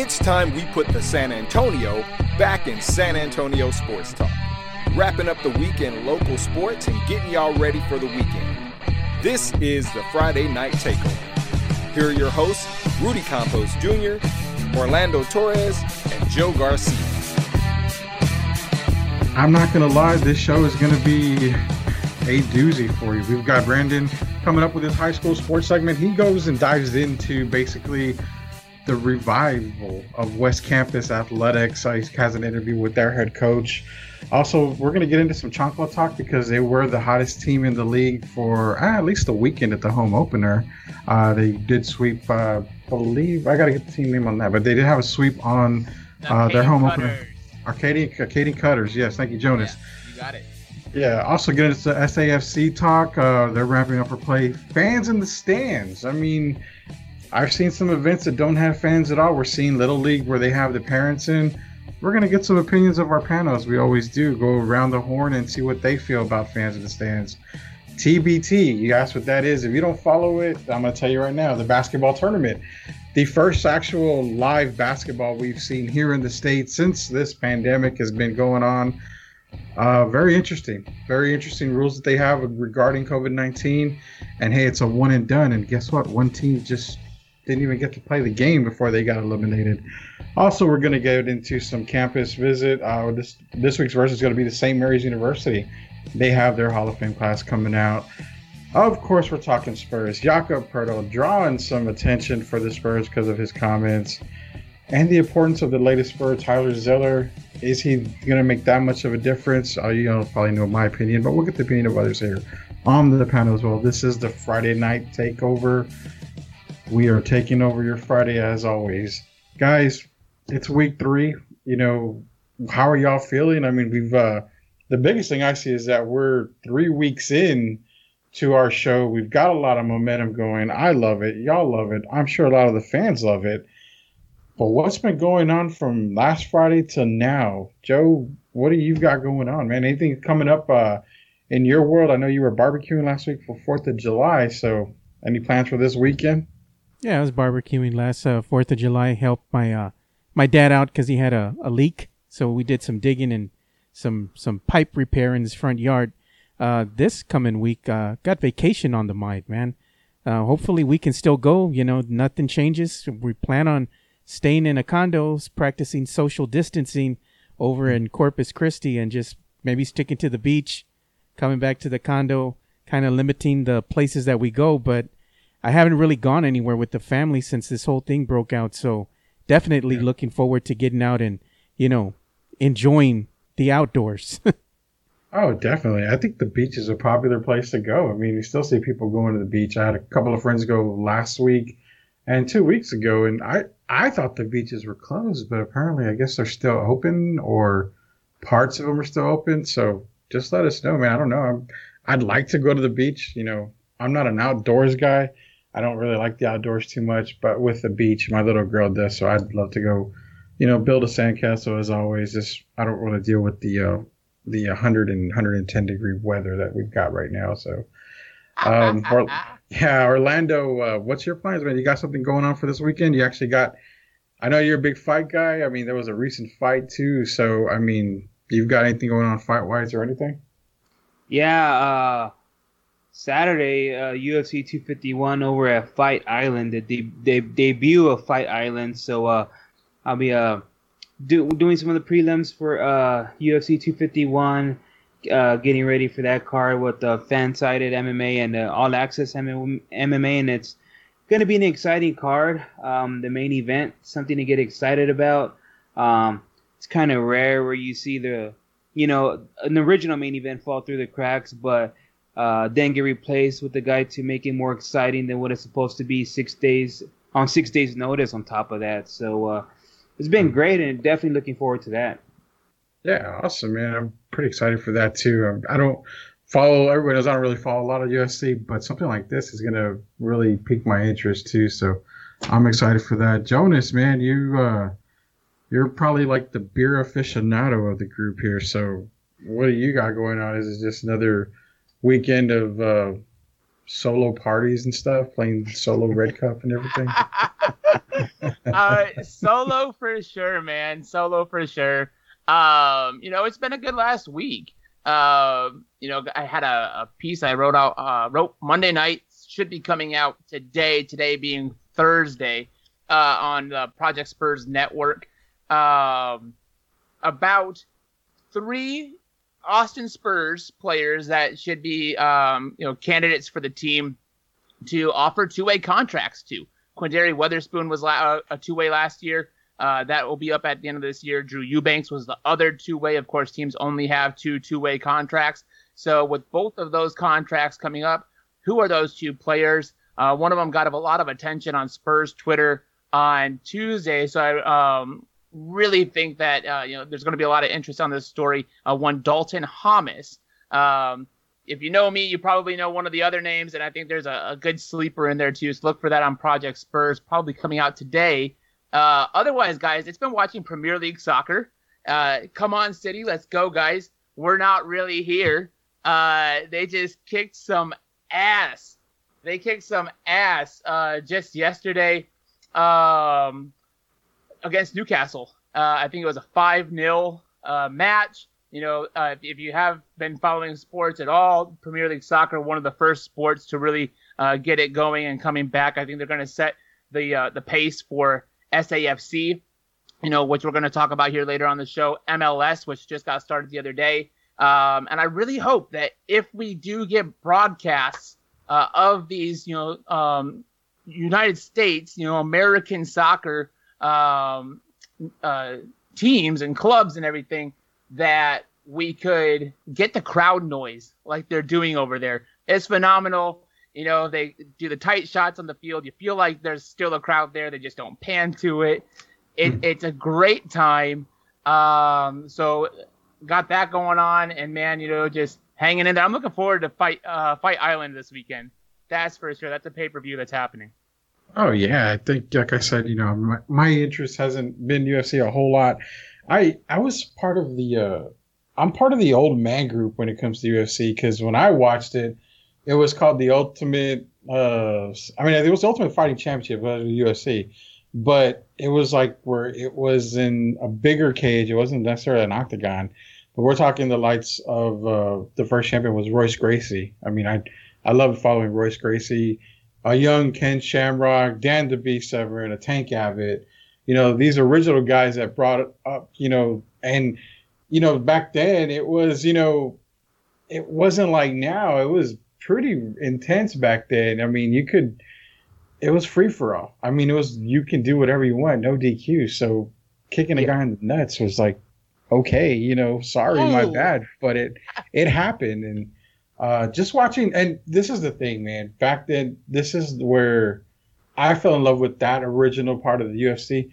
It's time we put the San Antonio back in San Antonio Sports Talk. Wrapping up the week in local sports and getting y'all ready for the weekend. This is the Friday Night Takeover. Here are your hosts, Rudy Campos Jr., Orlando Torres, and Joe Garcia. I'm not going to lie, this show is going to be a doozy for you. We've got Brandon coming up with his high school sports segment. He goes and dives into basically the revival of West Campus athletics. Uh, he has an interview with their head coach. Also, we're going to get into some Chancla talk because they were the hottest team in the league for uh, at least a weekend at the home opener. Uh, they did sweep, uh, believe, I got to get the team name on that, but they did have a sweep on uh, their home Cutters. opener. Arcadian, Arcadian Cutters. Yes, thank you, Jonas. Yeah, you got it. Yeah, also get into SAFC talk. Uh, they're wrapping up for play. Fans in the stands. I mean, I've seen some events that don't have fans at all. We're seeing Little League where they have the parents in. We're going to get some opinions of our panels. We always do. Go around the horn and see what they feel about fans in the stands. TBT, you asked what that is. If you don't follow it, I'm going to tell you right now the basketball tournament. The first actual live basketball we've seen here in the States since this pandemic has been going on. Uh, very interesting. Very interesting rules that they have regarding COVID 19. And hey, it's a one and done. And guess what? One team just didn't even get to play the game before they got eliminated. Also, we're going to get into some campus visit. Uh, this this week's verse is going to be the St. Mary's University. They have their Hall of Fame class coming out. Of course, we're talking Spurs. Jakob Poeltl drawing some attention for the Spurs because of his comments and the importance of the latest Spur, Tyler Zeller. Is he going to make that much of a difference? Uh, you know, probably know my opinion, but we'll get the opinion of others here on the panel as well. This is the Friday night takeover. We are taking over your Friday as always. Guys, it's week three. You know, how are y'all feeling? I mean, we've, uh, the biggest thing I see is that we're three weeks in to our show. We've got a lot of momentum going. I love it. Y'all love it. I'm sure a lot of the fans love it. But what's been going on from last Friday to now? Joe, what do you got going on, man? Anything coming up uh, in your world? I know you were barbecuing last week for 4th of July. So any plans for this weekend? Yeah, I was barbecuing last uh, Fourth of July. Helped my uh, my dad out because he had a, a leak, so we did some digging and some some pipe repair in his front yard. Uh, this coming week, uh, got vacation on the mind, man. Uh, hopefully we can still go. You know, nothing changes. We plan on staying in a condo, practicing social distancing over in Corpus Christi, and just maybe sticking to the beach, coming back to the condo, kind of limiting the places that we go, but I haven't really gone anywhere with the family since this whole thing broke out. So definitely yeah. looking forward to getting out and, you know, enjoying the outdoors. oh, definitely. I think the beach is a popular place to go. I mean, you still see people going to the beach. I had a couple of friends go last week and two weeks ago, and I, I thought the beaches were closed, but apparently I guess they're still open or parts of them are still open. So just let us know, man. I don't know. I'm, I'd like to go to the beach. You know, I'm not an outdoors guy. I don't really like the outdoors too much, but with the beach, my little girl does, so I'd love to go, you know, build a sandcastle as always. Just I don't want to deal with the uh, the 100 and 110 degree weather that we've got right now. So, um, or, yeah, Orlando, uh, what's your plans, man? You got something going on for this weekend? You actually got. I know you're a big fight guy. I mean, there was a recent fight too. So, I mean, you've got anything going on fight wise or anything? Yeah, uh, Saturday, uh, UFC 251 over at Fight Island. They, they debut of Fight Island, so uh, I'll be uh, do, doing some of the prelims for uh, UFC 251, uh, getting ready for that card with the fan-sided MMA and uh, All Access MMA, and it's going to be an exciting card. Um, the main event, something to get excited about. Um, it's kind of rare where you see the, you know, an original main event fall through the cracks, but uh, then get replaced with the guy to make it more exciting than what it's supposed to be six days on six days notice on top of that. So uh, it's been great and definitely looking forward to that. Yeah, awesome, man. I'm pretty excited for that too. Um, I don't follow everyone knows I don't really follow a lot of UFC, but something like this is gonna really pique my interest too. So I'm excited for that. Jonas, man, you uh, you're probably like the beer aficionado of the group here. So what do you got going on? Is it just another weekend of uh, solo parties and stuff, playing solo Red Cup and everything. uh, solo for sure, man. Solo for sure. Um, you know, it's been a good last week. Uh, you know, I had a, a piece I wrote out, uh, wrote Monday night, should be coming out today, today being Thursday, uh, on the Project Spurs network, um, about three Austin Spurs players that should be, um, you know, candidates for the team to offer two-way contracts to. Quinndary Weatherspoon was la- a two-way last year. Uh, that will be up at the end of this year. Drew Eubanks was the other two-way. Of course, teams only have two two-way contracts. So with both of those contracts coming up, who are those two players? Uh, one of them got a lot of attention on Spurs Twitter on Tuesday. So I um, really think that uh, you know there's going to be a lot of interest on this story. Uh, one Dalton Hamas. Um, if you know me, you probably know one of the other names, and I think there's a, a good sleeper in there too. So look for that on Project Spurs, probably coming out today. Uh, otherwise, guys, it's been watching Premier League soccer. Uh, come on, City, let's go, guys. We're not really here. Uh, they just kicked some ass. They kicked some ass uh, just yesterday um, against Newcastle. Uh, I think it was a 5 0 uh, match. You know, uh, if you have been following sports at all, Premier League soccer, one of the first sports to really uh, get it going and coming back. I think they're going to set the uh, the pace for SAFC, you know, which we're going to talk about here later on the show. MLS, which just got started the other day, um, and I really hope that if we do get broadcasts uh, of these, you know, um, United States, you know, American soccer um, uh, teams and clubs and everything that we could get the crowd noise like they're doing over there. It's phenomenal. You know, they do the tight shots on the field. You feel like there's still a crowd there. They just don't pan to it. it mm. It's a great time. Um, so got that going on, and man, you know, just hanging in there. I'm looking forward to fight uh, Fight Island this weekend. That's for sure. That's a pay per view that's happening. Oh yeah, I think like I said, you know, my, my interest hasn't been UFC a whole lot. I I was part of the uh, I'm part of the old man group when it comes to UFC because when I watched it, it was called the Ultimate. Uh, I mean, it was the Ultimate Fighting Championship, of the UFC. But it was like where it was in a bigger cage. It wasn't necessarily an octagon, but we're talking the lights of uh, the first champion was Royce Gracie. I mean, I I love following Royce Gracie, a young Ken Shamrock, Dan the Beast Severn, a Tank Abbott you know these original guys that brought it up you know and you know back then it was you know it wasn't like now. It was pretty intense back then. I mean you could it was free for all. I mean it was you can do whatever you want no dq so kicking a yeah. guy in the nuts was like okay you know sorry oh. my bad but it it happened. And uh just watching and this is the thing man back then this is where I fell in love with that original part of the UFC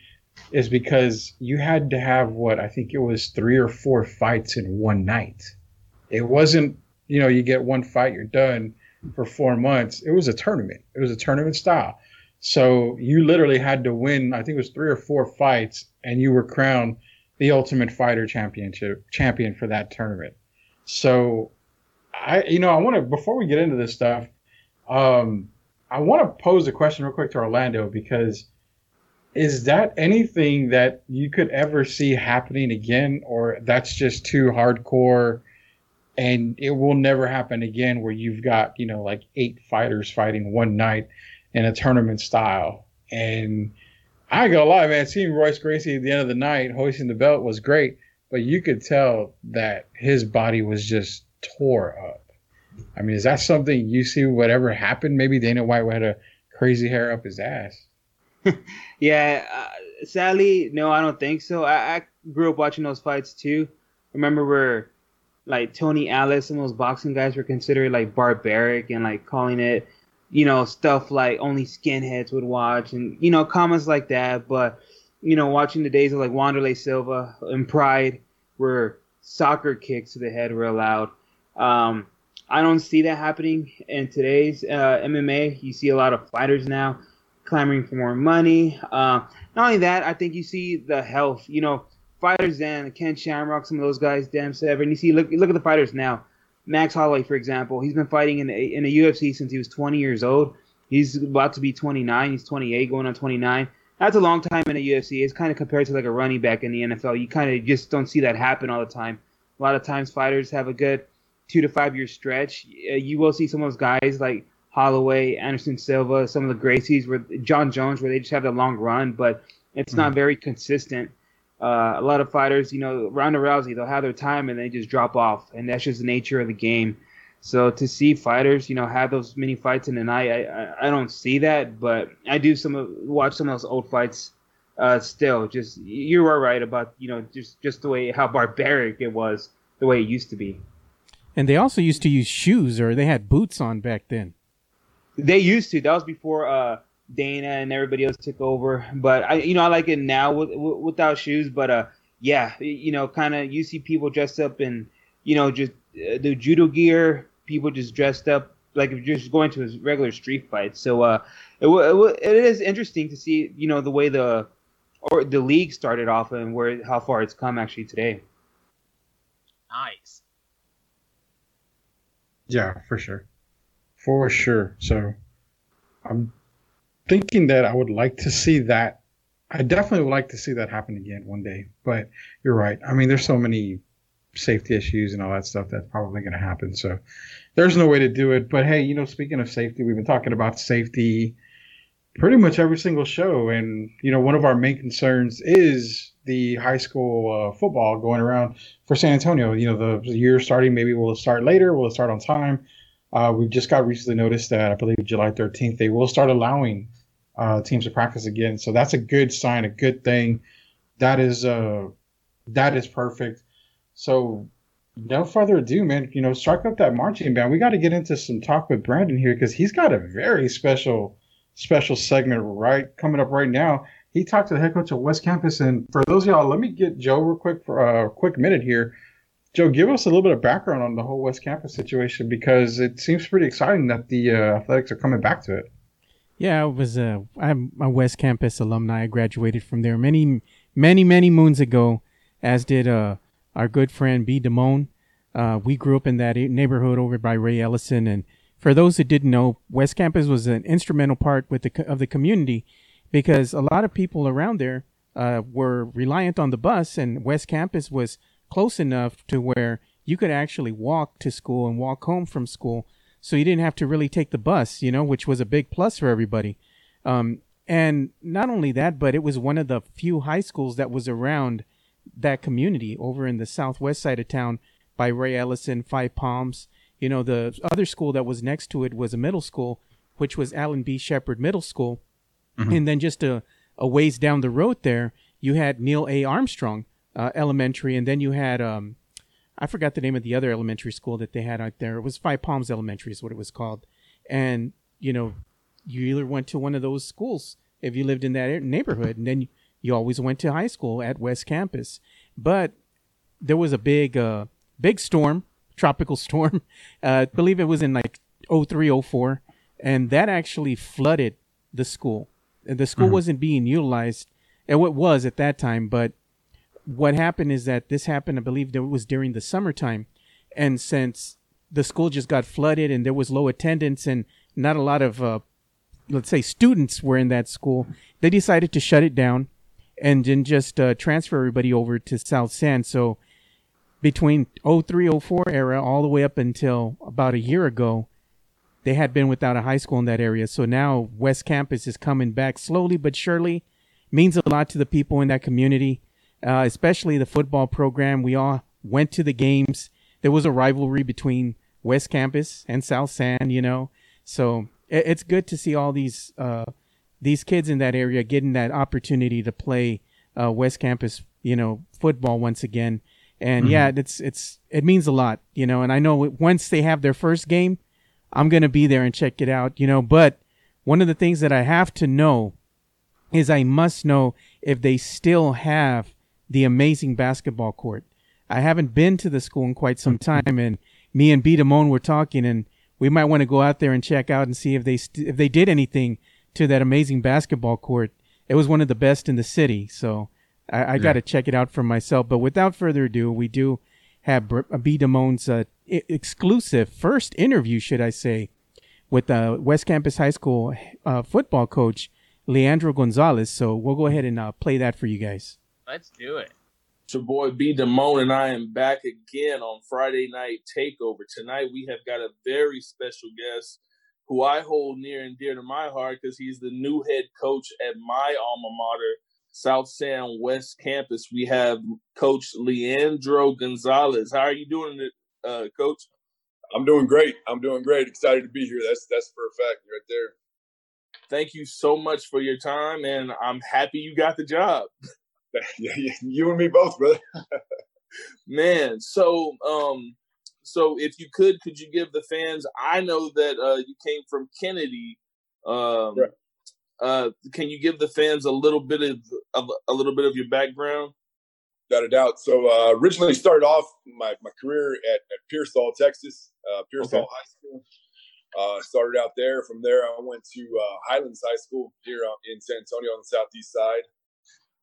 is because you had to have what I think it was three or four fights in one night. It wasn't, you know, you get one fight, you're done for four months. It was a tournament. It was a tournament style. So you literally had to win, I think it was three or four fights, and you were crowned the Ultimate Fighter Championship champion for that tournament. So I, you know, I want to before we get into this stuff, um, I want to pose a question real quick to Orlando because is that anything that you could ever see happening again, or that's just too hardcore and it will never happen again where you've got, you know, like eight fighters fighting one night in a tournament style? And I go lie, man, seeing Royce Gracie at the end of the night hoisting the belt was great, but you could tell that his body was just tore up. I mean, is that something you see whatever happened? Maybe Dana White had a crazy hair up his ass. yeah, uh, sadly, no, I don't think so. I, I, grew up watching those fights too. Remember where like Tony Atlas and those boxing guys were considered like barbaric and like calling it, you know, stuff like only skinheads would watch and you know comments like that. But you know, watching the days of like Wanderlei Silva and Pride, where soccer kicks to the head were allowed. Um, I don't see that happening in today's uh, MMA. You see a lot of fighters now clamoring for more money. Uh, not only that, I think you see the health. You know, fighters then Ken Shamrock, some of those guys, Dan Severn. You see, look look at the fighters now. Max Holloway, for example, he's been fighting in the, in the UFC since he was 20 years old. He's about to be 29. He's 28, going on 29. that's a long time in the UFC. It's kind of compared to like a running back in the NFL. You kind of just don't see that happen all the time. A lot of times fighters have a good two to five year stretch. Uh, you will see some of those guys like Holloway, Anderson Silva, some of the Gracies, where Jon Jones, where they just have the long run, but it's mm-hmm. not very consistent. Uh, a lot of fighters, you know, Ronda Rousey, they'll have their time and they just drop off, and that's just the nature of the game. So to see fighters, you know, have those many fights in a night, I, I, I don't see that, but I do some of, watch some of those old fights. Uh, still, just you are right about you know just just the way how barbaric it was, the way it used to be. And they also used to use shoes, or they had boots on back then. They used to. That was before uh, Dana and everybody else took over. But I, you know, I like it now with, with, without shoes. But uh, yeah, you know, kind of you see people dressed up in, you know, just uh, the judo gear. People just dressed up like if you're just going to a regular street fight. So uh, it, it, it is interesting to see, you know, the way the or the league started off and where how far it's come actually today. Nice. Yeah, for sure. For sure. So I'm thinking that I would like to see that. I definitely would like to see that happen again one day. But you're right. I mean, there's so many safety issues and all that stuff that's probably going to happen. So there's no way to do it. But hey, you know, speaking of safety, we've been talking about safety pretty much every single show. And, you know, one of our main concerns is the high school uh, football going around for San Antonio. You know, the year starting, maybe will start later, will it start on time? Uh, we just got recently noticed that I believe July 13th, they will start allowing uh, teams to practice again. So that's a good sign, a good thing. That is, uh, that is perfect. So no further ado, man, you know, strike up that marching band. We got to get into some talk with Brandon here because he's got a very special, special segment right coming up right now he talked to the head coach of West Campus. And for those of y'all, let me get Joe real quick for a quick minute here. Joe, give us a little bit of background on the whole West Campus situation because it seems pretty exciting that the uh, athletics are coming back to it. Yeah, I was a I'm a West Campus alumni. I graduated from there many, many, many moons ago, as did uh, our good friend B. Damone. Uh, we grew up in that neighborhood over by Ray Ellison, and for those who didn't know, West Campus was an instrumental part with the of the community because a lot of people around there uh, were reliant on the bus, and West Campus was close enough to where you could actually walk to school and walk home from school, so you didn't have to really take the bus, you know, which was a big plus for everybody. Um, and not only that, but it was one of the few high schools that was around that community over in the southwest side of town by Ray Ellison, Five Palms. You know, the other school that was next to it was a middle school, which was Alan B. Shepard Middle School. Mm-hmm. And then just a, a ways down the road there, you had Neil A. Armstrong uh, Elementary, and then you had um, I forgot the name of the other elementary school that they had out there. It was Five Palms Elementary, is what it was called. And you know, you either went to one of those schools if you lived in that neighborhood, and then you, you always went to high school at West Campus. But there was a big, uh, big storm, tropical storm. Uh, I believe it was in like 03, 04, and that actually flooded the school the school mm-hmm. wasn't being utilized, and what was at that time. But what happened is that this happened, I believe, it was during the summertime, and since the school just got flooded and there was low attendance and not a lot of, uh, let's say, students were in that school, they decided to shut it down and then just uh, transfer everybody over to South San. So between 03, 04 era all the way up until about a year ago, they had been without a high school in that area. So now West Campus is coming back slowly but surely. Means a lot to the people in that community, uh, especially the football program. We all went to the games. There was a rivalry between West Campus and South San, you know. So it, it's good to see all these uh, these kids in that area getting that opportunity to play uh, West Campus, you know, football once again. And mm-hmm. yeah, it's it's it means a lot, you know. And I know once they have their first game, I'm going to be there and check it out, you know. But one of the things that I have to know is I must know if they still have the amazing basketball court. I haven't been to the school in quite some time, and me and B. Damone were talking, and we might want to go out there and check out and see if they st- if they did anything to that amazing basketball court. It was one of the best in the city, so I, I yeah. got to check it out for myself. But without further ado, we do have B. Damone's uh, exclusive first interview, should I say, with the West Campus High School uh, football coach Leandro Gonzalez. So we'll go ahead and uh, play that for you guys. Let's do it. It's your boy B. Damone, and I am back again on Friday Night Takeover. Tonight we have got a very special guest who I hold near and dear to my heart because he's the new head coach at my alma mater, South San West Campus. We have Coach Leandro Gonzalez. How are you doing, uh, Coach? I'm doing great. I'm doing great. Excited to be here. That's that's for a fact right there. Thank you so much for your time, and I'm happy you got the job. you and me both, brother. Man, so um, so if you could, could you give the fans? I know that uh, you came from Kennedy. Um, right. Uh, can you give the fans a little bit of, of a little bit of your background? Without a doubt. So uh, originally started off my, my career at, at Pearsall, Texas, uh, Pearsall okay. High School. Uh, started out there. From there, I went to uh, Highlands High School here in San Antonio on the southeast side.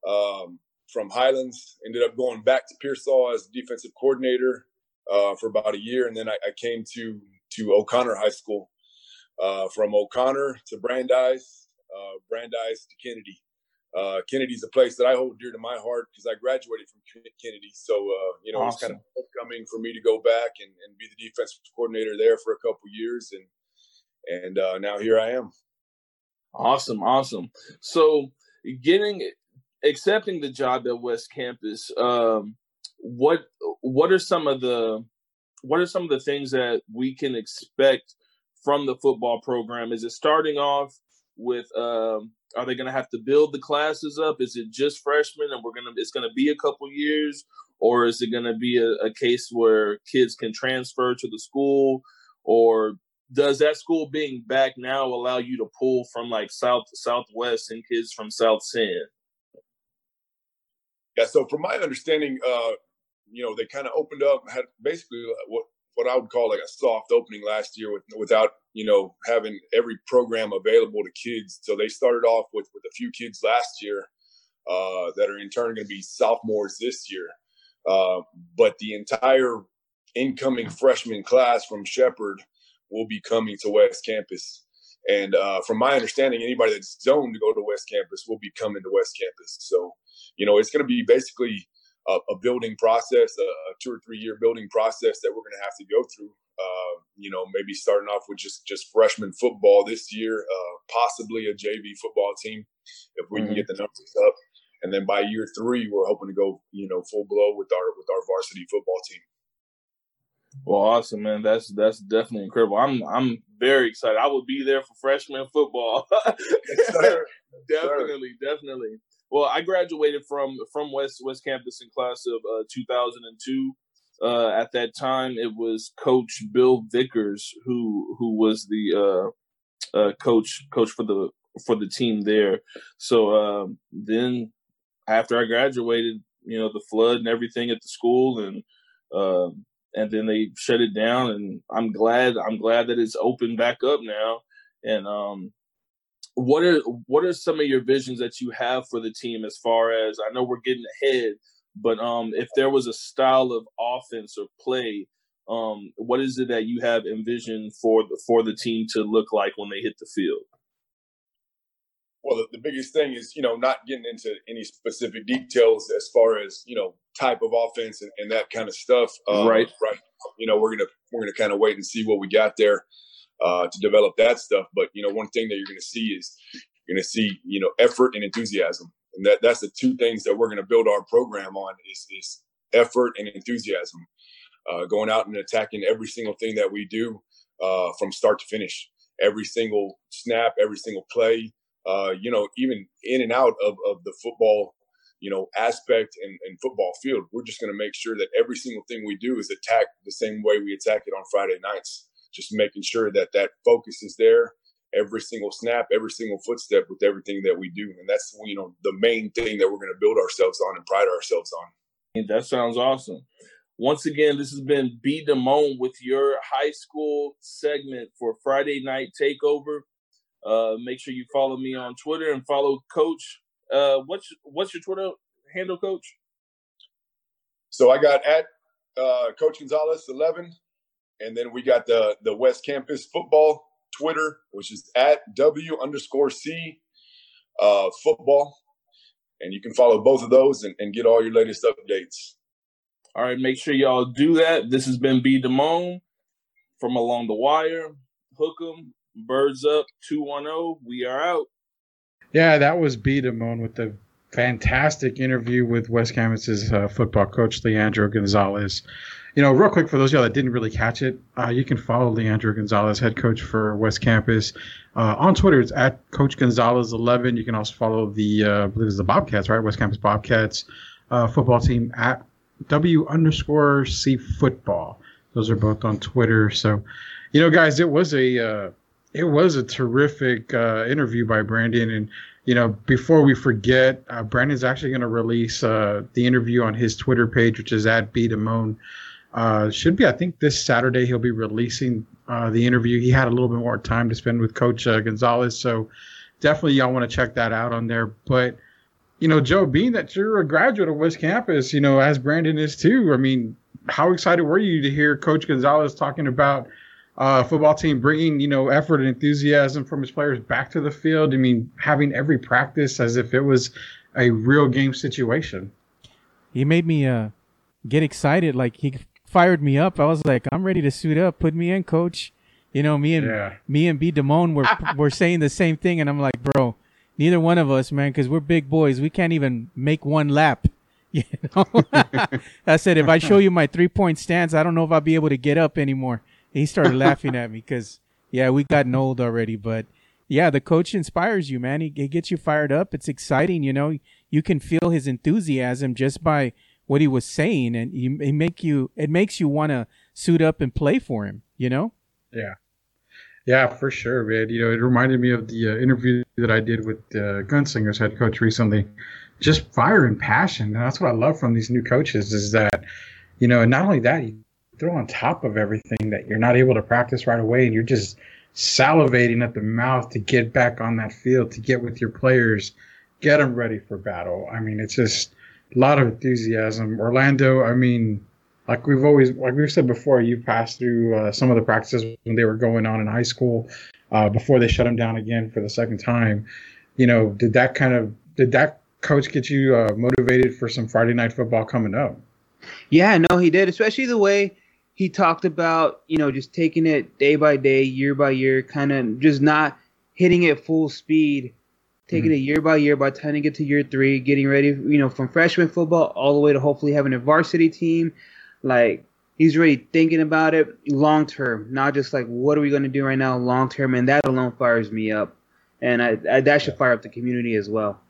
Um, from Highlands, ended up going back to Pearsall as defensive coordinator uh, for about a year, and then I, I, came to to O'Connor High School. Uh, from O'Connor to Brandeis, uh, Brandeis to Kennedy. Uh, Kennedy's a place that I hold dear to my heart because I graduated from Kennedy. So uh, you know, awesome. it's kind of upcoming for me to go back and, and be the defensive coordinator there for a couple years, and and uh, now here I am. Awesome, awesome. So getting accepting the job at West Campus, um, what what are some of the what are some of the things that we can expect from the football program? Is it starting off with um, are they going to have to build the classes up? Is it just freshmen and we're gonna it's going to be a couple years, or is it going to be a, a case where kids can transfer to the school, or does that school being back now allow you to pull from like south southwest and kids from South San? Yeah, so from my understanding, uh, you know, they kind of opened up, had basically what what I would call like a soft opening last year with without you know having every program available to kids. So they started off with with a few kids last year uh, that are in turn going to be sophomores this year. Uh, but the entire incoming freshman class from Shepard will be coming to West Campus. And uh, from my understanding, anybody that's zoned to go to West Campus will be coming to West Campus. So, you know, it's going to be basically a, a building process, a, a, two or three year building process that we're going to have to go through. Uh, you know, maybe starting off with just just freshman football this year, uh, possibly a JV football team if we mm-hmm. can get the numbers up, and then by year three, we're hoping to go you know full blow with our with our varsity football team. Well, awesome, man. That's that's definitely incredible. I'm I'm very excited. I will be there for freshman football. definitely, definitely. Well, I graduated from from West West Campus in class of uh, 2002. Uh, at that time, it was Coach Bill Vickers who who was the uh, uh coach coach for the for the team there. So um, then, after I graduated, you know, the flood and everything at the school, and um, and then they shut it down. And I'm glad I'm glad that it's open back up now. And um, what are what are some of your visions that you have for the team as far as I know we're getting ahead, but um, if there was a style of offense or play, um, what is it that you have envisioned for the for the team to look like when they hit the field? Well, the, the biggest thing is you know not getting into any specific details as far as you know type of offense and, and that kind of stuff. Um, right, right. You know we're gonna we're gonna kind of wait and see what we got there uh, to develop that stuff. But you know, one thing that you're going to see is you're going to see you know effort and enthusiasm, and that that's the two things that we're going to build our program on is is effort and enthusiasm, uh, going out and attacking every single thing that we do uh, from start to finish, every single snap, every single play. Uh, you know, even in and out of, of the football you know aspect and, and football field we're just going to make sure that every single thing we do is attack the same way we attack it on friday nights just making sure that that focus is there every single snap, every single footstep with everything that we do. And that's, you know, the main thing that we're going to build ourselves on and pride ourselves on. That sounds awesome. Once again, this has been B. Damone with your high school segment for Friday Night Takeover. Uh, make sure you follow me on Twitter and follow Coach. Uh, what's what's your Twitter handle, Coach? So I got at uh, Coach Gonzalez eleven and then we got the the West Campus football Twitter, which is at W underscore C uh, football. And you can follow both of those and, and get all your latest updates. All right, make sure y'all do that. This has been B. Damone from Along the Wire. Hook 'em, birds up, 210. We are out. Yeah, that was B. Damone with the fantastic interview with West Campus's uh, football coach, Leandro Gonzalez. You know, real quick for those of y'all that didn't really catch it, uh, you can follow Leandro Gonzalez, head coach for West Campus. Uh, on Twitter, it's at Coach Gonzalez11. You can also follow the, uh, I believe it's the Bobcats, right? West Campus Bobcats uh, football team at W underscore C football. Those are both on Twitter. So, you know, guys, it was a uh, it was a terrific uh, interview by Brandon. And you know, before we forget, uh, Brandon's actually going to release uh, the interview on his Twitter page, which is at B Damone. Uh, should be, I think, this Saturday he'll be releasing uh, the interview. He had a little bit more time to spend with Coach uh, Gonzalez, so definitely y'all want to check that out on there. But you know, Joe, being that you're a graduate of West Campus, you know, as Brandon is too. I mean, how excited were you to hear Coach Gonzalez talking about uh, football team bringing you know effort and enthusiasm from his players back to the field? I mean, having every practice as if it was a real game situation. He made me uh, get excited. Like he fired me up. I was like, I'm ready to suit up. Put me in, coach. You know, me and Yeah. me and B Damone were were saying the same thing, and I'm like, bro, neither one of us, man, because we're big boys. We can't even make one lap. You know, I said if I show you my three point stance, I don't know if I'll be able to get up anymore. He started laughing at me because yeah, we gotten old already, but yeah, the coach inspires you, man. He, he gets you fired up. It's exciting, you know. You can feel his enthusiasm just by what he was saying, and he, he make you. It makes you want to suit up and play for him. You know. Yeah. Yeah, for sure, man. You know, it reminded me of the uh, interview that I did with uh, Gunslingers head coach recently. Just fire and passion. And that's what I love from these new coaches is that, you know, and not only that, you throw on top of everything that you're not able to practice right away and you're just salivating at the mouth to get back on that field, to get with your players, get them ready for battle. I mean, it's just lot of enthusiasm. Orlando, I mean, like we've always like we've said before you passed through uh, some of the practices when they were going on in high school uh, before they shut them down again for the second time you know did that kind of did that coach get you uh, motivated for some friday night football coming up Yeah, no, he did, especially the way he talked about, you know, just taking it day by day, year by year, kind of just not hitting it full speed, taking it year by year by time to get to year three, getting ready, you know, from freshman football all the way to hopefully having a varsity team. Like, he's really thinking about it long term, not just like, what are we going to do right now long term? And that alone fires me up. And I, I, that should fire up the community as well.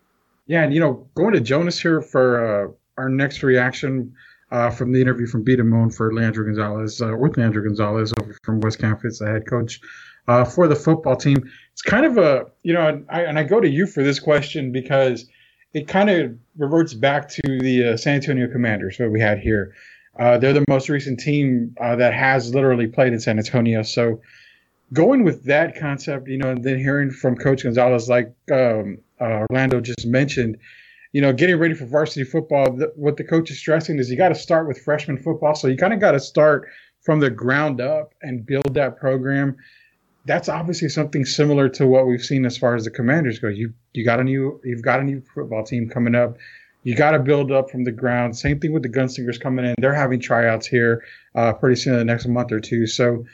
yeah and you know going to jonas here for uh, our next reaction uh, from the interview from B. Damone for Leandro Gonzalez, uh, with Leandro Gonzalez over from West Campus, the head coach uh, for the football team. It's kind of a, you know, and I, and I go to you for this question because it kind of reverts back to the uh, San Antonio Commanders, what we had here. Uh, they're the most recent team uh, that has literally played in San Antonio. So going with that concept, you know, and then hearing from Coach Gonzalez, like um, uh, Orlando just mentioned, you know, getting ready for varsity football, th- what the coach is stressing is you got to start with freshman football. So you kind of got to start from the ground up and build that program. That's obviously something similar to what we've seen as far as the Commanders go. You you got a new you've got a new football team coming up. You got to build up from the ground. Same thing with the Gunslingers coming in. They're having tryouts here uh, pretty soon in the next month or two. So,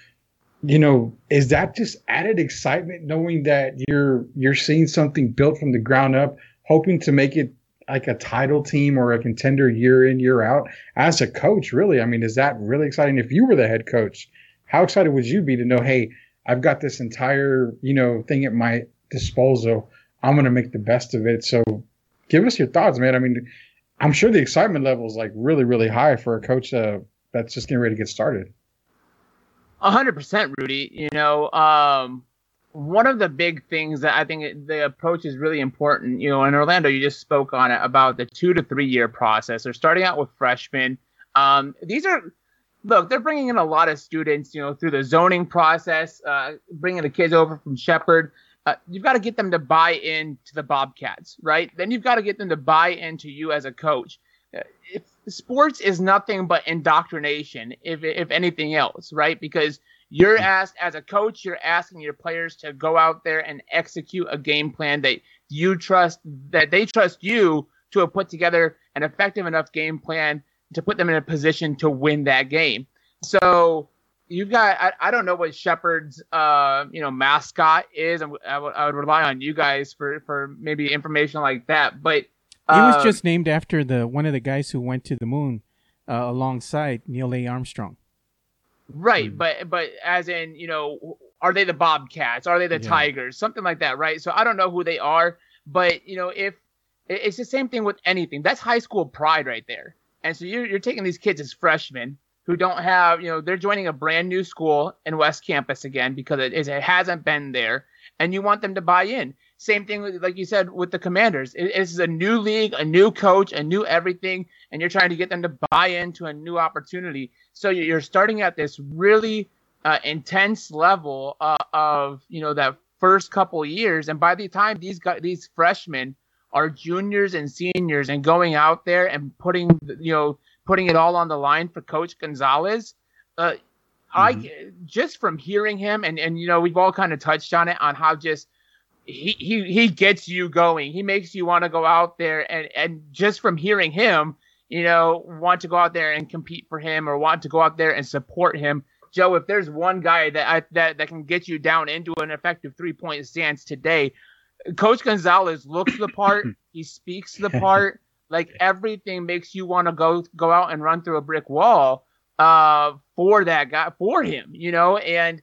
you know, is that just added excitement knowing that you're you're seeing something built from the ground up, hoping to make it like a title team or a contender year in year out as a coach? Really, I mean, is that really exciting? If you were the head coach, how excited would you be to know, hey, I've got this entire you know thing at my disposal. I'm going to make the best of it. So, give us your thoughts, man. I mean, I'm sure the excitement level is like really, really high for a coach uh, that's just getting ready to get started. A hundred percent, Rudy. You know, um, one of the big things that I think the approach is really important. You know, in Orlando, you just spoke on it about the two to three year process. They're starting out with freshmen. Um, these are look, they're bringing in a lot of students. You know, through the zoning process, uh, bringing the kids over from Shepard. Uh, you've got to get them to buy into the Bobcats, right? Then you've got to get them to buy into you as a coach. Uh, If sports is nothing but indoctrination, if if anything else, right? Because You're asked as a coach, you're asking your players to go out there and execute a game plan that you trust that they trust you to have put together an effective enough game plan to put them in a position to win that game. So you've got I, I don't know what Shepard's uh you know mascot is. I, w- I would rely on you guys for for maybe information like that. But uh, he was um, just named after the one of the guys who went to the moon uh, alongside Neil A. Armstrong. Right, mm. but but as in you know, are they the Bobcats? Are they the yeah. Tigers? Something like that, right? So I don't know who they are, but you know if it's the same thing with anything. That's high school pride right there. And so you're, you're taking these kids as freshmen who don't have, you know, they're joining a brand new school in West Campus again because it, it hasn't been there, and you want them to buy in. Same thing, like you said, with the Commanders. It, it's a new league, a new coach, a new everything, and you're trying to get them to buy into a new opportunity. So you're starting at this really uh, intense level uh, of, you know, that first couple years, and by the time these guys, these freshmen are juniors and seniors and going out there and putting, you know, putting it all on the line for Coach Gonzalez. Uh, mm-hmm. I just from hearing him and and you know we've all kind of touched on it on how just he he he gets you going. He makes you want to go out there and and just from hearing him, you know, want to go out there and compete for him or want to go out there and support him. Joe, if there's one guy that I, that that can get you down into an effective three point stance today, Coach Gonzalez looks the part. he speaks the part. Like everything makes you want to go go out and run through a brick wall uh, for that guy for him, you know. And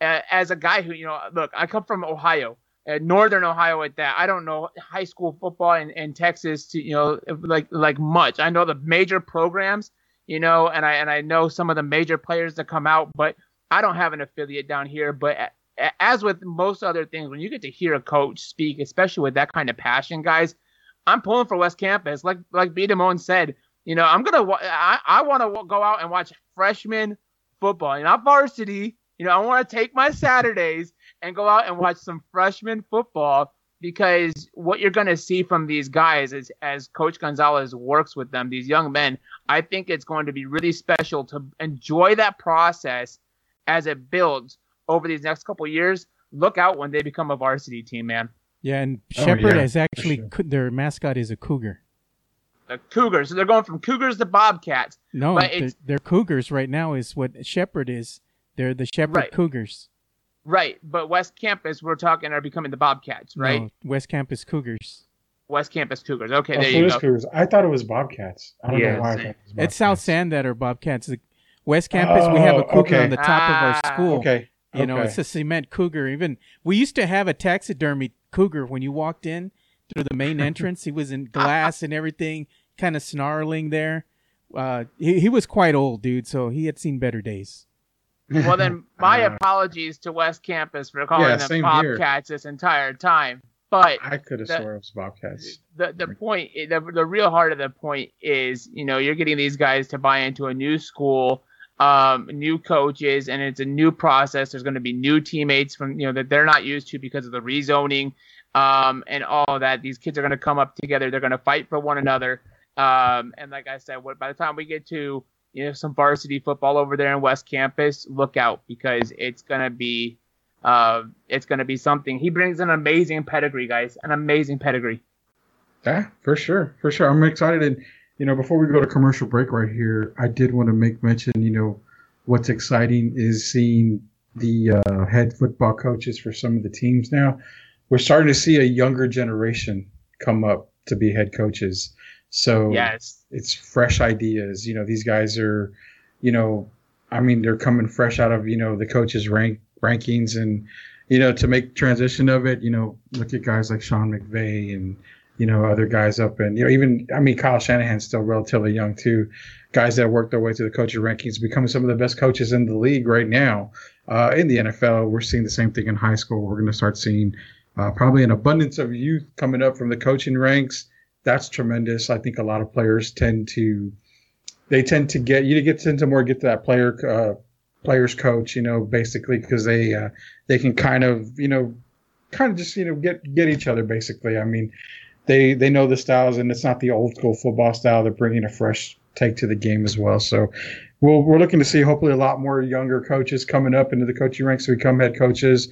uh, as a guy who, you know, look, I come from Ohio uh, northern Ohio at that. I don't know high school football in, in Texas to you know like like much. I know the major programs, you know, and I and I know some of the major players that come out, but I don't have an affiliate down here. But as with most other things, when you get to hear a coach speak, especially with that kind of passion, guys, I'm pulling for West Campus. Like like B. Damone said, you know, I'm gonna I, I want to go out and watch freshman football, not varsity. You know, I want to take my Saturdays and go out and watch some freshman football because what you're to see from these guys is as coach gonzalez works with them these young men i think it's going to be really special to enjoy that process as it builds over these next couple years look out when they become a varsity team man yeah and shepard oh, yeah, is actually sure. their mascot is a cougar the cougars so they're going from cougars to bobcats no they're, they're, cougars right now is what shepard is they're the shepherd right. cougars Right, but West Campus, we're talking, are becoming the Bobcats, right? No, West Campus Cougars. West Campus Cougars. Okay, oh, there you go. Cougars. I thought it was Bobcats. I don't yeah, know why. I thought it was Bobcats. It's South San that are Bobcats. The West Campus, oh, we have a cougar okay. on the top ah, of our ah. school. Okay. You know, it's a cement cougar. Even we used to have a taxidermy cougar when you walked in through the main entrance. he was in glass and everything, kind of snarling there. Uh, he, he was quite old, dude, so he had seen better days. Well, then my uh, apologies to West Campus for calling yeah, them Bobcats here. this entire time. But I could have sworn it was Bobcats. The the point, the the real heart of the point is, you know, you're getting these guys to buy into a new school, um, new coaches, and it's a new process. There's going to be new teammates from you know that they're not used to because of the rezoning, um, and all that. These kids are going to come up together. They're going to fight for one another. Um, and like I said, what by the time we get to you know some varsity football over there in West Campus, look out because it's gonna be uh, it's gonna be something. He brings an amazing pedigree, guys, an amazing pedigree. Yeah, for sure, for sure. I'm excited, and you know, before we go to commercial break right here, I did want to make mention. You know, what's exciting is seeing the uh, head football coaches for some of the teams now. We're starting to see a younger generation come up to be head coaches. So yes. it's fresh ideas. You know, these guys are, you know, I mean, they're coming fresh out of, you know, the coaches rank rankings and, you know, to make transition of it, you know, look at guys like Sean McVay and, you know, other guys up and, you know, even, I mean, Kyle Shanahan's still relatively young too. Guys that work their way through the coaching rankings, becoming some of the best coaches in the league right now. Uh, in the NFL, we're seeing the same thing in high school. We're going to start seeing uh, probably an abundance of youth coming up from the coaching ranks that's tremendous. I think a lot of players tend to they tend to get you get tend to more get to that player uh, players coach, you know, basically because they uh, they can kind of you know kind of just you know get get each other basically. I mean, they they know the styles and it's not the old school football style. They're bringing a fresh take to the game as well. So we'll, we're looking to see hopefully a lot more younger coaches coming up into the coaching ranks to become head coaches.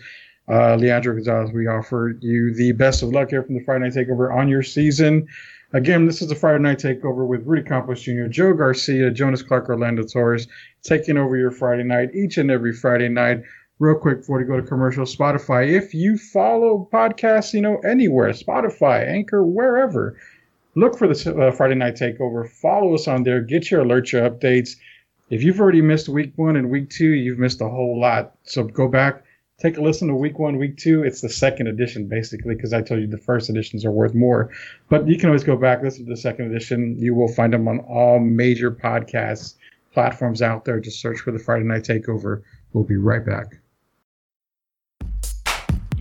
Uh, Leandro Gonzalez, we offer you the best of luck here from the Friday Night Takeover on your season. Again, this is the Friday Night Takeover with Rudy Campos Jr., Joe Garcia, Jonas Clark, Orlando Torres, taking over your Friday night each and every Friday night. Real quick before we go to commercial, Spotify. If you follow podcasts, you know, anywhere, Spotify, Anchor, wherever, look for the uh, Friday Night Takeover. Follow us on there. Get your alerts, your updates. If you've already missed week one and week two, you've missed a whole lot. So go back, take a listen to week one, week two. It's the second edition, basically, because I told you the first editions are worth more. But you can always go back, listen to the second edition. You will find them on all major podcast platforms out there. Just search for the Friday Night Takeover. We'll be right back.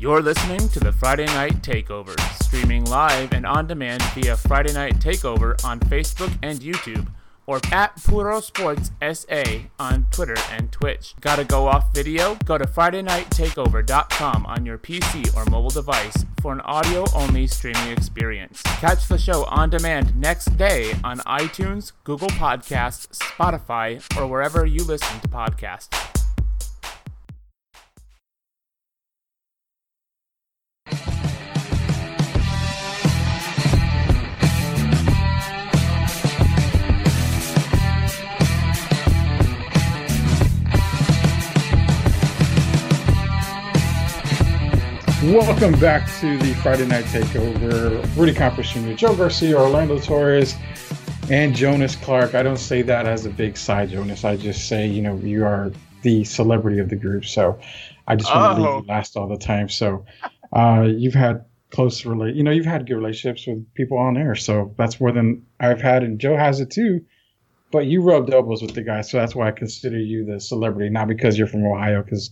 You're listening to the Friday Night Takeover, streaming live and on demand via Friday Night Takeover on Facebook and YouTube or at Puro Sports SA on Twitter and Twitch. Gotta go off video? Go to FridayNightTakeover.com on your PC or mobile device for an audio only streaming experience. Catch the show on demand next day on iTunes, Google Podcasts, Spotify, or wherever you listen to podcasts. Welcome back to the Friday Night Takeover. Rudy Campos Jr., Joe Garcia, Orlando Torres, and Jonas Clark. I don't say that as a big side, Jonas. I just say, you know, you are the celebrity of the group. So I just want to leave you last all the time. So uh, you've had close relate, you know, you've had good relationships with people on air. So that's more than I've had, and Joe has it too. But you rubbed elbows with the guy, so that's why I consider you the celebrity, not because you're from Ohio, because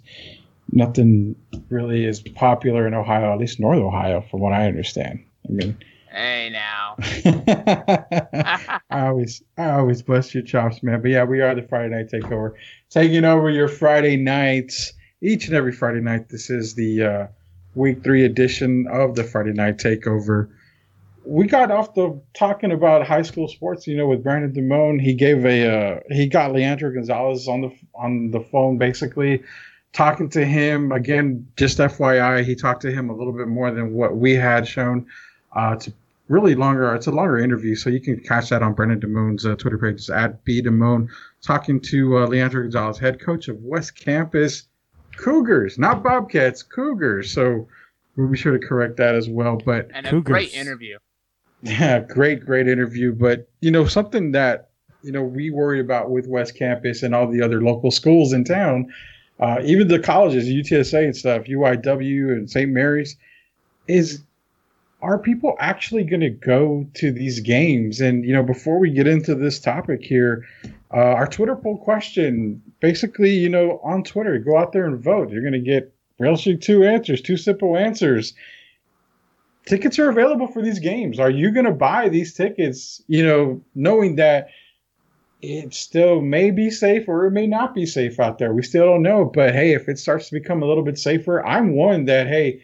nothing really is popular in Ohio, at least North Ohio, from what I understand. I mean, hey now. I always, I always bust your chops, man. But yeah, we are the Friday Night Takeover, taking over your Friday nights each and every Friday night. This is the uh, week three edition of the Friday Night Takeover. We got off the talking about high school sports, you know, with Brandon Damone. He gave a, uh, he got Leandro Gonzalez on the on the phone, basically talking to him again, just FYI, he talked to him a little bit more than what we had shown. Uh, it's a really longer. It's a longer interview, so you can catch that on Brendan Damone's uh, Twitter page. It's at B Damone, talking to uh, Leandro Gonzalez, head coach of West Campus Cougars, not Bobcats, Cougars. So we'll be sure to correct that as well. But and a Cougars. great interview. Yeah, great, great interview. But you know something that you know we worry about with West Campus and all the other local schools in town uh, even the colleges, UTSA and stuff, UIW and St. Mary's, is are people actually going to go to these games? And you know, before we get into this topic here, uh, our Twitter poll question, basically, you know, on Twitter, go out there and vote. You're going to get realistic two answers, two simple answers. Tickets are available for these games. Are you going to buy these tickets? You know, knowing that it still may be safe or it may not be safe out there. We still don't know. But hey, if it starts to become a little bit safer, I'm one that, hey,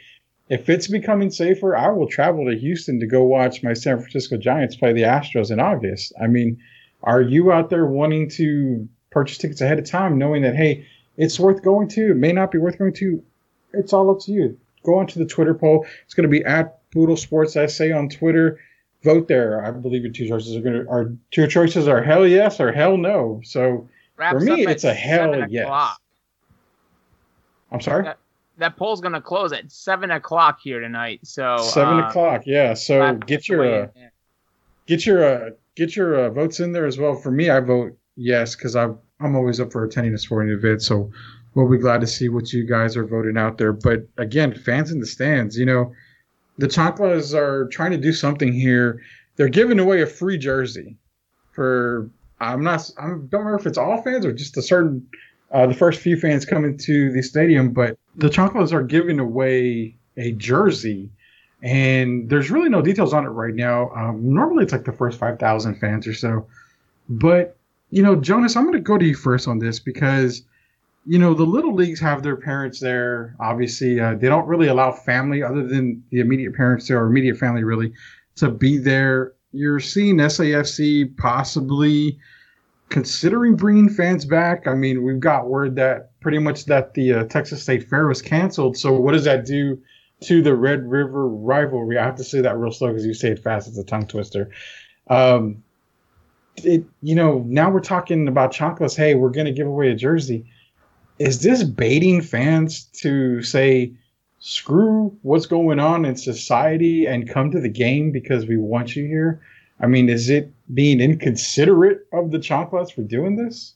if it's becoming safer, I will travel to Houston to go watch my San Francisco Giants play the Astros in August. I mean, are you out there wanting to purchase tickets ahead of time, knowing that, hey, it's worth going to, it may not be worth going to? It's all up to you. Go onto the Twitter poll. It's going to be at Puro Sports SA on Twitter vote there. I believe your two choices are going to are two choices are hell yes or hell no. So for me, it's a hell yes. I'm sorry. That, that poll's going to close at seven o'clock here tonight. So seven uh, o'clock, yeah. So get your uh, get your uh, get your uh, votes in there as well. For me, I vote yes because I'm I'm always up for attending a sporting event. So we'll be glad to see what you guys are voting out there. But again, fans in the stands, you know the Chanclas are trying to do something here. They're giving away a free jersey for I'm not I don't remember if it's all fans or just a certain uh, the first few fans coming to the stadium, but the Chanclas are giving away a jersey, and there's really no details on it right now. Um, normally, it's like the first five thousand fans or so, but you know, Jonas, I'm going to go to you first on this because you know, the little leagues have their parents there. Obviously, uh, they don't really allow family other than the immediate parents or immediate family really to be there. you're seeing SAFC possibly considering bringing fans back. I mean, we've got word that pretty much that the uh, Texas State Fair was canceled. So what does that do to the Red River rivalry? I have to say that real slow because you say it fast. It's a tongue twister. Um, it, you know, now we're talking about Chanclas. Hey, we're going to give away a jersey. Is this baiting fans to say, screw what's going on in society and come to the game because we want you here? I mean, is it being inconsiderate of the Chanclas for doing this?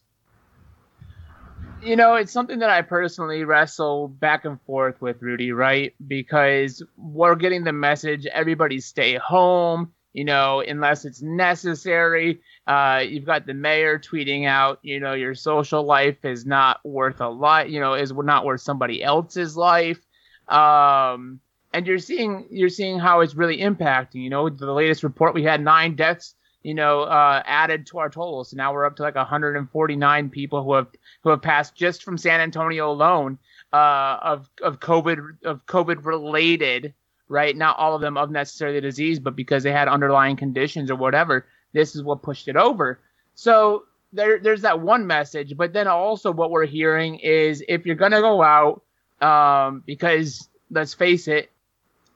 You know, it's something that I personally wrestle back and forth with, Rudy, right? Because we're getting the message everybody stay home, you know, unless it's necessary. Uh, you've got the mayor tweeting out, you know, your social life is not worth a lot, you know, is not worth somebody else's life. Um, and you're seeing you're seeing how it's really impacting. You know, the latest report we had nine deaths, you know, uh, added to our total. So now we're up to like 149 people who have who have passed just from San Antonio alone uh, of of COVID of COVID related. Right, not all of them of necessarily disease, but because they had underlying conditions or whatever. This is what pushed it over. So there, there's that one message, but then also what we're hearing is if you're gonna go out, um, because let's face it,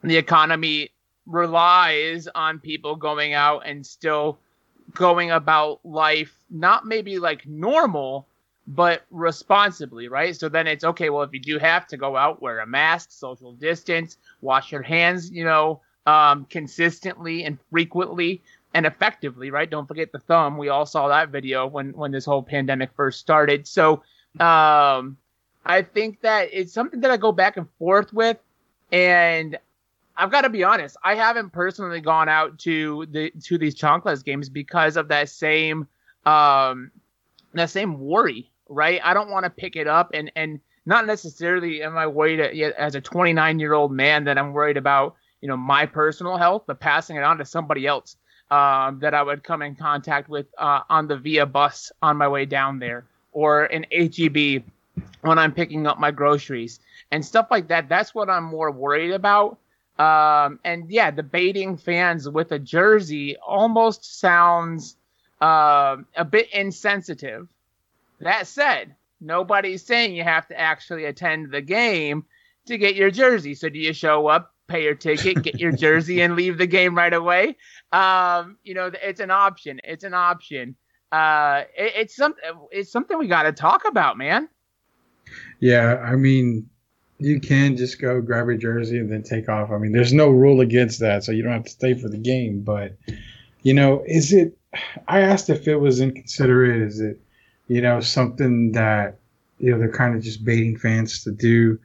the economy relies on people going out and still going about life not maybe like normal but responsibly right? So then it's okay well if you do have to go out wear a mask social distance wash your hands you know um, consistently and frequently and effectively right? Don't forget the thumb. We all saw that video when when this whole pandemic first started. So um, i think that it's something that i go back and forth with. And I've got to be honest. I haven't personally gone out to the to these Chanclas games because of that same um that same worry, right? I don't want to pick it up and and not necessarily am I worried as a 29 year old man that I'm worried about you know my personal health, but passing it on to somebody else um, that I would come in contact with uh, on the via bus on my way down there or an HEB when I'm picking up my groceries and stuff like that. That's what I'm more worried about um, and yeah, debating fans with a jersey almost sounds uh, a bit insensitive. That said, nobody's saying you have to actually attend the game to get your jersey. So do you show up, pay your ticket, get your jersey, and leave the game right away? Um, you know, it's an option. It's an option. Uh, it, it's something. It's something we got to talk about, man. Yeah, I mean, you can just go grab your jersey and then take off. I mean, there's no rule against that, so you don't have to stay for the game. But you know, is it? I asked if it was inconsiderate. Is it, you know, something that you know they're kind of just baiting fans to do?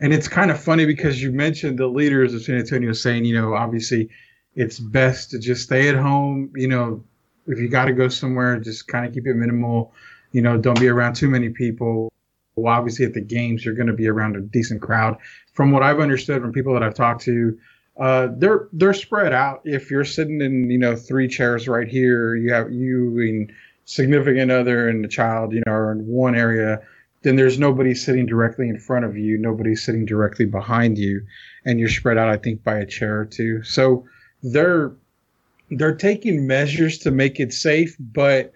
And it's kind of funny because you mentioned the leaders of San Antonio saying, you know, obviously it's best to just stay at home. You know, if you got to go somewhere, just kind of keep it minimal. You know, don't be around too many people well, obviously at the games you're going to be around a decent crowd. From what I've understood from people that I've talked to, uh, they're they're spread out. If you're sitting in you know three chairs right here, you have you and significant other and the child, you know, are in one area. Then there's nobody sitting directly in front of you, nobody sitting directly behind you, and you're spread out. I think by a chair or two. So they're they're taking measures to make it safe, but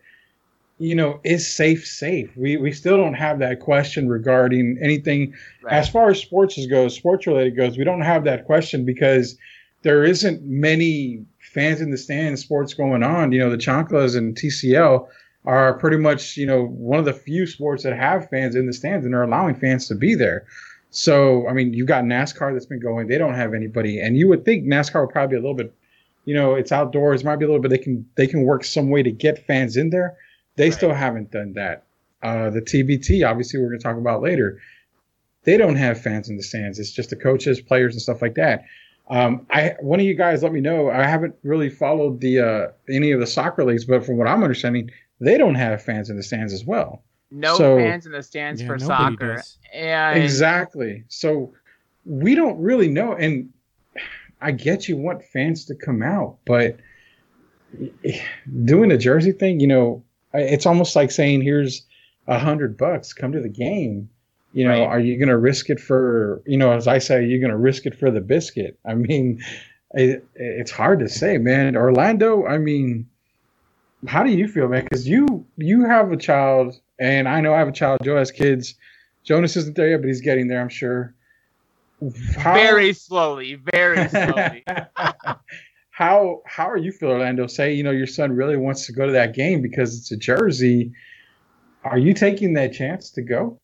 you know, is safe safe? We we still don't have that question regarding anything right. as far as sports goes, sports related goes. We don't have that question because there isn't many fans in the stands, sports going on. You know, the Chanclas and TCL are pretty much you know one of the few sports that have fans in the stands and are allowing fans to be there. So I mean, you've got NASCAR that's been going; they don't have anybody, and you would think NASCAR would probably be a little bit, you know, it's outdoors, might be a little bit. They can they can work some way to get fans in there they right. still haven't done that. Uh, the TBT, obviously, we're going to talk about later. They don't have fans in the stands. It's just the coaches, players, and stuff like that. Um, I one of you guys let me know. I haven't really followed the uh, any of the soccer leagues, but from what I'm understanding, they don't have fans in the stands as well. No so, fans in the stands yeah, for soccer. And exactly. So we don't really know. And I get you want fans to come out, but doing the jersey thing, you know, it's almost like saying, "Here's a hundred bucks. Come to the game." You know, right. are you going to risk it for? You know, as I say, you're going to risk it for the biscuit. I mean, it, it's hard to say, man. Orlando, I mean, how do you feel, man? Because you you have a child, and I know I have a child. Joe has kids. Jonas isn't there yet, but he's getting there, I'm sure. How, very slowly, very slowly. how how are you feel, Orlando? Say you know your son really wants to go to that game because it's a jersey. Are you taking that chance to go?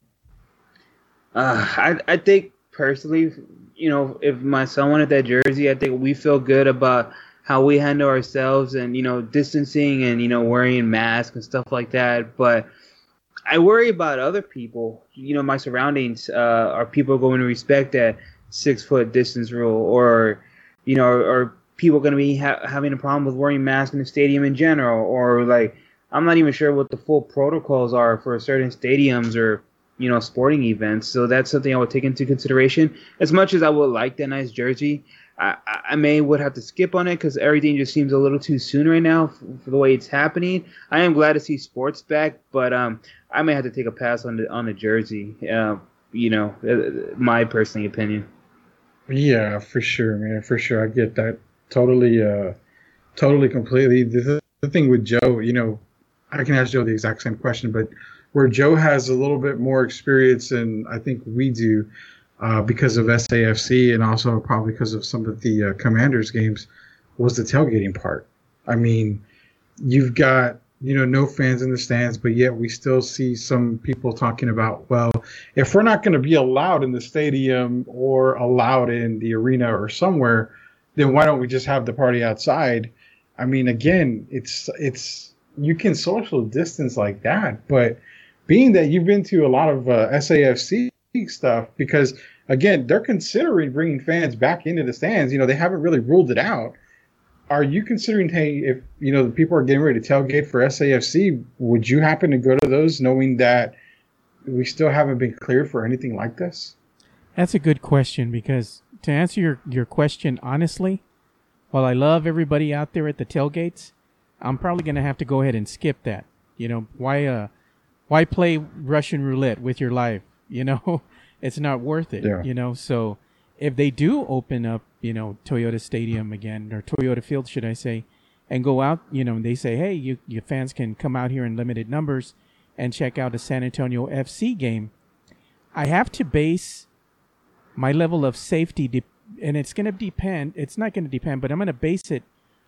Uh, I I think personally, you know, if my son wanted that jersey, I think we feel good about how we handle ourselves and you know distancing and you know wearing masks and stuff like that. But I worry about other people. You know, my surroundings. Uh, are people going to respect that six foot distance rule, or you know, are people going to be ha- having a problem with wearing masks in the stadium in general, or like I'm not even sure what the full protocols are for certain stadiums or you know sporting events. So that's something I would take into consideration. As much as I would like that nice jersey, I, I may would have to skip on it because everything just seems a little too soon right now for, for, the way it's happening. I am glad to see sports back, but um, I may have to take a pass on the on the jersey. Uh, you know, uh, my personal opinion. Yeah, for sure, man. For sure, I get that totally, uh, totally, completely. The, the thing with Joe, you know, I can ask Joe the exact same question, but where Joe has a little bit more experience than I think we do uh, because of SAFC and also probably because of some of the uh, Commanders games was the tailgating part. I mean, you've got you know no fans in the stands, but yet we still see some people talking about well, if we're not going to be allowed in the stadium or allowed in the arena or somewhere, then why don't we just have the party outside? I mean, again, it's it's you can social distance like that, but being that you've been to a lot of uh, SAFC stuff, because again, they're considering bringing fans back into the stands. You know, they haven't really ruled it out. Are you considering, hey, if you know the people are getting ready to tailgate for SAFC, would you happen to go to those, knowing that we still haven't been cleared for anything like this? That's a good question because to answer your, your question honestly, while I love everybody out there at the tailgates, I'm probably gonna have to go ahead and skip that. You know, why uh why play Russian roulette with your life? You know, it's not worth it. Yeah. You know, so if they do open up, you know, Toyota Stadium again or Toyota Field, should I say, and go out, you know, and they say, hey, you your fans can come out here in limited numbers and check out a San Antonio FC game. I have to base my level of safety, de- and it's going to depend. It's not going to depend, but I'm going to base it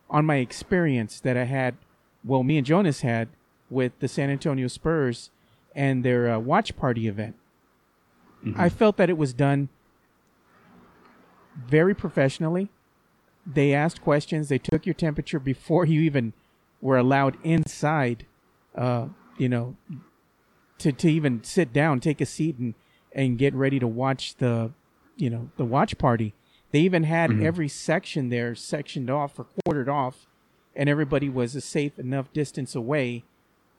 on my experience that I had. Well, me and Jonas had with the San Antonio Spurs and their uh, watch party event. Mm-hmm. I felt that it was done very professionally. They asked questions. They took your temperature before you even were allowed inside. Uh, you know, to to even sit down, take a seat, and and get ready to watch the you know the watch party. They even had mm-hmm. every section there sectioned off or quartered off, and everybody was a safe enough distance away.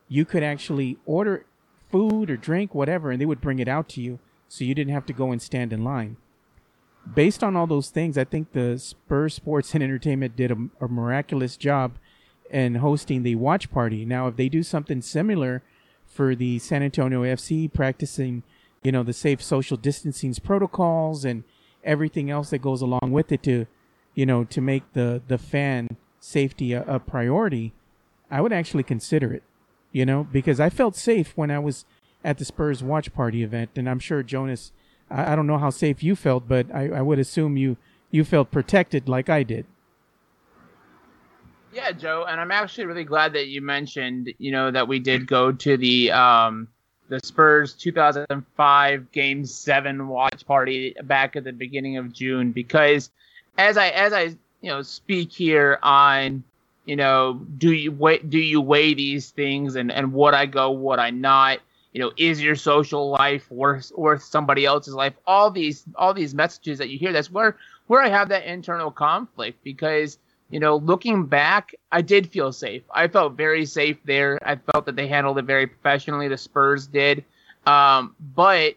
You could actually order food or drink, whatever, and they would bring it out to you, so you didn't have to go and stand in line. Based on all those things, I think the Spurs Sports and Entertainment did a, a miraculous job in hosting the watch party. Now, if they do something similar for the San Antonio FC, practicing you know the safe social distancing protocols and everything else that goes along with it to you know to make the the fan safety a, a priority i would actually consider it you know because i felt safe when i was at the spurs watch party event and i'm sure jonas i, I don't know how safe you felt but I, I would assume you you felt protected like i did. Yeah, Joe, and I'm actually really glad that you mentioned, you know, that we did go to the um, the Spurs 2005 Game Seven watch party back at the beginning of June because as I as I you know speak here on you know do you weigh do you weigh these things and and what I go what I not you know is your social life worth worth somebody else's life all these all these messages that you hear that's where where I have that internal conflict because you know, looking back, I did feel safe. I felt very safe there. I felt that they handled it very professionally. The Spurs did. Um, but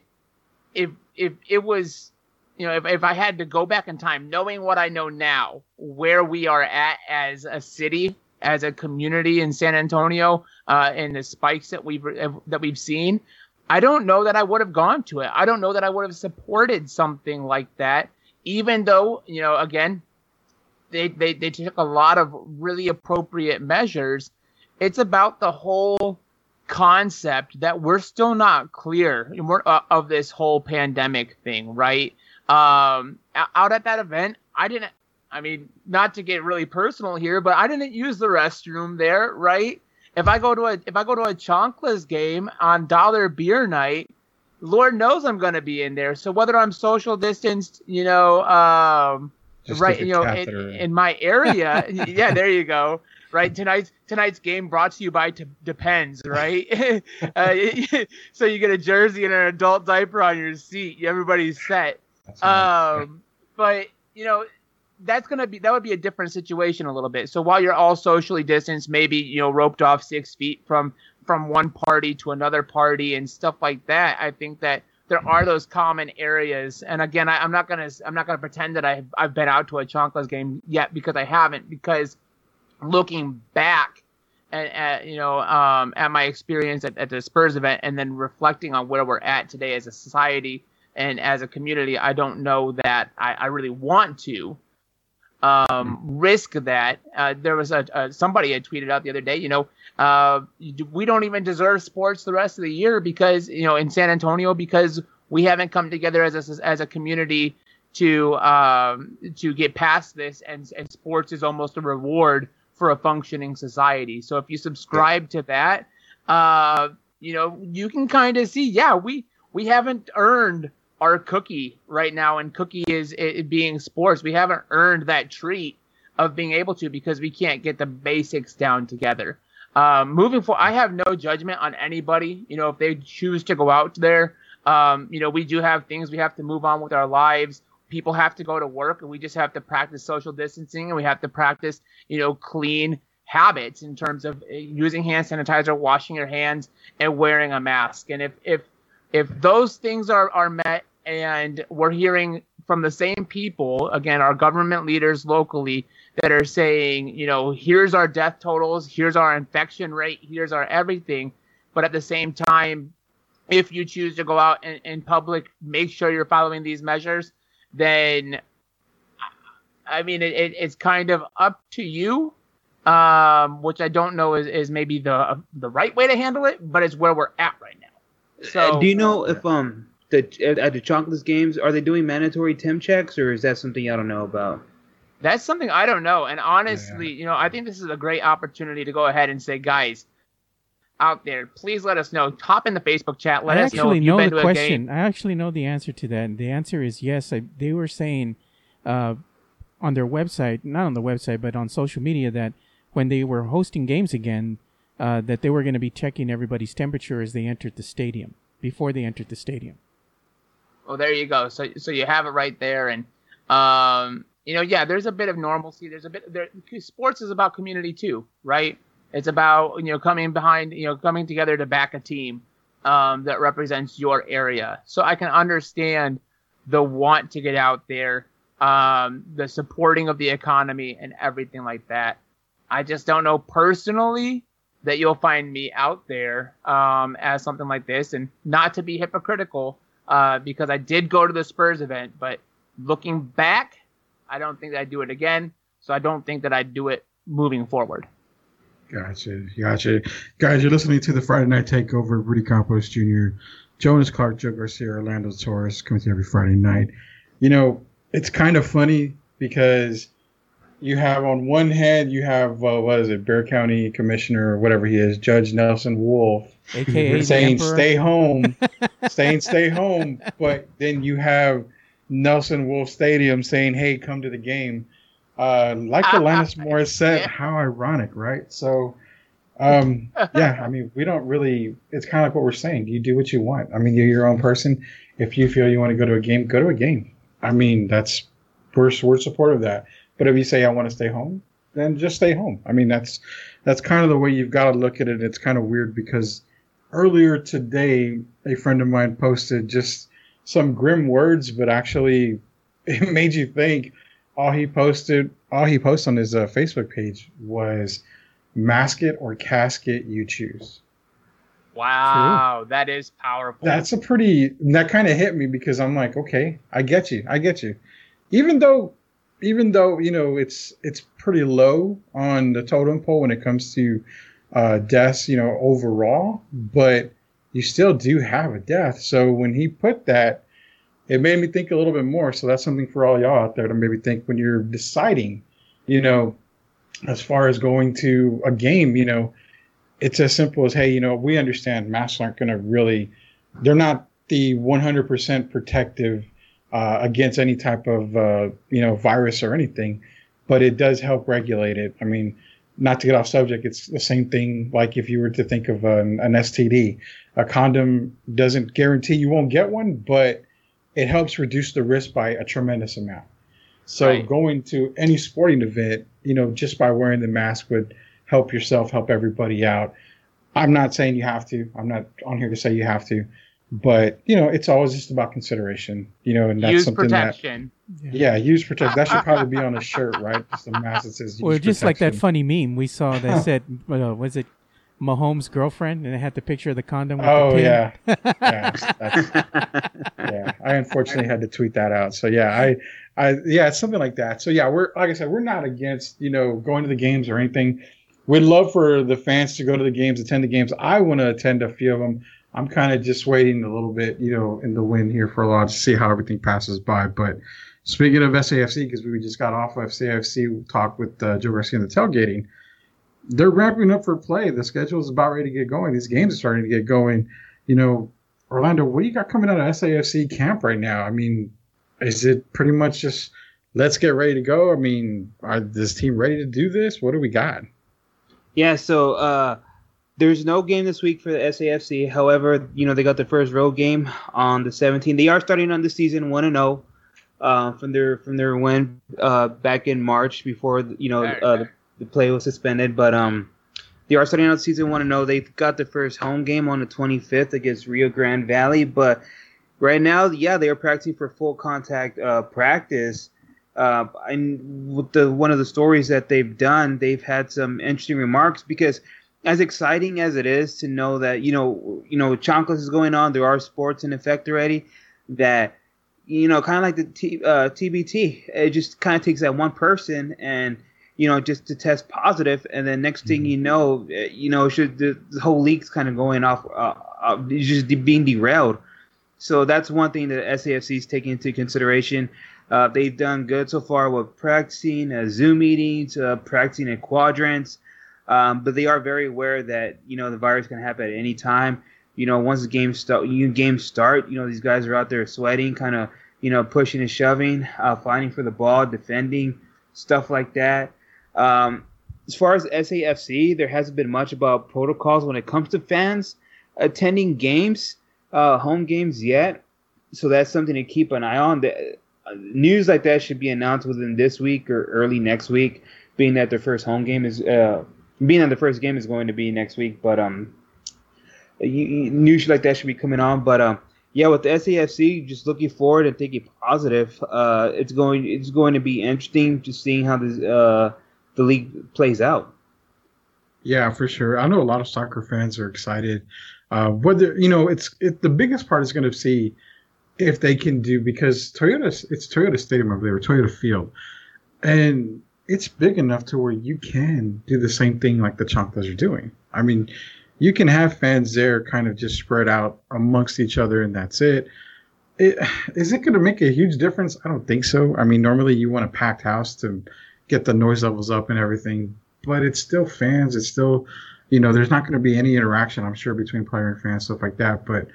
if if it was, you know, if, if I had to go back in time, knowing what I know now, where we are at as a city, as a community in San Antonio, uh, and the spikes that we've that we've seen, I don't know that I would have gone to it. I don't know that I would have supported something like that, even though, you know, again, they, they they took a lot of really appropriate measures. It's about the whole concept that we're still not clear uh, of this whole pandemic thing, right? Um, out at that event, I didn't. I mean, not to get really personal here, but I didn't use the restroom there, right? If I go to a if I go to a Chanclas game on dollar beer night, Lord knows I'm going to be in there. So whether I'm social distanced, you know, um, right, you know, in, in, my area, yeah, there you go. Right, tonight's tonight's game brought to you by T- Depends, right? uh, so you get a jersey and an adult diaper on your seat. Everybody's set. Um, but you know, that's gonna be that would be a different situation a little bit. So while you're all socially distanced, maybe you know roped off six feet from from one party to another party and stuff like that, I think that there are those common areas. And again, I, am not gonna I'm not gonna pretend that I've I've been out to a Chanclas game yet because I haven't. Because looking back at, at you know um, at my experience at, at the Spurs event and then reflecting on where we're at today as a society and as a community, I don't know that I, I really want to um, risk that. Uh, there was a, a, somebody had tweeted out the other day, you know, uh, we don't even deserve sports the rest of the year because you know in San Antonio because we haven't come together as a, as a community to um, to get past this, and and sports is almost a reward for a functioning society. So if you subscribe to that, uh, you know, you can kind of see, yeah, we we haven't earned our cookie right now, and cookie is it being sports. We haven't earned that treat of being able to because we can't get the basics down together. Um, moving forward, I have no judgment on anybody. You know, if they choose to go out there, um, you know, we do have things we have to move on with our lives. People have to go to work, and we just have to practice social distancing, and we have to practice, you know, clean habits in terms of uh, using hand sanitizer, washing your hands, and wearing a mask. And if if if those things are, are met and we're hearing from the same people, again, our government leaders locally that are saying, you know, here's our death totals, here's our infection rate, here's our everything. But at the same time, if you choose to go out in, in public, make sure you're following these measures, then I mean, it, it, it's kind of up to you, um, which I don't know is, is maybe the the right way to handle it, but it's where we're at right now. So, do you know if um the at the Chanclas games are they doing mandatory temp checks or is that something I don't know about? That's something I don't know, and honestly, yeah. you know, I think this is a great opportunity to go ahead and say, guys, out there, please let us know. Hop in the Facebook chat. Let I us know. I actually know the question. I actually know the answer to that. The answer is yes. I, they were saying uh, on their website, not on the website, but on social media, that when they were hosting games again, uh, that they were going to be checking everybody's temperature as they entered the stadium before they entered the stadium. Well, there you go. So, so you have it right there, and um, you know, yeah, there's a bit of normalcy. There's a bit there. Sports is about community too, right? It's about you know coming behind, you know, coming together to back a team um, that represents your area. So I can understand the want to get out there, um, the supporting of the economy, and everything like that. I just don't know personally that you'll find me out there um, as something like this, and not to be hypocritical, uh, because I did go to the Spurs event, but looking back, I don't think I'd do it again. So I don't think that I'd do it moving forward. Gotcha, gotcha, guys. You're listening to the Friday Night Takeover. Rudy Campos Jr., Jonas Clark, Joe Garcia, Orlando Torres coming to you every Friday night. You know, it's kind of funny because you have on one hand you have uh, what is it, Bexar County Commissioner or whatever he is, Judge Nelson Wolff AKA saying stay home, saying stay home, but then you have Nelson Wolff Stadium saying, "Hey, come to the game." Uh, like the Alanis Morris said, yeah. how ironic, right? So, um, yeah, I mean, we don't really. It's kind of like what we're saying. You do what you want. I mean, you're your own person. If you feel you want to go to a game, go to a game. I mean, that's we're we're supportive of that. But if you say I want to stay home, then just stay home. I mean, that's that's kind of the way you've got to look at it. It's kind of weird because earlier today, a friend of mine posted just some grim words, but actually it made you think. All he posted, all he posted on his uh, Facebook page was mask it or casket, you choose. Wow, True. that is powerful. That's a pretty. That kind of hit me because I'm like, okay, I get you, I get you. Even though even though you know it's it's pretty low on the totem pole when it comes to uh, deaths, you know, overall, but you still do have a death. So when he put that, it made me think a little bit more. So that's something for all y'all out there to maybe think when you're deciding, you know, as far as going to a game, you know, it's as simple as, hey, you know, we understand masks aren't going to really, they're not the 100% protective uh, against any type of, uh, you know, virus or anything, but it does help regulate it. I mean, not to get off subject, it's the same thing like if you were to think of an, an STD. A condom doesn't guarantee you won't get one, but it helps reduce the risk by a tremendous amount. So right. going to any sporting event, you know, just by wearing the mask would help yourself, help everybody out. I'm not saying you have to. I'm not on here to say you have to, but you know, it's always just about consideration. You know, and that's use something protection. that yeah, use protection. That should probably be on a shirt, right? Just a mask that says. Well, just protection. like that funny meme we saw that said, uh, "Was it Mahomes' girlfriend, and it had the picture of the condom. oh the yeah, yeah, yeah. I unfortunately had to tweet that out. So yeah, I, I, yeah, it's something like that. So yeah, we're like I said, we're not against you know going to the games or anything. We'd love for the fans to go to the games, attend the games. I want to attend a few of them. I'm kind of just waiting a little bit, you know, in the wind here for a while to see how everything passes by. But speaking of SAFC, because we just got off of SAFC talk with uh, Joe Garcia and the tailgating they're ramping up for play. The schedule is about ready to get going. These games are starting to get going. You know, Orlando, what do you got coming out of SAFC camp right now? I mean, is it pretty much just let's get ready to go? I mean, are this team ready to do this? What do we got? Yeah, so uh, there's no game this week for the SAFC. However, you know they got their first road game on the 17th. They are starting on the season one and zero oh, uh, from their from their win uh, back in March before you know uh, the the play was suspended. But um, they are starting out season one to know they've got their first home game on the 25th against Rio Grande Valley. But right now, yeah, they are practicing for full contact uh, practice. Uh, and with the one of the stories that they've done, they've had some interesting remarks because as exciting as it is to know that you know you know Chanclas is going on, there are sports in effect already. That you know, kind of like the T, uh, TBT, it just kind of takes that one person and you know, just to test positive, and then next thing you mm-hmm. know, eh, you know, should the, the whole league's kind of going off, uh, uh, just being derailed. So that's one thing that SAFC is taking into consideration. Uh, they've done good so far with practicing uh, Zoom meetings, uh, practicing in quadrants, um, but they are very aware that you know the virus can happen at any time. You know, once the game start, you games start, you know these guys are out there sweating, kind of you know pushing and shoving, uh, fighting for the ball, defending, stuff like that. Um, as far as SAFC, there hasn't been much about protocols when it comes to fans attending games, uh, home games yet. So that's something to keep an eye on. The, uh, news like that should be announced within this week or early next week, being that their first home game is, uh, being that the first game is going to be next week. But um, news like that should be coming on. But um, yeah, with the SAFC, just looking forward and thinking positive. Uh, it's going it's going to be interesting just seeing how this uh the league plays out. Yeah, for sure. I know a lot of soccer fans are excited. Uh, whether you know, it's it, the biggest part is going to see if they can do because Toyota it's Toyota Stadium over there, Toyota Field, and it's big enough to where you can do the same thing like the Chanclas are doing. I mean, you can have fans there kind of just spread out amongst each other, and that's it. it is it going to make a huge difference? I don't think so. I mean, normally you want a packed house to get the noise levels up and everything. But it's still fans. It's still, you know, there's not going to be any interaction, I'm sure, between player and fans, stuff like that. But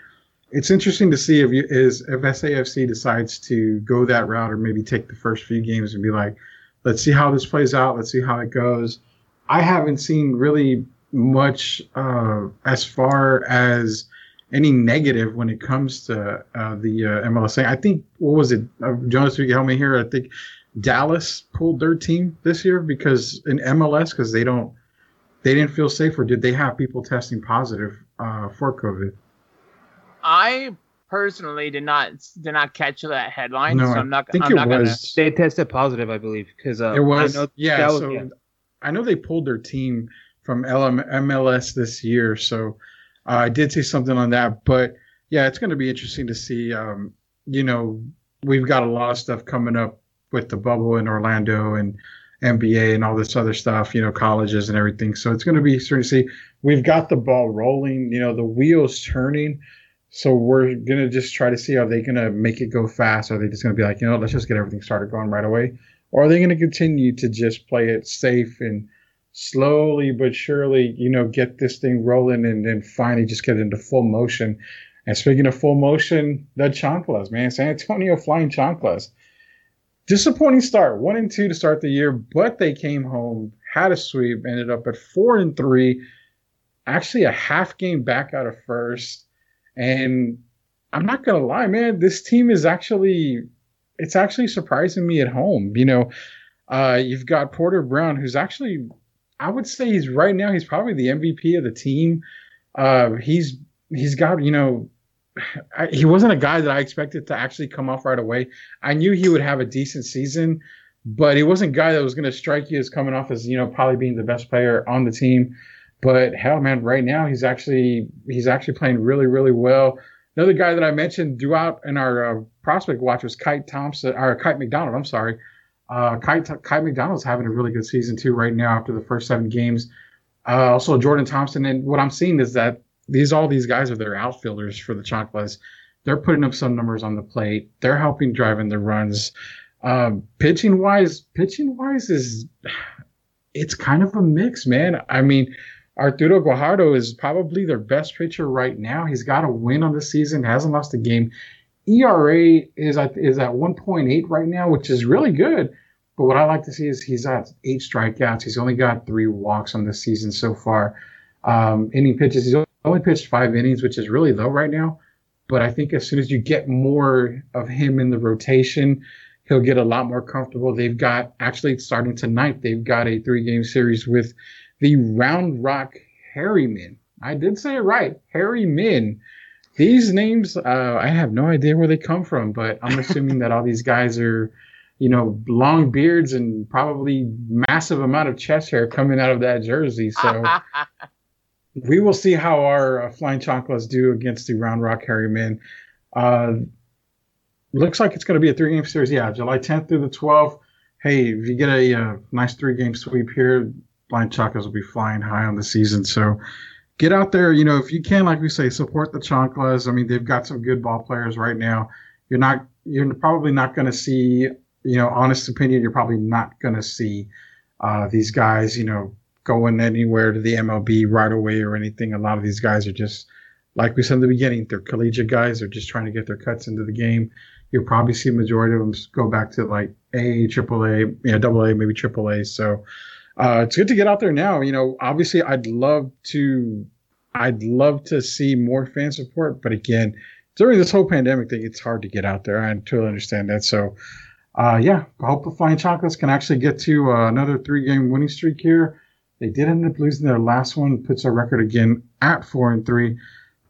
it's interesting to see if you, is if SAFC decides to go that route or maybe take the first few games and be like, let's see how this plays out. Let's see how it goes. I haven't seen really much uh, as far as any negative when it comes to uh, the uh, MLS. I think what was it, uh, Jonas? You help me here. I think Dallas pulled their team this year because in MLS because they don't they didn't feel safe or did they have people testing positive uh, for COVID? I personally did not did not catch that headline, no, so I'm not. I think I'm it not was. Gonna... They tested positive, I believe, because uh, it was. know, yeah, was, so yeah. I know they pulled their team from LM, MLS this year, so uh, I did see something on that. But yeah, it's going to be interesting to see. Um, you know, we've got a lot of stuff coming up with the bubble in Orlando and NBA and all this other stuff, you know, colleges and everything. So it's going to be sort of see. We've got the ball rolling, you know, the wheels turning. So we're gonna just try to see are they gonna make it go fast? Are they just gonna be like, you know, let's just get everything started going right away, or are they gonna continue to just play it safe and slowly but surely, you know, get this thing rolling and then finally just get into full motion? And speaking of full motion, the Chanclas, man, San Antonio Flying Chanclas. Disappointing start, one and two to start the year, but they came home, had a sweep, ended up at four and three, actually a half game back out of first and I'm not gonna lie, man, this team is actually it's actually surprising me at home. You know, uh, you've got Porter Brown, who's actually I would say he's right now he's probably the MVP of the team. Uh, he's he's got you know I, he wasn't a guy that I expected to actually come off right away. I knew he would have a decent season, but he wasn't a guy that was going to strike you as coming off as you know probably being the best player on the team. But hell, man, right now he's actually he's actually playing really really well. Another guy that I mentioned throughout in our uh, prospect watch was Kite Thompson or Kite McDonald. I'm sorry, uh, Kite Kite McDonald's having a really good season too right now after the first seven games. Uh, also Jordan Thompson, and what I'm seeing is that these all these guys are their outfielders for the Chanclas. They're putting up some numbers on the plate. They're helping driving the runs. Um, pitching wise, pitching wise is it's kind of a mix, man. I mean, Arturo Guajardo is probably their best pitcher right now. He's got a win on the season, hasn't lost a game. ERA is at is at 1.8 right now, which is really good. But what I like to see is he's at eight strikeouts. He's only got three walks on the season so far. Um, inning pitches, he's only pitched five innings, which is really low right now. But I think as soon as you get more of him in the rotation, he'll get a lot more comfortable. They've got actually starting tonight, they've got a three game series with the Round Rock Hairy Men. I did say it right, Hairy Men. These names, uh, I have no idea where they come from, but I'm assuming that all these guys are, you know, long beards and probably massive amount of chest hair coming out of that jersey. So we will see how our uh, Flying Chanclas do against the Round Rock Hairy Men. Uh, looks like it's going to be a three game series. Yeah, July 10th through the 12th. Hey, if you get a, a uh, nice three game sweep here, Flying Chanclas will be flying high on the season. So get out there. You know, if you can, like we say, support the Chanclas. I mean, they've got some good ball players right now. You're not, you're probably not going to see, you know, honest opinion, you're probably not going to see uh, these guys, you know, going anywhere to the MLB right away or anything. A lot of these guys are just, like we said in the beginning, they're collegiate guys. They're just trying to get their cuts into the game. You'll probably see majority of them go back to like A, triple A, you know, double A, maybe triple A. So, uh, it's good to get out there now. You know, obviously, I'd love to, I'd love to see more fan support, but again, during this whole pandemic thing, it's hard to get out there. I totally understand that. So, uh, yeah, I hope the Flying Chanclas can actually get to uh, another three-game winning streak here. They did end up losing their last one, puts our record again at four and three.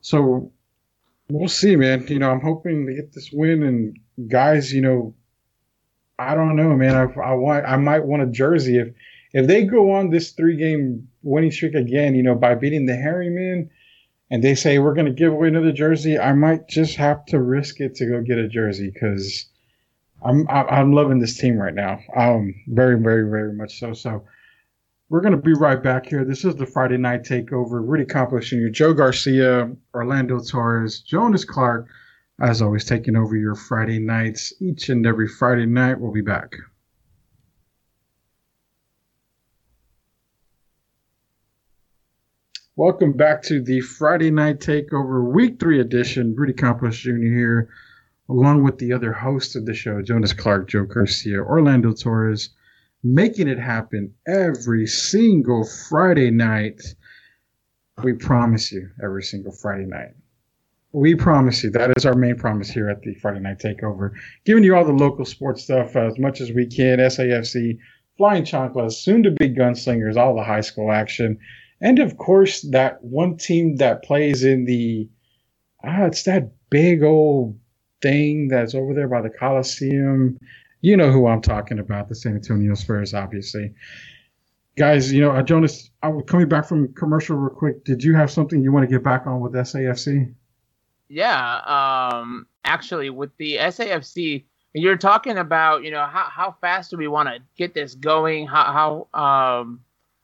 So we'll see, man. You know, I'm hoping to get this win. And guys, you know, I don't know, man. I, I want, I might want a jersey if if they go on this three game winning streak again, you know, by beating the Hairy Men, and they say we're going to give away another jersey, I might just have to risk it to go get a jersey because I'm I'm loving this team right now. Um, very very very much so. So we're going to be right back here. This is the Friday Night Takeover. Rudy Campos Jr., Joe Garcia, Orlando Torres, Jonas Clark, as always, taking over your Friday nights each and every Friday night. We'll be back. Welcome back to the Friday Night Takeover Week 3 edition. Rudy Campos Jr. here, along with the other host of the show, Jonas Clark, Joe Garcia, Orlando Torres, making it happen every single Friday night. We promise you, every single Friday night. We promise you. That is our main promise here at the Friday Night Takeover. Giving you all the local sports stuff as much as we can. SAFC, Flying Chanclas, soon to be Gunslingers, all the high school action and of course that one team that plays in the ah, it's that big old thing that's over there by the Coliseum. You know who I'm talking about, the San Antonio Spurs, obviously. Guys, you know, uh, Jonas, I was coming back from commercial real quick. Did you have something you want to get back on with SAFC? Yeah, um, actually, with the SAFC, you're talking about, you know, how, how fast do we want to get this going? How, how, um,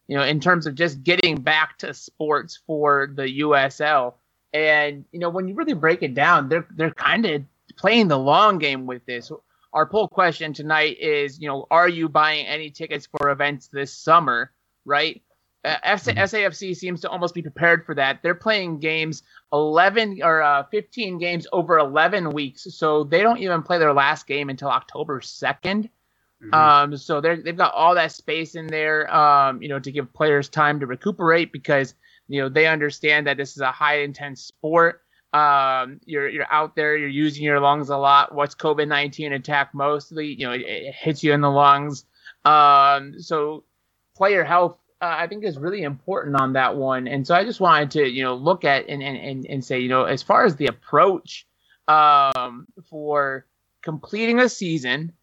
you know, in terms of just getting back to sports for the USL. And, you know, when you really break it down, they're, they're kind of playing the long game with this. Our poll question tonight is, you know, are you buying any tickets for events this summer? Right. Uh, SAFC seems to almost be prepared for that. They're playing games 11 or uh, 15 games over 11 weeks, so they don't even play their last game until October 2nd. Mm-hmm. Um, so they they've got all that space in there, um, you know, to give players time to recuperate because you know they understand that this is a high intense sport. Um, you're you're out there, you're using your lungs a lot. What's COVID nineteen attack mostly? You know, it, it, hits you in the lungs. Um, so player health uh, I think is really important on that one. And so I just wanted to, you know, look at and, and, and say, you know, as far as the approach um, for completing a season,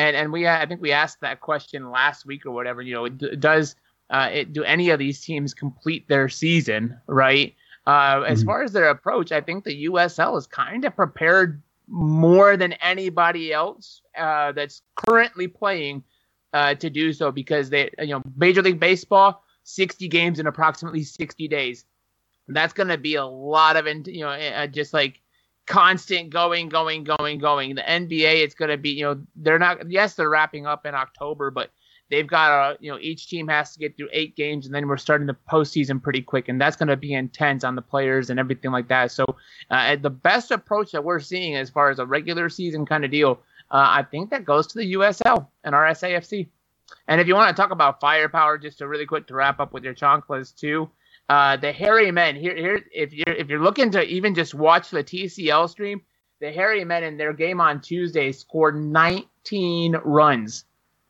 and, and we, I think we asked that question last week or whatever, you know, does uh, it, do any of these teams complete their season, right? Uh, as mm-hmm. far as their approach, I think the USL is kind of prepared more than anybody else uh, that's currently playing uh, to do so because they, you know, Major League Baseball, 60 games in approximately 60 days. That's going to be a lot of, you know, uh, just like constant going, going, going, going. The NBA, it's going to be, you know, they're not, yes, they're wrapping up in October, but they've got a, you know, each team has to get through eight games and then we're starting the postseason pretty quick. And that's going to be intense on the players and everything like that. So uh, the best approach that we're seeing as far as a regular season kind of deal uh, I think that goes to the USL and our SAFC. And if you want to talk about firepower, just to really quick to wrap up with your chanclas too, uh, the Hairy Men here here if you're if you're looking to even just watch the TCL stream, the Hairy Men in their game on Tuesday scored 19 runs,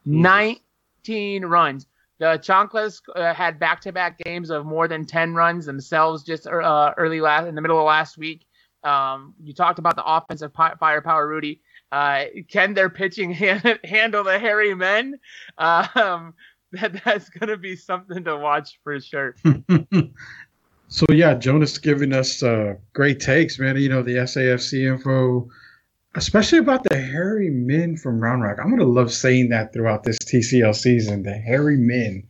mm. 19 runs. The Chanclas uh, had back-to-back games of more than 10 runs themselves just uh, early last in the middle of last week. Um, you talked about the offensive firepower, Rudy. Uh, can their pitching handle the hairy men? Um, that that's gonna be something to watch for sure. so yeah, Jonas giving us uh, great takes, man. You know the SAFC info, especially about the hairy men from Round Rock. I'm gonna love saying that throughout this TCL season. The hairy men.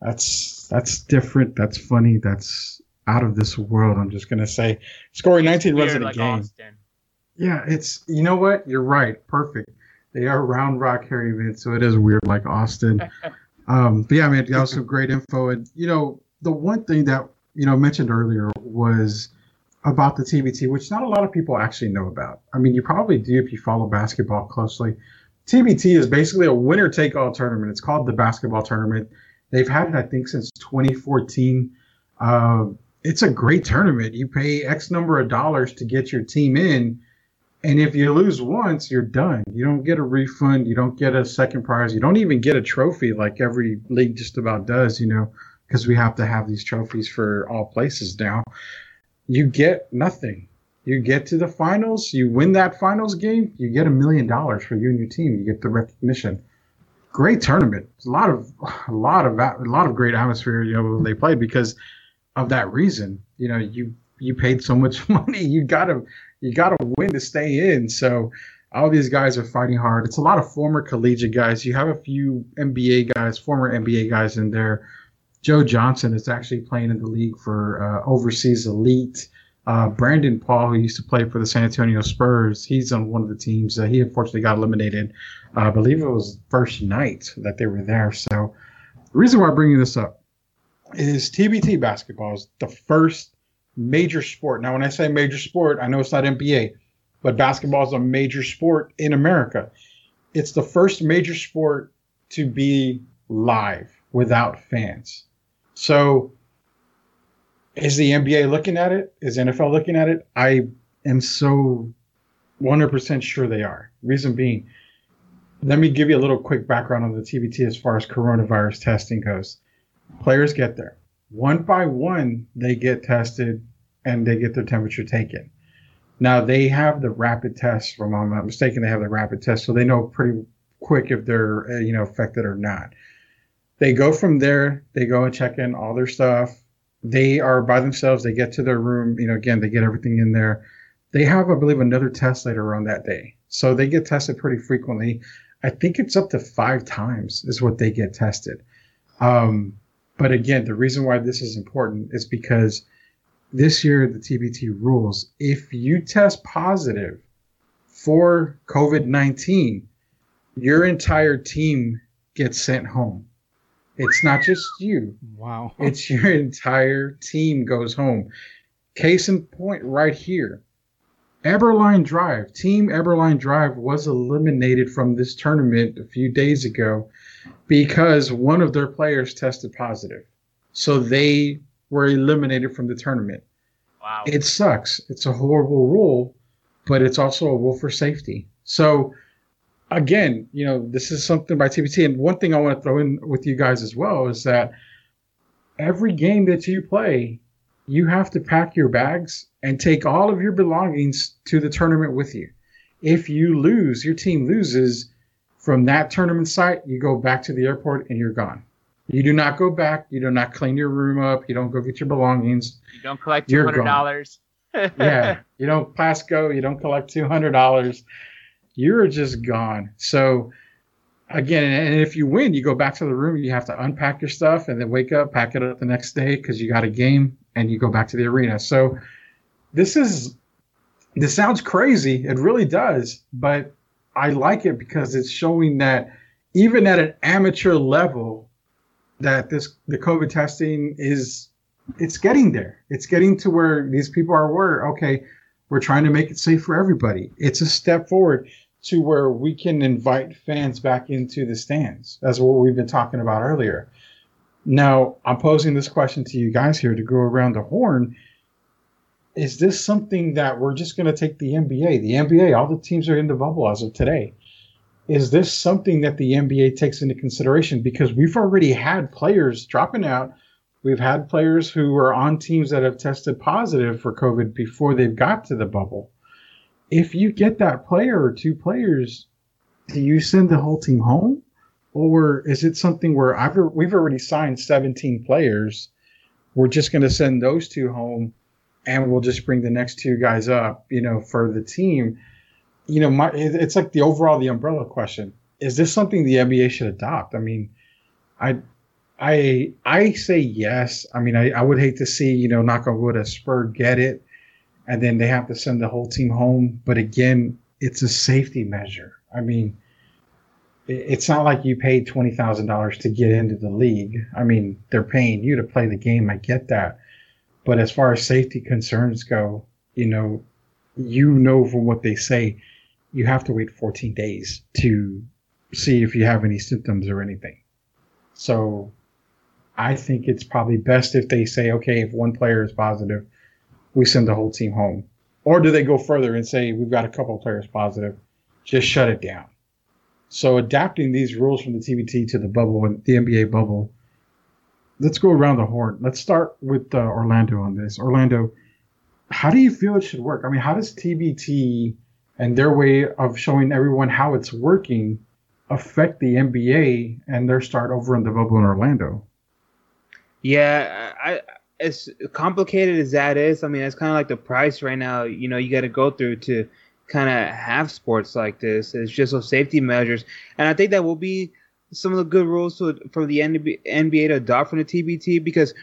That's that's different. That's funny. That's out of this world. I'm just gonna say, scoring 19 runs in a like game. Austin. Yeah, it's you know what? You're right. Perfect. They are round rock hairy men, so it is weird like Austin. um, but yeah, I mean, also great info. And you know, the one thing that you know mentioned earlier was about the TBT, which not a lot of people actually know about. I mean, you probably do if you follow basketball closely. TBT is basically a winner take all tournament. It's called the basketball tournament. They've had it, I think, since 2014. Uh, it's a great tournament. You pay X number of dollars to get your team in, and if you lose once, you're done. You don't get a refund. You don't get a second prize. You don't even get a trophy like every league just about does, you know, because we have to have these trophies for all places now. You get nothing. You get to the finals, you win that finals game, you get a million dollars for you and your team. You get the recognition. Great tournament. A lot of a lot of a lot of great atmosphere, you know, they played because of that reason. You know, you you paid so much money. You gotta you gotta win to stay in. So all these guys are fighting hard. It's a lot of former collegiate guys. You have a few NBA guys, former NBA guys in there. Joe Johnson is actually playing in the league for uh, overseas elite. Uh, Brandon Paul, who used to play for the San Antonio Spurs, he's on one of the teams. Uh, he unfortunately got eliminated. Uh, I believe it was first night that they were there. So the reason why I'm bringing this up is TBT basketball is the first major sport. Now, when I say major sport, I know it's not NBA, but basketball is a major sport in America. It's the first major sport to be live without fans. So, is the NBA looking at it? Is NFL looking at it? I am so 100% sure they are. Reason being, let me give you a little quick background on the TBT as far as coronavirus testing goes. Players get there one by one they get tested and they get their temperature taken. Now they have the rapid test. From I'm not mistaken, they have the rapid test, so they know pretty quick if they're uh, you know affected or not. They go from there. They go and check in all their stuff. They are by themselves. They get to their room. You know, again, they get everything in there. They have, I believe, another test later on that day. So they get tested pretty frequently. I think it's up to five times is what they get tested. Um, but again, the reason why this is important is because this year the TBT rules if you test positive for COVID 19, your entire team gets sent home. It's not just you. Wow. It's your entire team goes home. Case in point, right here. Eberlein Drive, Team Eberlein Drive was eliminated from this tournament a few days ago because one of their players tested positive. So they were eliminated from the tournament. Wow. It sucks. It's a horrible rule, but it's also a rule for safety. So again, you know, this is something by TBT. And one thing I want to throw in with you guys as well is that every game that you play, you have to pack your bags and take all of your belongings to the tournament with you. If you lose, your team loses from that tournament site, you go back to the airport and you're gone. You do not go back. You do not clean your room up. You don't go get your belongings. You don't collect two hundred dollars. yeah, you don't pass go. You don't collect two hundred dollars. You're just gone. So again, and if you win, you go back to the room. You have to unpack your stuff and then wake up, pack it up the next day because you got a game, and you go back to the arena. So this is this sounds crazy. It really does, but I like it because it's showing that even at an amateur level, that this the COVID testing is it's getting there. It's getting to where these people are aware. Okay, we're trying to make it safe for everybody. It's a step forward to where we can invite fans back into the stands. That's what we've been talking about earlier. Now, I'm posing this question to you guys here to go around the horn. Is this something that we're just going to take the NBA? The NBA, all the teams are in the bubble as of today. Is this something that the NBA takes into consideration? Because we've already had players dropping out. We've had players who are on teams that have tested positive for COVID before they've got to the bubble. If you get that player or two players, do you send the whole team home? Or is it something where I've, we've already signed 17 players? We're just going to send those two home and we'll just bring the next two guys up, you know, for the team. You know, my it's like the overall the umbrella question. Is this something the NBA should adopt? I mean, I I I say yes. I mean, I, I would hate to see, you know, knock on wood, a Spur get it and then they have to send the whole team home. But again, it's a safety measure. I mean, it's not like you paid twenty thousand dollars to get into the league. I mean, they're paying you to play the game. I get that, but as far as safety concerns go, you know, you know from what they say, you have to wait 14 days to see if you have any symptoms or anything. So, I think it's probably best if they say, okay, if one player is positive, we send the whole team home, or do they go further and say we've got a couple players positive, just shut it down? So adapting these rules from the TBT to the bubble and the NBA bubble. Let's go around the horn. Let's start with uh, Orlando on this. Orlando, how do you feel it should work? I mean, how does TBT and their way of showing everyone how it's working affect the NBA and their start over in the bubble in Orlando? Yeah, I as complicated as that is, I mean, it's kind of like the price right now. You know, you got to go through to kind of have sports like this. It's just those safety measures, and I think that will be some of the good rules to, for the NBA to adopt from the TBT because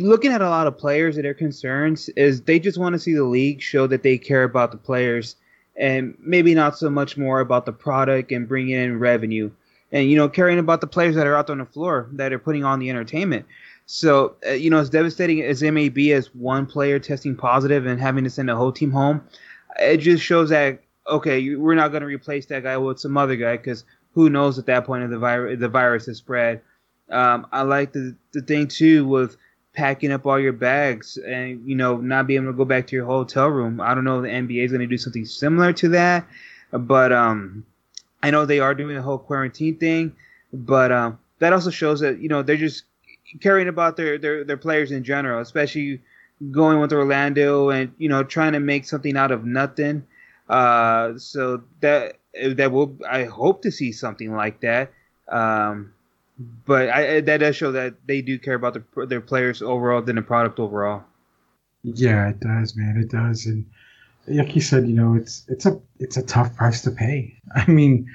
looking at a lot of players and their concerns is they just want to see the league show that they care about the players and maybe not so much more about the product and bringing in revenue and you know caring about the players that are out there on the floor that are putting on the entertainment. So, uh, you know, as devastating as it may be as one player testing positive and having to send a whole team home, it just shows that, okay, we're not going to replace that guy with some other guy because who knows at that point if the, virus, the virus has spread. Um, I like the, the thing, too, with packing up all your bags and, you know, not being able to go back to your hotel room. I don't know if the NBA is going to do something similar to that, but um, I know they are doing the whole quarantine thing, but um, that also shows that, you know, they're just caring about their, their their players in general, especially going with Orlando and you know trying to make something out of nothing. Uh, so that that will I hope to see something like that. Um, but I, that does show that they do care about their their players overall than the product overall. Yeah, it does, man. It does, and like you said, you know, it's it's a it's a tough price to pay. I mean,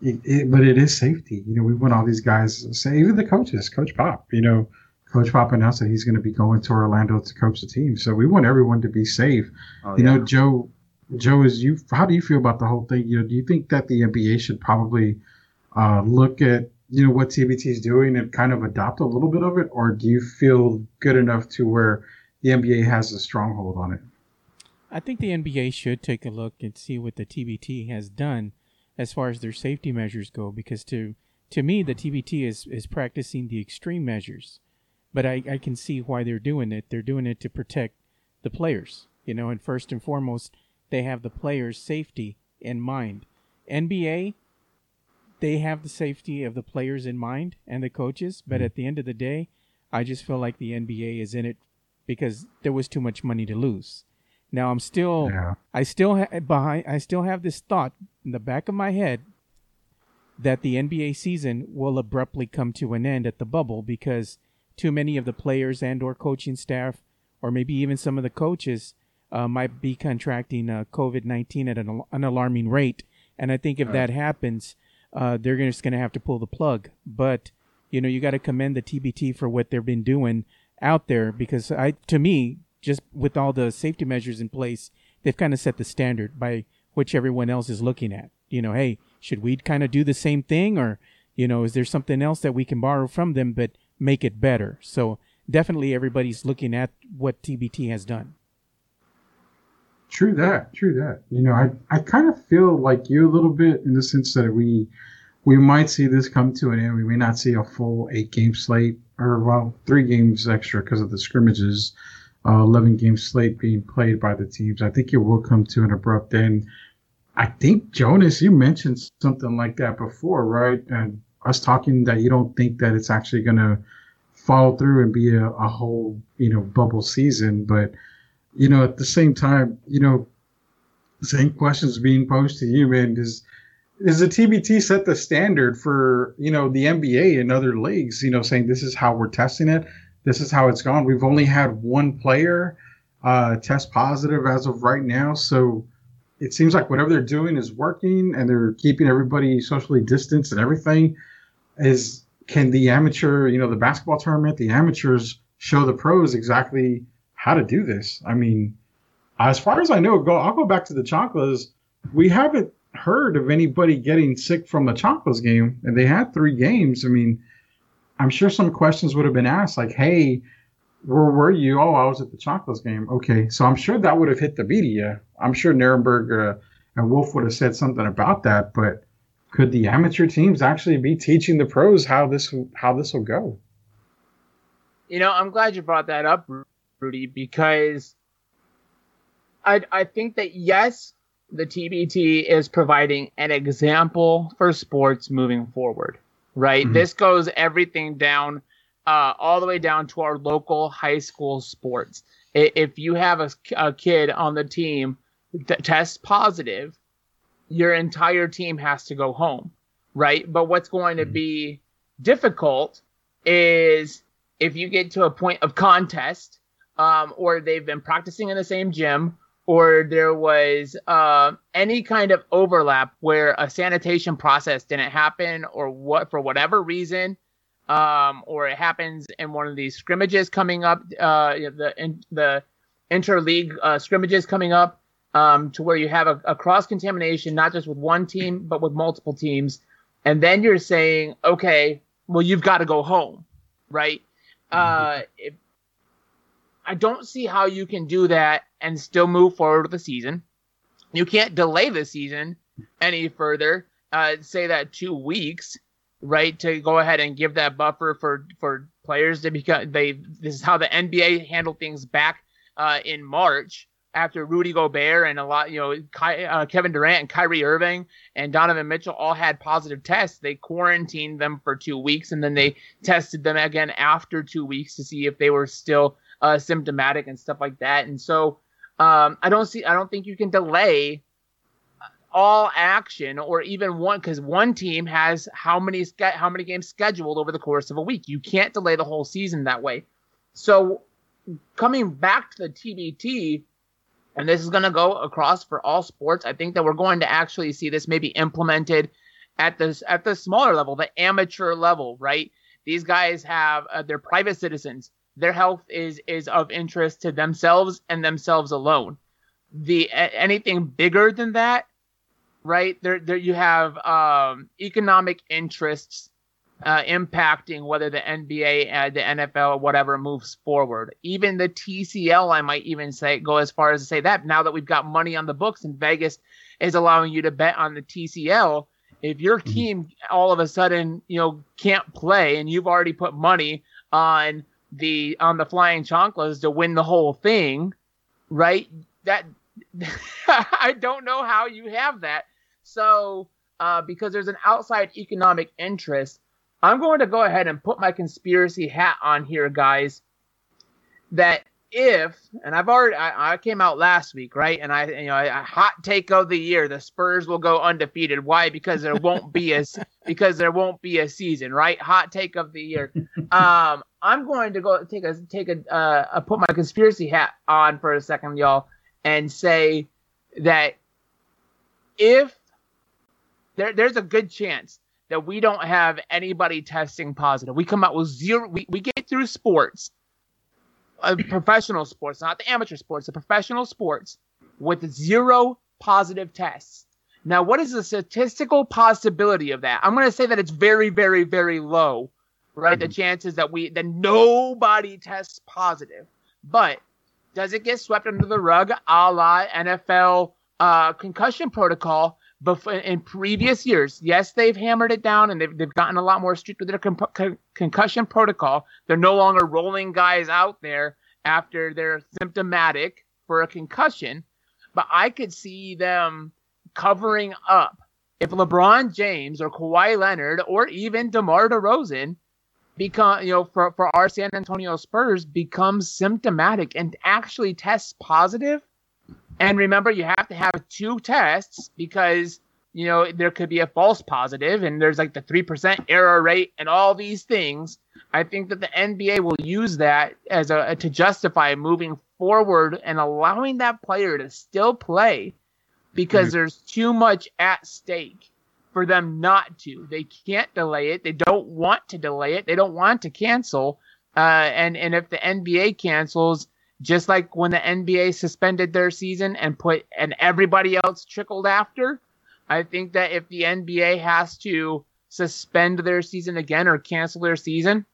it, it, but it is safety. You know, we want all these guys, say even the coaches, Coach Pop. You know, Coach Pop announced that he's going to be going to Orlando to coach the team. So we want everyone to be safe. Oh, you yeah. know, Joe. Joe, is you? How do you feel about the whole thing? You know, do you think that the NBA should probably uh, look at you know what TBT is doing and kind of adopt a little bit of it, or do you feel good enough to where the NBA has a stronghold on it? I think the NBA should take a look and see what the TBT has done as far as their safety measures go, because to to me the TBT is is practicing the extreme measures, but I, I can see why they're doing it. They're doing it to protect the players, you know, and first and foremost, they have the players' safety in mind. NBA, they have the safety of the players in mind and the coaches, but mm-hmm. at the end of the day, I just feel like the NBA is in it because there was too much money to lose. Now I'm still, yeah. I still ha- behind, I still have this thought in the back of my head that the NBA season will abruptly come to an end at the bubble because too many of the players and or coaching staff, or maybe even some of the coaches, uh, might be contracting uh, COVID nineteen at an, an, alarming rate. And I think if right. that happens, uh, they're just going to have to pull the plug. But you know, you got to commend the TBT for what they've been doing out there because I, to me, just with all the safety measures in place, they've kind of set the standard by which everyone else is looking at. You know, hey, should we kind of do the same thing, or you know, is there something else that we can borrow from them but make it better? So definitely, everybody's looking at what TBT has done. True that. True that. You know, I I kind of feel like you a little bit in the sense that we we might see this come to an end. We may not see a full eight game slate or well three games extra because of the scrimmages uh, 11 game slate being played by the teams. I think it will come to an abrupt end. I think, Jonas, you mentioned something like that before, right? And us talking that you don't think that it's actually going to follow through and be a, a whole, you know, bubble season. But, you know, at the same time, you know, same questions being posed to you, man. Does does the TBT set the standard for you know the NBA and other leagues? You know, saying this is how we're testing it this is how it's gone. We've only had one player uh, test positive as of right now, so it seems like whatever they're doing is working, and they're keeping everybody socially distanced and everything. Is can the amateur, you know, the basketball tournament, the amateurs show the pros exactly how to do this? I mean, as far as I know, go I'll go back to the Chanclas. We haven't heard of anybody getting sick from the Chanclas game, and they had three games. I mean, I'm sure some questions would have been asked, like, "Hey, where were you? Oh, I was at the Chanclas game. Okay, so I'm sure that would have hit the media. I'm sure Nirenberg uh, and Wolff would have said something about that. But could the amateur teams actually be teaching the pros how this how this will go? You know, I'm glad you brought that up, Rudy, because I I think that yes, the TBT is providing an example for sports moving forward right? Mm-hmm. This goes everything down, uh, all the way down to our local high school sports. If you have a, a kid on the team that tests positive, your entire team has to go home, right? But what's going to mm-hmm. be difficult is if you get to a point of contest, um, or they've been practicing in the same gym, or there was uh, any kind of overlap where a sanitation process didn't happen or what for whatever reason um, or it happens in one of these scrimmages coming up uh, the in, the interleague uh, scrimmages coming up um, to where you have a, a cross contamination not just with one team but with multiple teams. And then you're saying okay well you've got to go home right? Uh, if, I don't see how you can do that and still move forward with the season. You can't delay the season any further. Uh, say that two weeks, right, to go ahead and give that buffer for for players to become they. This is how the NBA handled things back uh, in March after Rudy Gobert and a lot, you know, Ky, uh, Kevin Durant and Kyrie Irving and Donovan Mitchell all had positive tests. They quarantined them for two weeks and then they tested them again after two weeks to see if they were still uh, symptomatic and stuff like that. And so um, I don't see, I don't think you can delay all action or even one because one team has how many how many games scheduled over the course of a week. You can't delay the whole season that way. So coming back to the TBT, and this is going to go across for all sports. I think that we're going to actually see this maybe implemented at the at the smaller level, the amateur level, right? These guys have uh, they're private citizens. Their health is is of interest to themselves and themselves alone. The anything bigger than that, right? There there you have um, economic interests uh, impacting whether the NBA, uh, the NFL, or whatever moves forward. Even the TCL, I might even say, go as far as to say that now that we've got money on the books and Vegas is allowing you to bet on the TCL, if your mm-hmm. team all of a sudden you know can't play and you've already put money on the on the Flying Chanclas to win the whole thing, right? That I don't know how you have that. So uh, because there's an outside economic interest I'm going to go ahead and put my conspiracy hat on here, guys. That if, and I've already, I, I came out last week, right? And I, you know, a hot take of the year: the Spurs will go undefeated. Why? Because there won't be a, because there won't be a season, right? Hot take of the year. Um, I'm going to go take a take a, uh, put my conspiracy hat on for a second, y'all, and say that if there, there's a good chance that we don't have anybody testing positive. We come out with zero. We, we get through sports, uh, professional sports, not the amateur sports, the professional sports, with zero positive tests. Now, what is the statistical possibility of that? I'm going to say that it's very, very, very low, right? Mm-hmm. The chances that we that nobody tests positive, but does it get swept under the rug, a la NFL uh, concussion protocol? before in previous years, yes, they've hammered it down and they've, they've gotten a lot more strict with their con- con- concussion protocol. They're no longer rolling guys out there after they're symptomatic for a concussion. But I could see them covering up if LeBron James or Kawhi Leonard or even DeMar DeRozan become, you know, for, for our San Antonio Spurs becomes symptomatic and actually tests positive and remember, you have to have two tests because you know there could be a false positive, and there's like the three percent error rate and all these things. I think that the NBA will use that as a to justify moving forward and allowing that player to still play because mm-hmm. there's too much at stake for them not to. They can't delay it. They don't want to delay it. They don't want to cancel. Uh, and and if the NBA cancels, just like when the NBA suspended their season and put and everybody else trickled after. I think that if the NBA has to suspend their season again or cancel their season,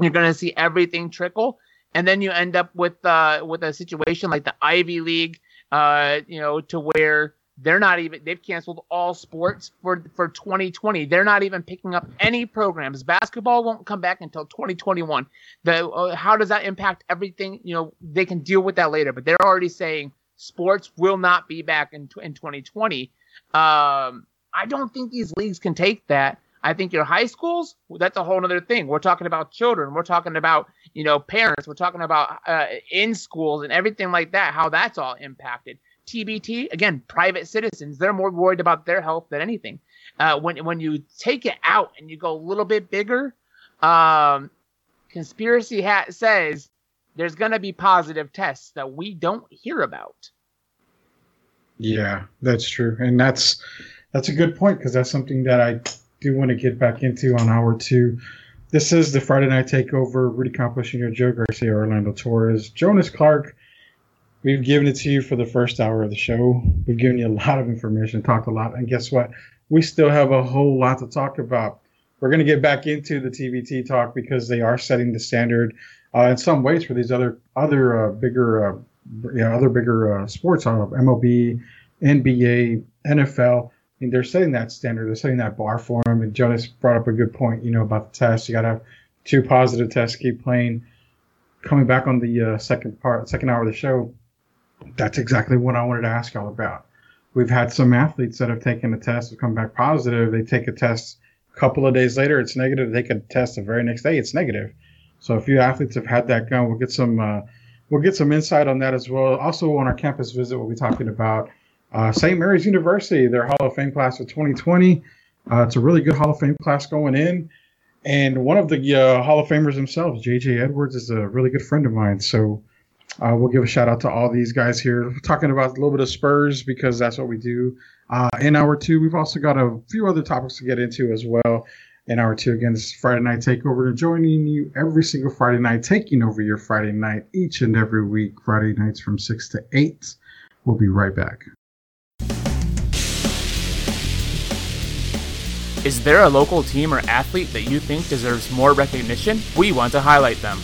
you're going to see everything trickle, and then you end up with uh, with a situation like the Ivy League, uh, you know, to where they're not even they've canceled all sports for for 2020 they're not even picking up any programs basketball won't come back until 2021 the uh, how does that impact everything you know they can deal with that later but they're already saying sports will not be back in in 2020 um, i don't think these leagues can take that I think your high schools, that's a whole other thing. We're talking about children. We're talking about, you know, parents. We're talking about uh, in schools and everything like that, how that's all impacted. TBT, again, private citizens, they're more worried about their health than anything. Uh, when when you take it out and you go a little bit bigger, um, conspiracy hat says there's going to be positive tests that we don't hear about. Yeah, that's true, and that's that's a good point because that's something that I do want to get back into on hour two. This is the Friday Night Takeover. Rudy Jr., Joe Garcia, Orlando Torres, Jonas Clark, We've given it to you for the first hour of the show. We've given you a lot of information, talked a lot, and guess what? We still have a whole lot to talk about. We're going to get back into the TBT talk because they are setting the standard uh, in some ways for these other other uh, bigger, uh, yeah, other bigger uh, sports, uh, MLB, NBA, NFL. I mean, they're setting that standard. They're setting that bar for them. And Jonas brought up a good point, you know, about the test. You got to have two positive tests, keep playing. Coming back on the uh, second part, second hour of the show, that's exactly what I wanted to ask y'all about. We've had some athletes that have taken a test have come back positive. They take a test a couple of days later, it's negative. They could test the very next day, it's negative. So a few athletes have had that gun. We'll get some uh, we'll get some insight on that as well. Also on our campus visit, we'll be talking about uh, St. Mary's University, their Hall of Fame class of 2020. Uh, it's a really good Hall of Fame class going in. And one of the uh, Hall of Famers themselves, J.J. Edwards, is a really good friend of mine. So Uh, we'll give a shout out to all these guys here, talking about a little bit of Spurs because that's what we do. Uh, in hour two, we've also got a few other topics to get into as well. In hour two, again, this is Friday Night Takeover, joining you every single Friday night, taking over your Friday night each and every week, Friday nights from 6 to 8. We'll be right back. Is there a local team or athlete that you think deserves more recognition? We want to highlight them.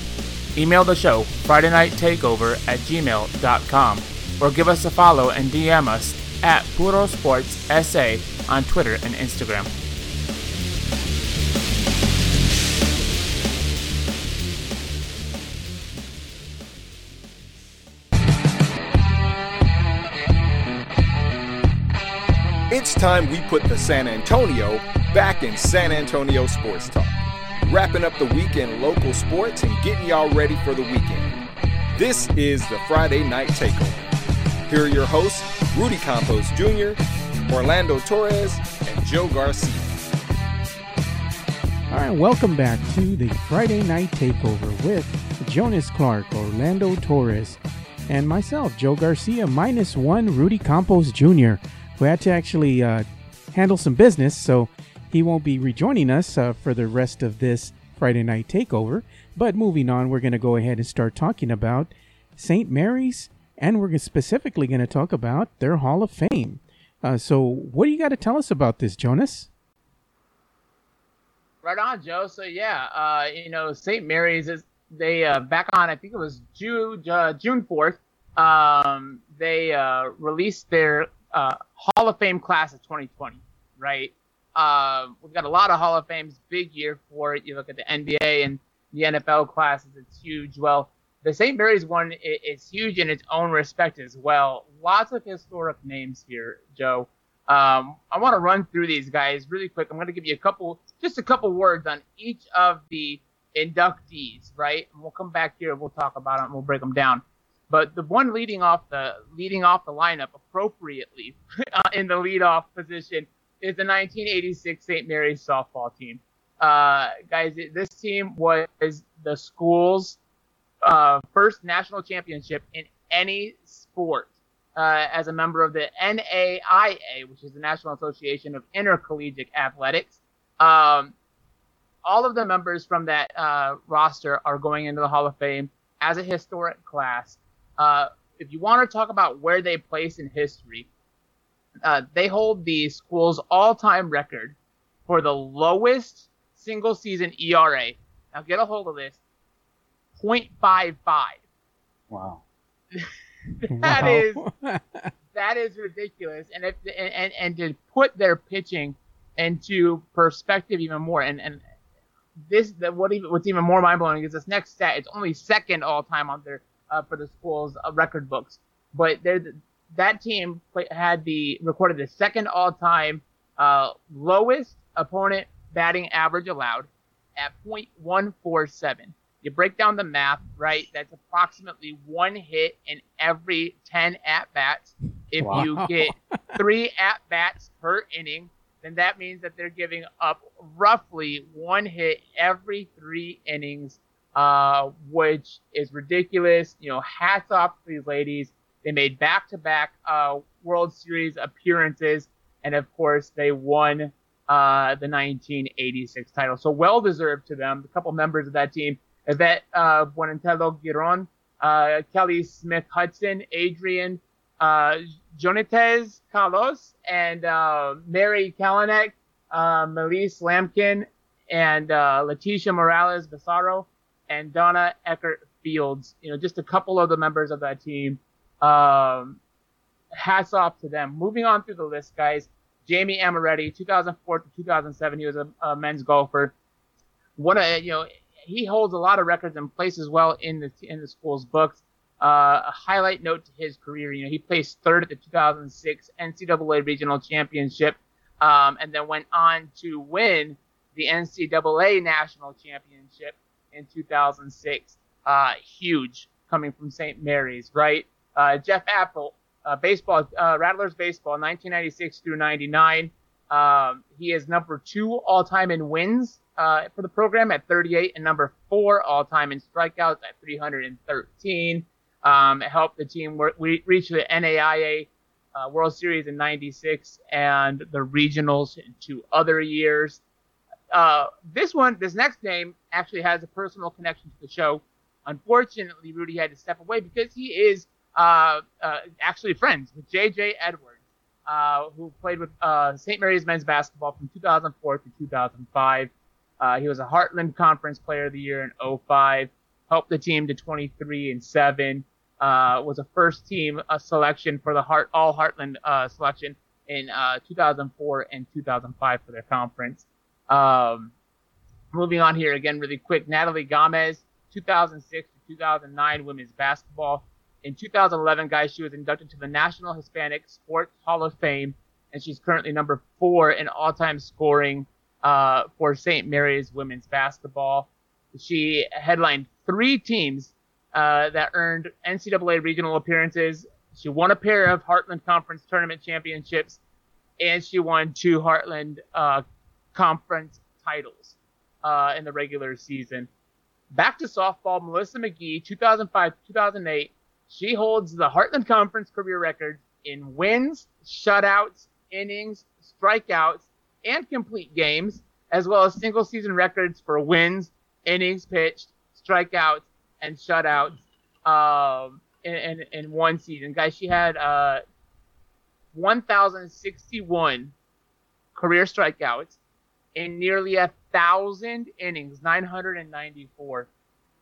Email the show Friday Night Takeover at gmail.com or give us a follow and DM us at Puro Sports SA on Twitter and Instagram. It's time we put the San Antonio back in San Antonio Sports Talk. Wrapping up the weekend local sports and getting y'all ready for the weekend. This is the Friday Night Takeover. Here are your hosts, Rudy Campos Jr., Orlando Torres, and Joe Garcia. All right, welcome back to the Friday Night Takeover with Jonas Clark, Orlando Torres, and myself, Joe Garcia, minus one, Rudy Campos Jr who had to actually uh, handle some business, so he won't be rejoining us uh, for the rest of this Friday night takeover. But moving on, we're going to go ahead and start talking about St. Mary's, and we're specifically going to talk about their Hall of Fame. Uh, so, what do you got to tell us about this, Jonas? Right on, Joe. So yeah, uh, you know, St. Mary's is they uh, back on. I think it was June uh, June fourth. Um, they uh, released their uh, Hall of Fame class of 2020, right? Uh, we've got a lot of Hall of Fames, big year for it. You look at the NBA and the NFL classes, it's huge. Well, the St. Mary's one is huge in its own respect as well. Lots of historic names here, Joe. Um, I want to run through these guys really quick. I'm going to give you a couple, just a couple words on each of the inductees, right? And we'll come back here. And we'll talk about them. We'll break them down. But the one leading off the leading off the lineup appropriately uh, in the leadoff position is the 1986 St. Mary's softball team. Uh, guys, this team was the school's uh, first national championship in any sport uh, as a member of the NAIA, which is the National Association of Intercollegiate Athletics. Um, all of the members from that uh, roster are going into the Hall of Fame as a historic class. Uh, if you want to talk about where they place in history, uh, they hold the school's all-time record for the lowest single season ERA. Now get a hold of this. 0.55. Wow. that wow. is that is ridiculous. And if and, and, and to put their pitching into perspective even more and and this that what even what's even more mind blowing is this next stat. It's only second all time on their uh, for the school's uh, record books. But that team had the recorded the second all-time uh, lowest opponent batting average allowed at .147. You break down the math, right? That's approximately one hit in every 10 at bats. If wow. you get three at bats per inning, then that means that they're giving up roughly one hit every three innings uh, which is ridiculous. You know, hats off to these ladies. They made back-to-back uh, World Series appearances, and of course, they won uh, the 1986 title. So well deserved to them. A couple members of that team: Yvette uh, Buentello Giron, uh, Kelly Smith Hudson, Adrian uh, Carlos, and uh, Mary Kalinek, uh, Melise Lampkin, and uh, Leticia Morales Basaro and Donna Eckert Fields. You know, just a couple of the members of that team. Um, hats off to them. Moving on through the list, guys. Jamie Amoretti, 2004 to 2007, he was a, a men's golfer. What a you know, he holds a lot of records and places well in the in the school's books. Uh, a highlight note to his career, you know, he placed third at the 2006 NCAA Regional Championship, um, and then went on to win the NCAA National Championship in 2006. Uh, huge coming from St. Mary's, right? Uh, Jeff Apple, uh, baseball, uh, Rattlers baseball, 1996 through 99. Um, he is number two all time in wins uh, for the program at 38, and number four all time in strikeouts at 313. Um, helped the team re- reach the NAIA uh, World Series in '96 and the regionals in two other years. Uh, this one, this next name, actually has a personal connection to the show. Unfortunately, Rudy had to step away because he is uh, uh actually friends with J.J. Edwards, uh, who played with uh, St. Mary's men's basketball from 2004 to 2005. he was a Heartland Conference Player of the Year in 05. Helped the team to 23 and seven uh, was a first team uh, selection for the Heart All Heartland uh, selection in uh, 2004 and 2005 for their conference. Um, moving on here again, really quick. Natalie Gomez, 2006 to 2009 women's basketball. In 2011, guys, she was inducted to the National Hispanic Sports Hall of Fame, and she's currently number four in all-time scoring uh, for St. Mary's women's basketball. She headlined three teams uh, that earned NCAA regional appearances. She won a pair of Heartland Conference tournament championships, and she won two Heartland uh, Conference titles uh, in the regular season. Back to softball, Melissa McGee, 2005 2008. She holds the Heartland Conference career record in wins, shutouts, innings, strikeouts, and complete games, as well as single season records for wins, innings pitched, strikeouts, and shutouts um, in, in, in one season. Guys, she had uh, 1,061 career strikeouts in nearly a thousand innings, 994.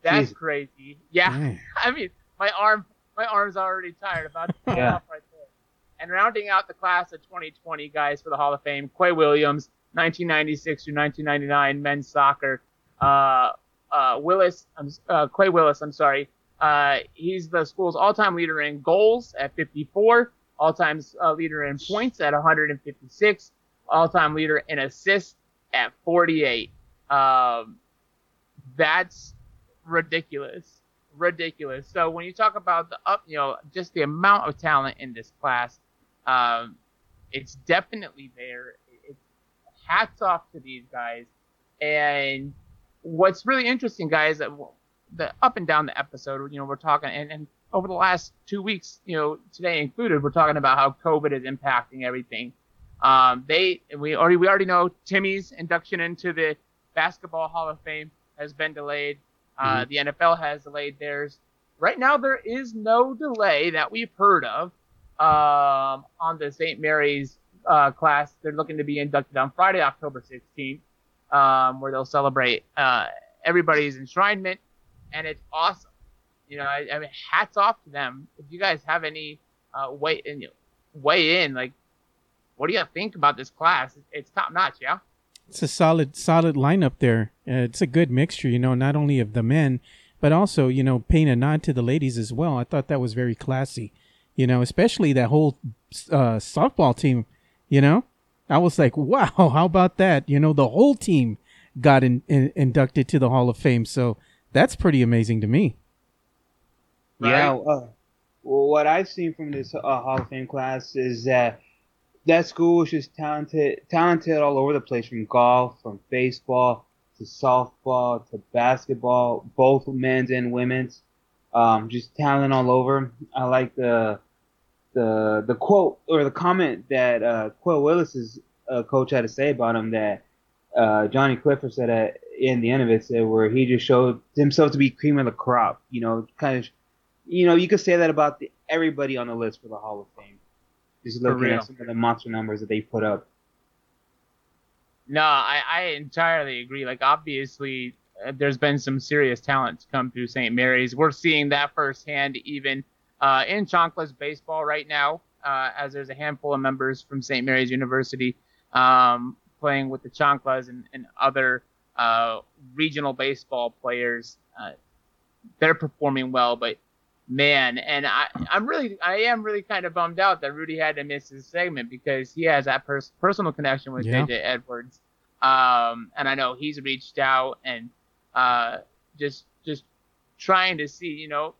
That's Jeez. crazy. Yeah, I mean, my arm, my arm's already tired about to fall yeah. off right there. And rounding out the class of 2020 guys for the Hall of Fame, Quay Williams, 1996 through 1999 men's soccer. Uh, uh, Willis, uh, Quay Willis, I'm sorry. Uh, he's the school's all-time leader in goals at 54, all-time uh, leader in points at 156, all-time leader in assists at 48. Um, that's ridiculous, ridiculous. So when you talk about the up, you know, just the amount of talent in this class, um, it's definitely there. It's hats off to these guys, and what's really interesting, guys, that the up and down the episode, you know, we're talking, and, and over the last two weeks, you know, today included, we're talking about how COVID is impacting everything. Um, they, we already, we already know Timmy's induction into the Basketball Hall of Fame has been delayed. Uh, mm-hmm. The NFL has delayed theirs. Right now, there is no delay that we've heard of um, on the St. Mary's uh, class. They're looking to be inducted on Friday, October 16th um, where they'll celebrate uh, everybody's enshrinement, and it's awesome. You know, I, I, mean, hats off to them. If you guys have any uh, way in, weigh in, like, what do you think about this class? It's top notch, yeah. It's a solid, solid lineup there. Uh, it's a good mixture, you know, not only of the men, but also, you know, paying a nod to the ladies as well. I thought that was very classy, you know, especially that whole uh, softball team, you know, I was like, wow, how about that? You know, the whole team got in, in, inducted to the Hall of Fame. So that's pretty amazing to me. Right? Yeah. Uh, well, what I've seen from this uh, Hall of Fame class is that that school is just talented, talented all over the place from golf, from baseball to softball to basketball, both men's and women's. Um, just talent all over. I like the the the quote or the comment that uh, Quill Willis's uh, coach had to say about him that uh, Johnny Clifford said at in the end of it said where he just showed himself to be cream of the crop. You know, kind of, you know, you could say that about the, everybody on the list for the Hall of Fame. Just looking at some of the monster numbers that they put up. No, I, I entirely agree. Like obviously, uh, there's been some serious talent to come through St. Mary's. We're seeing that firsthand, even uh, in Chanclas baseball right now, uh, as there's a handful of members from St. Mary's University um, playing with the Chanclas and, and other uh, regional baseball players. Uh, they're performing well, but man, and I, I'm really, I am really kind of bummed out that Rudy had to miss his segment because he has that pers- personal connection with yeah. JJ Edwards. Um, and I know he's reached out and uh, just just trying to see, you know,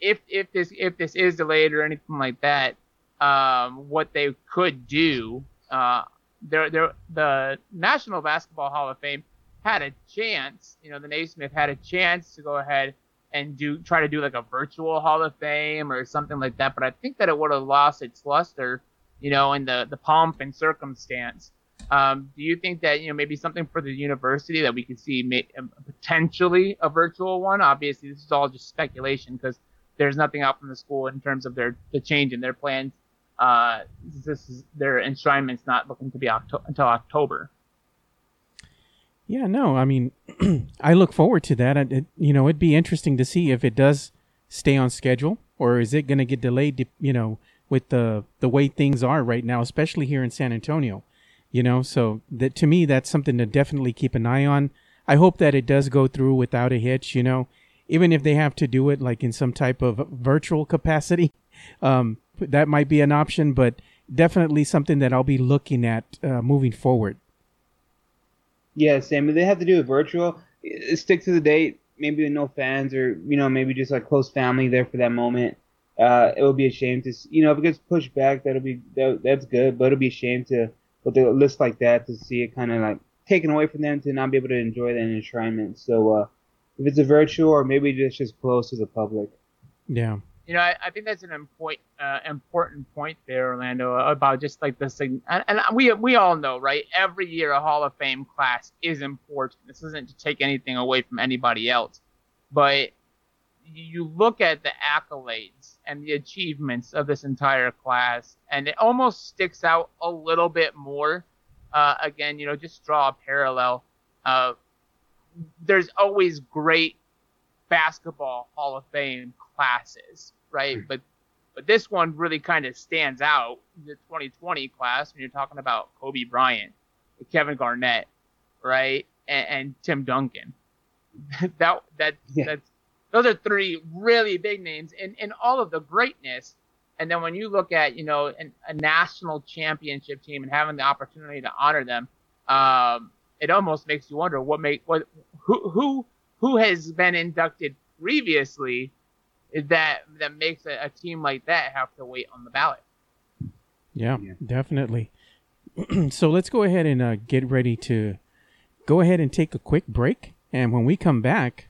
if if this if this is delayed or anything like that, um, what they could do. Uh, there, there, the National Basketball Hall of Fame had a chance. You know, the Naismith had a chance to go ahead and do try to do like a virtual Hall of Fame or something like that. But I think that it would have lost its luster, you know, in the the pomp and circumstance. Um, do you think that you know maybe something for the university that we could see may, um, potentially a virtual one? Obviously, this is all just speculation because there's nothing out from the school in terms of their the change in their plans. Uh, this is their enshrinement's not looking to be Octo- until October. Yeah, no, I mean, I look forward to that. It, you know, it'd be interesting to see if it does stay on schedule or is it going to get delayed. You know, with the the way things are right now, especially here in San Antonio. You know, so that to me, that's something to definitely keep an eye on. I hope that it does go through without a hitch. You know, even if they have to do it like in some type of virtual capacity, um, that might be an option. But definitely something that I'll be looking at uh, moving forward. Yeah, Sam. they have to do it virtual, stick to the date. Maybe no fans, or you know, maybe just like close family there for that moment. Uh, it would be a shame to, you know, if it gets pushed back, that'll be that, that's good. But it'll be a shame to with a list like that to see it kind of like taken away from them to not be able to enjoy that enshrinement. So uh, if it's a virtual or maybe it's just close to the public. Yeah. You know, I, I think that's an important uh, important point there, Orlando, about just like this thing. And, and we we all know, right? Every year a Hall of Fame class is important. This isn't to take anything away from anybody else, but you look at the accolades and the achievements of this entire class, and it almost sticks out a little bit more. Uh, again, you know, just draw a parallel. Uh, there's always great basketball Hall of Fame classes, right? Hmm. But but this one really kind of stands out. The 2020 class when you're talking about Kobe Bryant, Kevin Garnett, right, and, and Tim Duncan. that that yeah. that's those are three really big names in, in all of the greatness. And then when you look at, you know, an, a national championship team and having the opportunity to honor them, um, it almost makes you wonder what make what who who who has been inducted previously that that makes a, a team like that have to wait on the ballot. Yeah, yeah. definitely. so let's go ahead and uh, get ready to go ahead and take a quick break. And when we come back,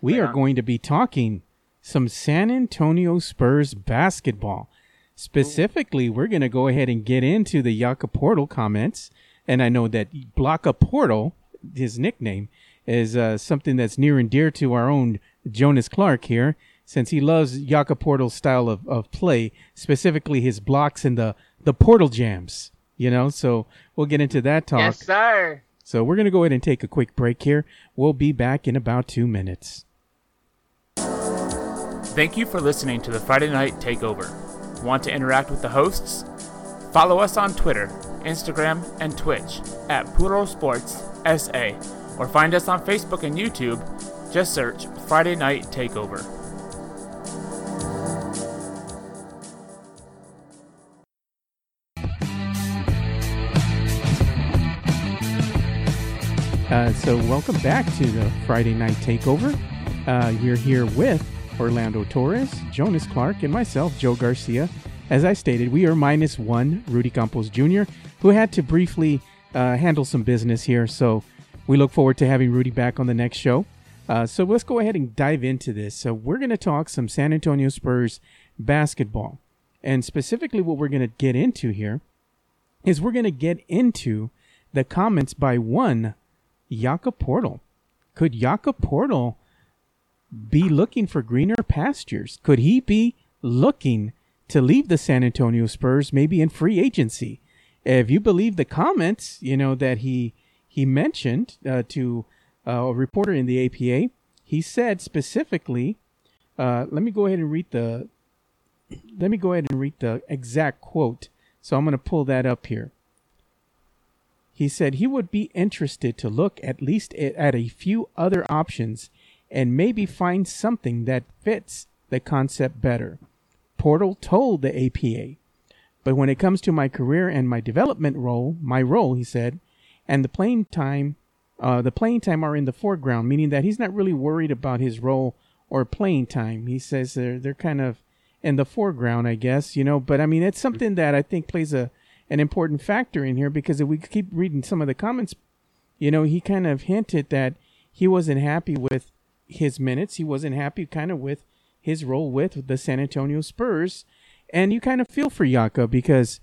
we are going to be talking some San Antonio Spurs basketball. Specifically, we're going to go ahead and get into the Jakob Poeltl comments. And I know that Blocka Poeltl, his nickname, is uh, something that's near and dear to our own Jonas Clark here, since he loves Jakob Poeltl's style of, of play, specifically his blocks and the, the portal jams. You know, so we'll get into that talk. Yes, sir. So we're going to go ahead and take a quick break here. We'll be back in about two minutes. Thank you for listening to the Friday Night Takeover. Want to interact with the hosts? Follow us on Twitter, Instagram, and Twitch at Puro Sports SA, or find us on Facebook and YouTube. Just search Friday Night Takeover. Uh, so, welcome back to the Friday Night Takeover. Uh, you're here with Orlando Torres, Jonas Clark, and myself, Joe Garcia. As I stated, we are minus one Rudy Campos Jr., who had to briefly uh, handle some business here. So we look forward to having Rudy back on the next show. Uh, so let's go ahead and dive into this. So we're going to talk some San Antonio Spurs basketball. And specifically, what we're going to get into here is we're going to get into the comments by one Jakob Poeltl. Could Jakob Poeltl be looking for greener pastures? Could he be looking to leave the San Antonio Spurs maybe in free agency? If you believe the comments, you know that he he mentioned uh, to uh, a reporter in the APA, he said specifically. Uh, let me go ahead and read the. Let me go ahead and read the exact quote. So I'm going to pull that up here. He said he would be interested to look at least at a few other options and maybe find something that fits the concept better. Poeltl told the APA. But when it comes to my career and my development role, my role, he said, and the playing time, uh, the playing time are in the foreground, meaning that he's not really worried about his role or playing time. He says they're they're kind of in the foreground, I guess, you know. But I mean, it's something that I think plays a an important factor in here because if we keep reading some of the comments, you know, he kind of hinted that he wasn't happy with his minutes. He wasn't happy kind of with his role with the San Antonio Spurs. And you kind of feel for Jakob because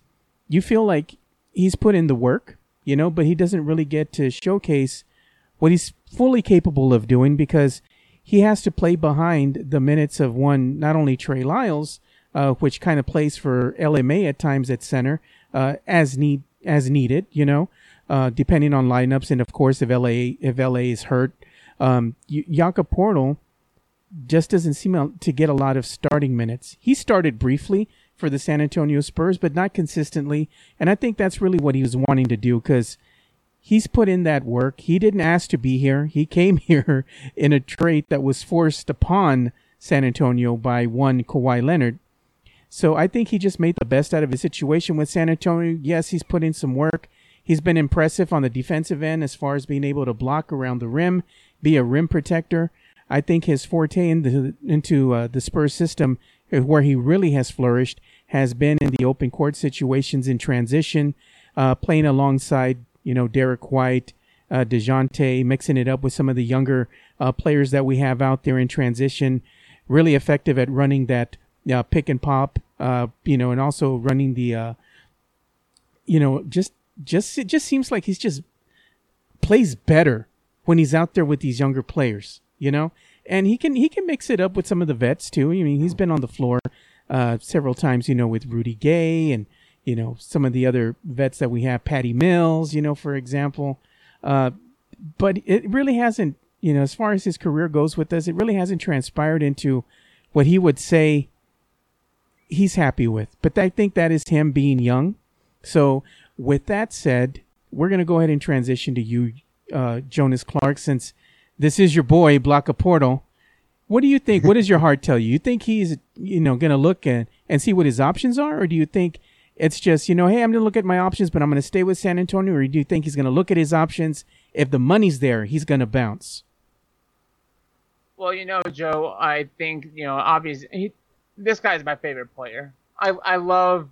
you feel like he's put in the work, you know, but he doesn't really get to showcase what he's fully capable of doing because he has to play behind the minutes of one, not only Trey Lyles, uh, which kind of plays for LMA at times at center, uh, as need as needed, you know, uh, depending on lineups, and of course if LA if LA is hurt, um, Jakob Poeltl just doesn't seem to get a lot of starting minutes. He started briefly for the San Antonio Spurs, but not consistently, and I think that's really what he was wanting to do because he's put in that work. He didn't ask to be here. He came here in a trade that was forced upon San Antonio by one Kawhi Leonard. So I think he just made the best out of his situation with San Antonio. Yes, he's put in some work. He's been impressive on the defensive end as far as being able to block around the rim, be a rim protector. I think his forte in the, into uh, the Spurs system, uh, where he really has flourished, has been in the open court situations in transition, uh, playing alongside you know Derek White, uh, Dejounte, mixing it up with some of the younger uh, players that we have out there in transition. Really effective at running that uh, pick and pop, uh, you know, and also running the, uh, you know, just just it just seems like he's just plays better when he's out there with these younger players, you know, and he can he can mix it up with some of the vets too. I mean, he's been on the floor uh, several times, you know, with Rudy Gay and you know some of the other vets that we have, Patty Mills, you know, for example. Uh, but it really hasn't, you know, as far as his career goes with us, it really hasn't transpired into what he would say he's happy with. But I think that is him being young. So with that said, we're gonna go ahead and transition to you, uh, Jonas Clark, since this is your boy, Blocker Poeltl. What do you think? what does your heart tell you? You think he's, you know, gonna look and and see what his options are, or do you think it's just, you know, hey, I'm gonna look at my options, but I'm gonna stay with San Antonio, or do you think he's gonna look at his options? If the money's there, he's gonna bounce. Well, you know, Joe, I think you know, obviously, this guy's my favorite player. I I love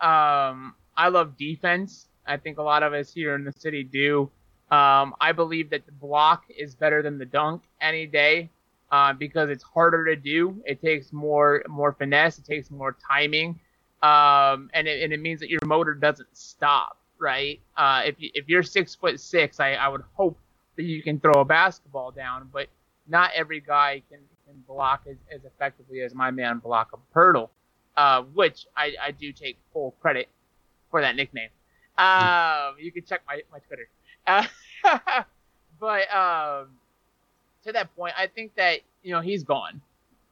um I love defense. I think a lot of us here in the city do. Um, I believe that the block is better than the dunk any day uh, because it's harder to do. It takes more more finesse. It takes more timing, um, and it, and it means that your motor doesn't stop. Right? Uh, if you, if you're six foot six, I, I would hope that you can throw a basketball down, but not every guy can block as, as effectively as my man Block Poeltl, uh, which I, I do take full credit for that nickname. Um, you can check my, my Twitter. Uh, but um, to that point, I think that you know he's gone.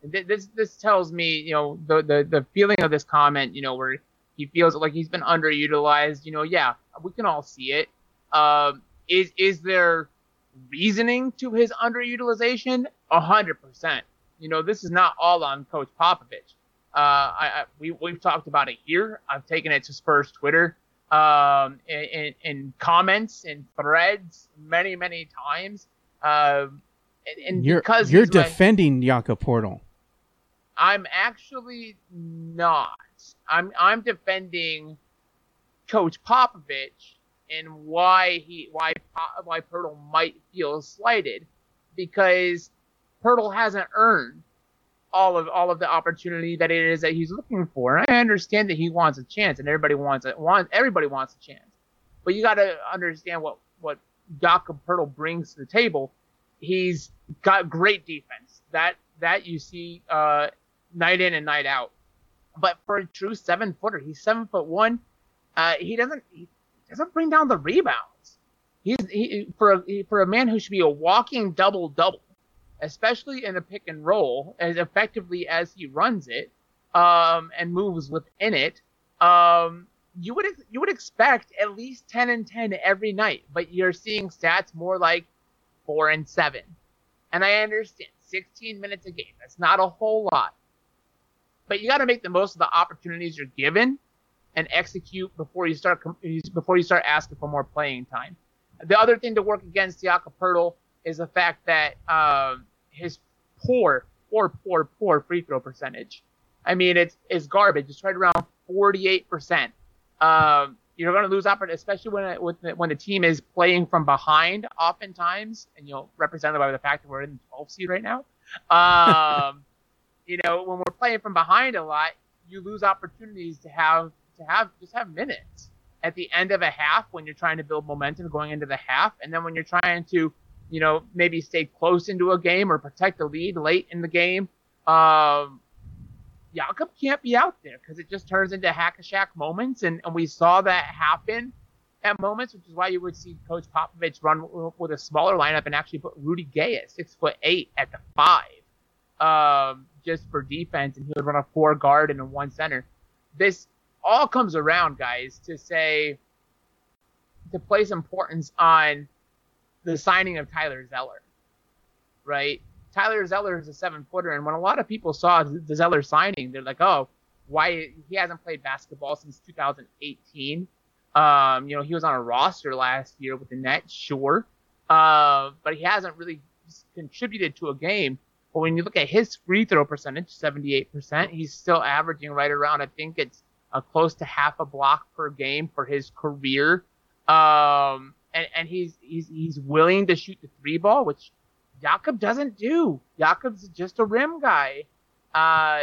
This this tells me you know the, the the feeling of this comment you know where he feels like he's been underutilized. You know, yeah, we can all see it. Um, is is there reasoning to his underutilization? A hundred percent. You know, this is not all on Coach Popovich. Uh, I, I, we we've talked about it here. I've taken it to Spurs Twitter, um, in, in, in comments and threads many many times. Um, and, and you're, because you're defending Jakob Poeltl. I'm actually not. I'm I'm defending Coach Popovich and why he why why Poeltl might feel slighted because Poeltl hasn't earned all of all of the opportunity that it is that he's looking for. And I understand that he wants a chance, and everybody wants it. Want everybody wants a chance, but you got to understand what what Jakob Poeltl brings to the table. He's got great defense. That that you see uh, night in and night out. But for a true seven footer, he's seven foot one. Uh, he doesn't he doesn't bring down the rebounds. He's he, for a for a man who should be a walking double double especially in a pick and roll, as effectively as he runs it um, and moves within it, um, you would you would expect at least 10 and 10 every night, but you're seeing stats more like four and seven. And I understand 16 minutes a game. That's not a whole lot, but you got to make the most of the opportunities you're given and execute before you start before you start asking for more playing time. The other thing to work against Jakob Poeltl is the fact that um, his poor, poor, poor, poor free throw percentage. I mean, it's it's garbage. It's right around 48%. Um, you're going to lose opportunity, especially when it, when the, when the team is playing from behind, oftentimes, and you know, represented by the fact that we're in the 12th seed right now. Um, you know, when we're playing from behind a lot, you lose opportunities to have to have just have minutes at the end of a half when you're trying to build momentum going into the half, and then when you're trying to, you know, maybe stay close into a game or protect the lead late in the game. Um, Jakob can't be out there because it just turns into hack a Shaq moments, and, and we saw that happen at moments, which is why you would see Coach Popovich run with a smaller lineup and actually put Rudy Gay at six foot eight at the five, um, just for defense, and he would run a four guard and a one center. This all comes around, guys, to say to place importance on the signing of Tyler Zeller, right? Tyler Zeller is a seven footer, and when a lot of people saw the Zeller signing, they're like, "Oh, why he hasn't played basketball since 2018?" Um, you know, he was on a roster last year with the Nets, sure, uh, but he hasn't really contributed to a game. But when you look at his free throw percentage, 78%, he's still averaging right around, I think it's uh, close to half a block per game for his career. Um, and, and he's, he's, he's willing to shoot the three ball, which Jakob doesn't do. Jakob's just a rim guy. Uh,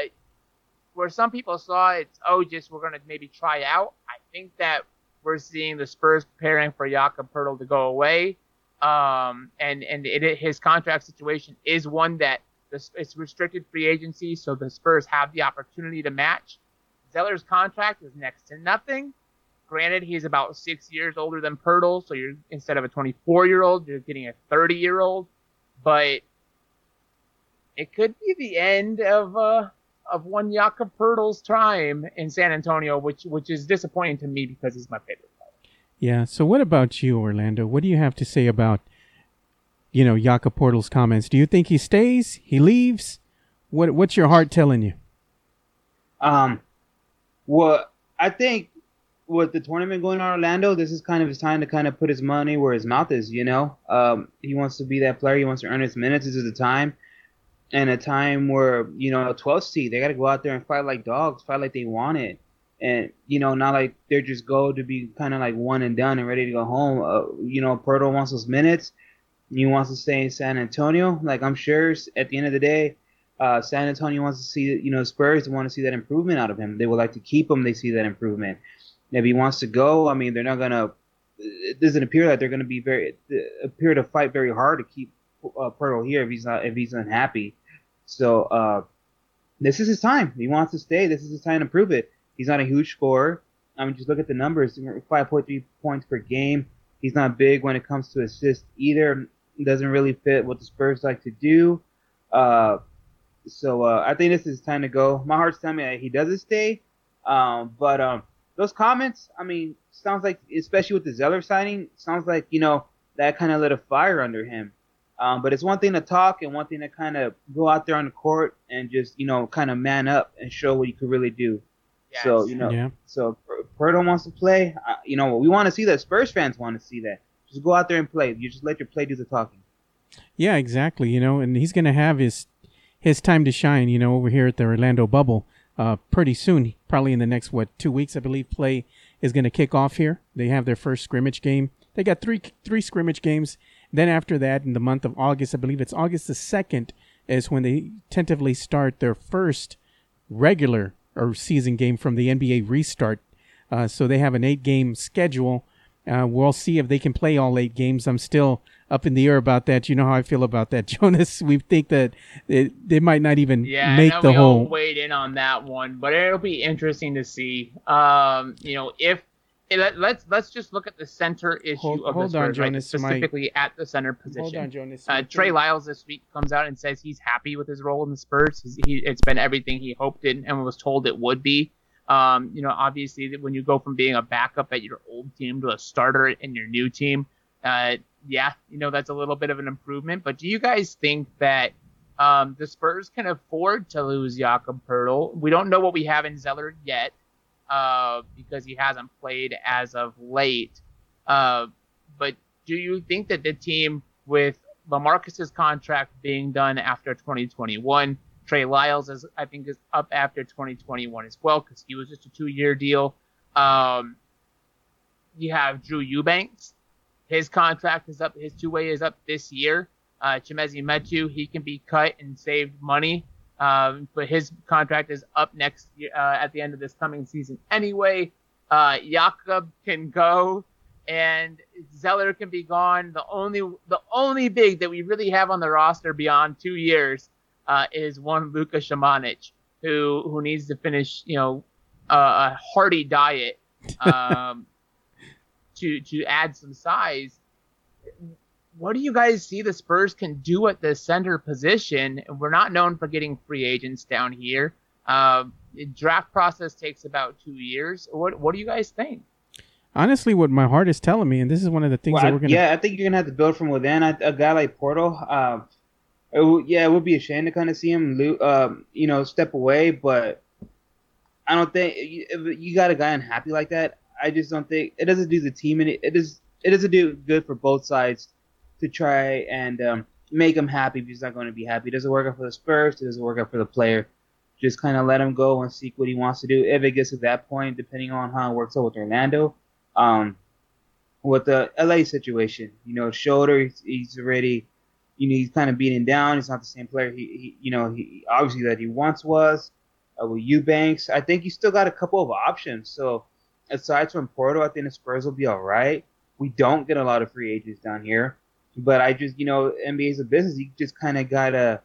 where some people saw it's, oh, just we're going to maybe try out. I think that we're seeing the Spurs preparing for Jakob Poeltl to go away. Um, and and it, his contract situation is one that it's restricted free agency, so the Spurs have the opportunity to match. Zeller's contract is next to nothing. Granted, he's about six years older than Poeltl, so you're instead of a 24 year old, you're getting a 30 year old but it could be the end of uh, of one Jakob Poeltl's time in San Antonio, which which is disappointing to me because he's my favorite player. Yeah. So what about you, Orlando? What do you have to say about you know Jakob Poeltl's comments? Do you think he stays? He leaves? What What's your heart telling you? Um. Well, I think with the tournament going on Orlando, this is kind of his time to kind of put his money where his mouth is. You know, um, he wants to be that player. He wants to earn his minutes. This is the time, and a time where you know, a 12 seed, they got to go out there and fight like dogs, fight like they want it, and you know, not like they're just go to be kind of like one and done and ready to go home. Uh, you know, Poeltl wants those minutes. He wants to stay in San Antonio. Like I'm sure, at the end of the day. Uh, San Antonio wants to see, you know, Spurs want to see that improvement out of him. They would like to keep him. They see that improvement if he wants to go, I mean, they're not gonna. It doesn't appear that they're gonna be very appear to fight very hard to keep uh, Poeltl here if he's not if he's unhappy. So uh, this is his time. He wants to stay. This is his time to prove it. He's not a huge scorer. I mean, just look at the numbers: 5.3 points per game. He's not big when it comes to assists either. Doesn't really fit what the Spurs like to do. Uh, so uh, I think this is time to go. My heart's telling me that he doesn't stay. Um, but um, those comments, I mean, sounds like, especially with the Zeller signing, sounds like, you know, that kind of lit a fire under him. Um, but it's one thing to talk and one thing to kind of go out there on the court and just, you know, kind of man up and show what you could really do. Yes. So, you know, yeah. so Poeltl wants to play. Uh, you know, we want to see that. Spurs fans want to see that. Just go out there and play. You just let your play do the talking. Yeah, exactly. You know, and he's going to have his his time to shine, you know, over here at the Orlando bubble uh, pretty soon, probably in the next what two weeks, I believe. Play is going to kick off here. They have their first scrimmage game. They got three three scrimmage games. Then after that, in the month of August, I believe it's August the second, is when they tentatively start their first regular or season game from the NBA restart. Uh, so they have an eight game schedule. Uh, we'll see if they can play all eight games. I'm still up in the air about that. You know how I feel about that, Jonas. We think that it, they might not even yeah, make the we whole. All weighed in on that one, but it'll be interesting to see. Um, you know, if let, let's let's just look at the center issue hold, of hold the Spurs, on, Jonas, right? specifically my... at the center position. Hold on, Jonas. Uh, Trey Lyles this week comes out and says he's happy with his role in the Spurs. He, it's been everything he hoped it and was told it would be. Um, you know, obviously, when you go from being a backup at your old team to a starter in your new team, uh, yeah, you know, that's a little bit of an improvement. But do you guys think that um, the Spurs can afford to lose Jakob Poeltl? We don't know what we have in Zeller yet uh, because he hasn't played as of late. Uh, but do you think that the team with Lamarcus's contract being done after 2021, Trey Lyles is I think is up after 2021 as well because he was just a two-year deal. Um, you have Drew Eubanks. His contract is up. His two way is up this year. Uh, Chimezie Metu, he can be cut and save money. Um, but his contract is up next year, uh, at the end of this coming season anyway. Uh, Jakob can go and Zeller can be gone. The only the only big that we really have on the roster beyond two years uh, is one Luka Samanic, who who needs to finish you know uh, a hearty diet um, to to add some size. What do you guys see the Spurs can do at the center position? We're not known for getting free agents down here. Uh, draft process takes about two years. What what do you guys think? honestly, what my heart is telling me, and this is one of the things well, that we're gonna. Yeah, I think you're gonna have to build from within. A, a guy like Poeltl, uh, it yeah, it would be a shame to kind of see him, uh, you know, step away. But I don't think if you got a guy unhappy like that. I just don't think it doesn't do the team, and it, is it doesn't do good for both sides to try and um, make him happy if he's not going to be happy. It doesn't work out for the Spurs. It doesn't work out for the player. Just kind of let him go and see what he wants to do. If it gets to that point, depending on how it works out with Orlando, um, with the LA situation, you know, Schroeder, he's, he's already, you know, he's kind of beaten down. He's not the same player he, he you know, he obviously that he once was. Uh, with Eubanks, I think you still got a couple of options. So aside from Poeltl, I think the Spurs will be all right. We don't get a lot of free agents down here, but I just, you know, NBA is a business. You just kind of gotta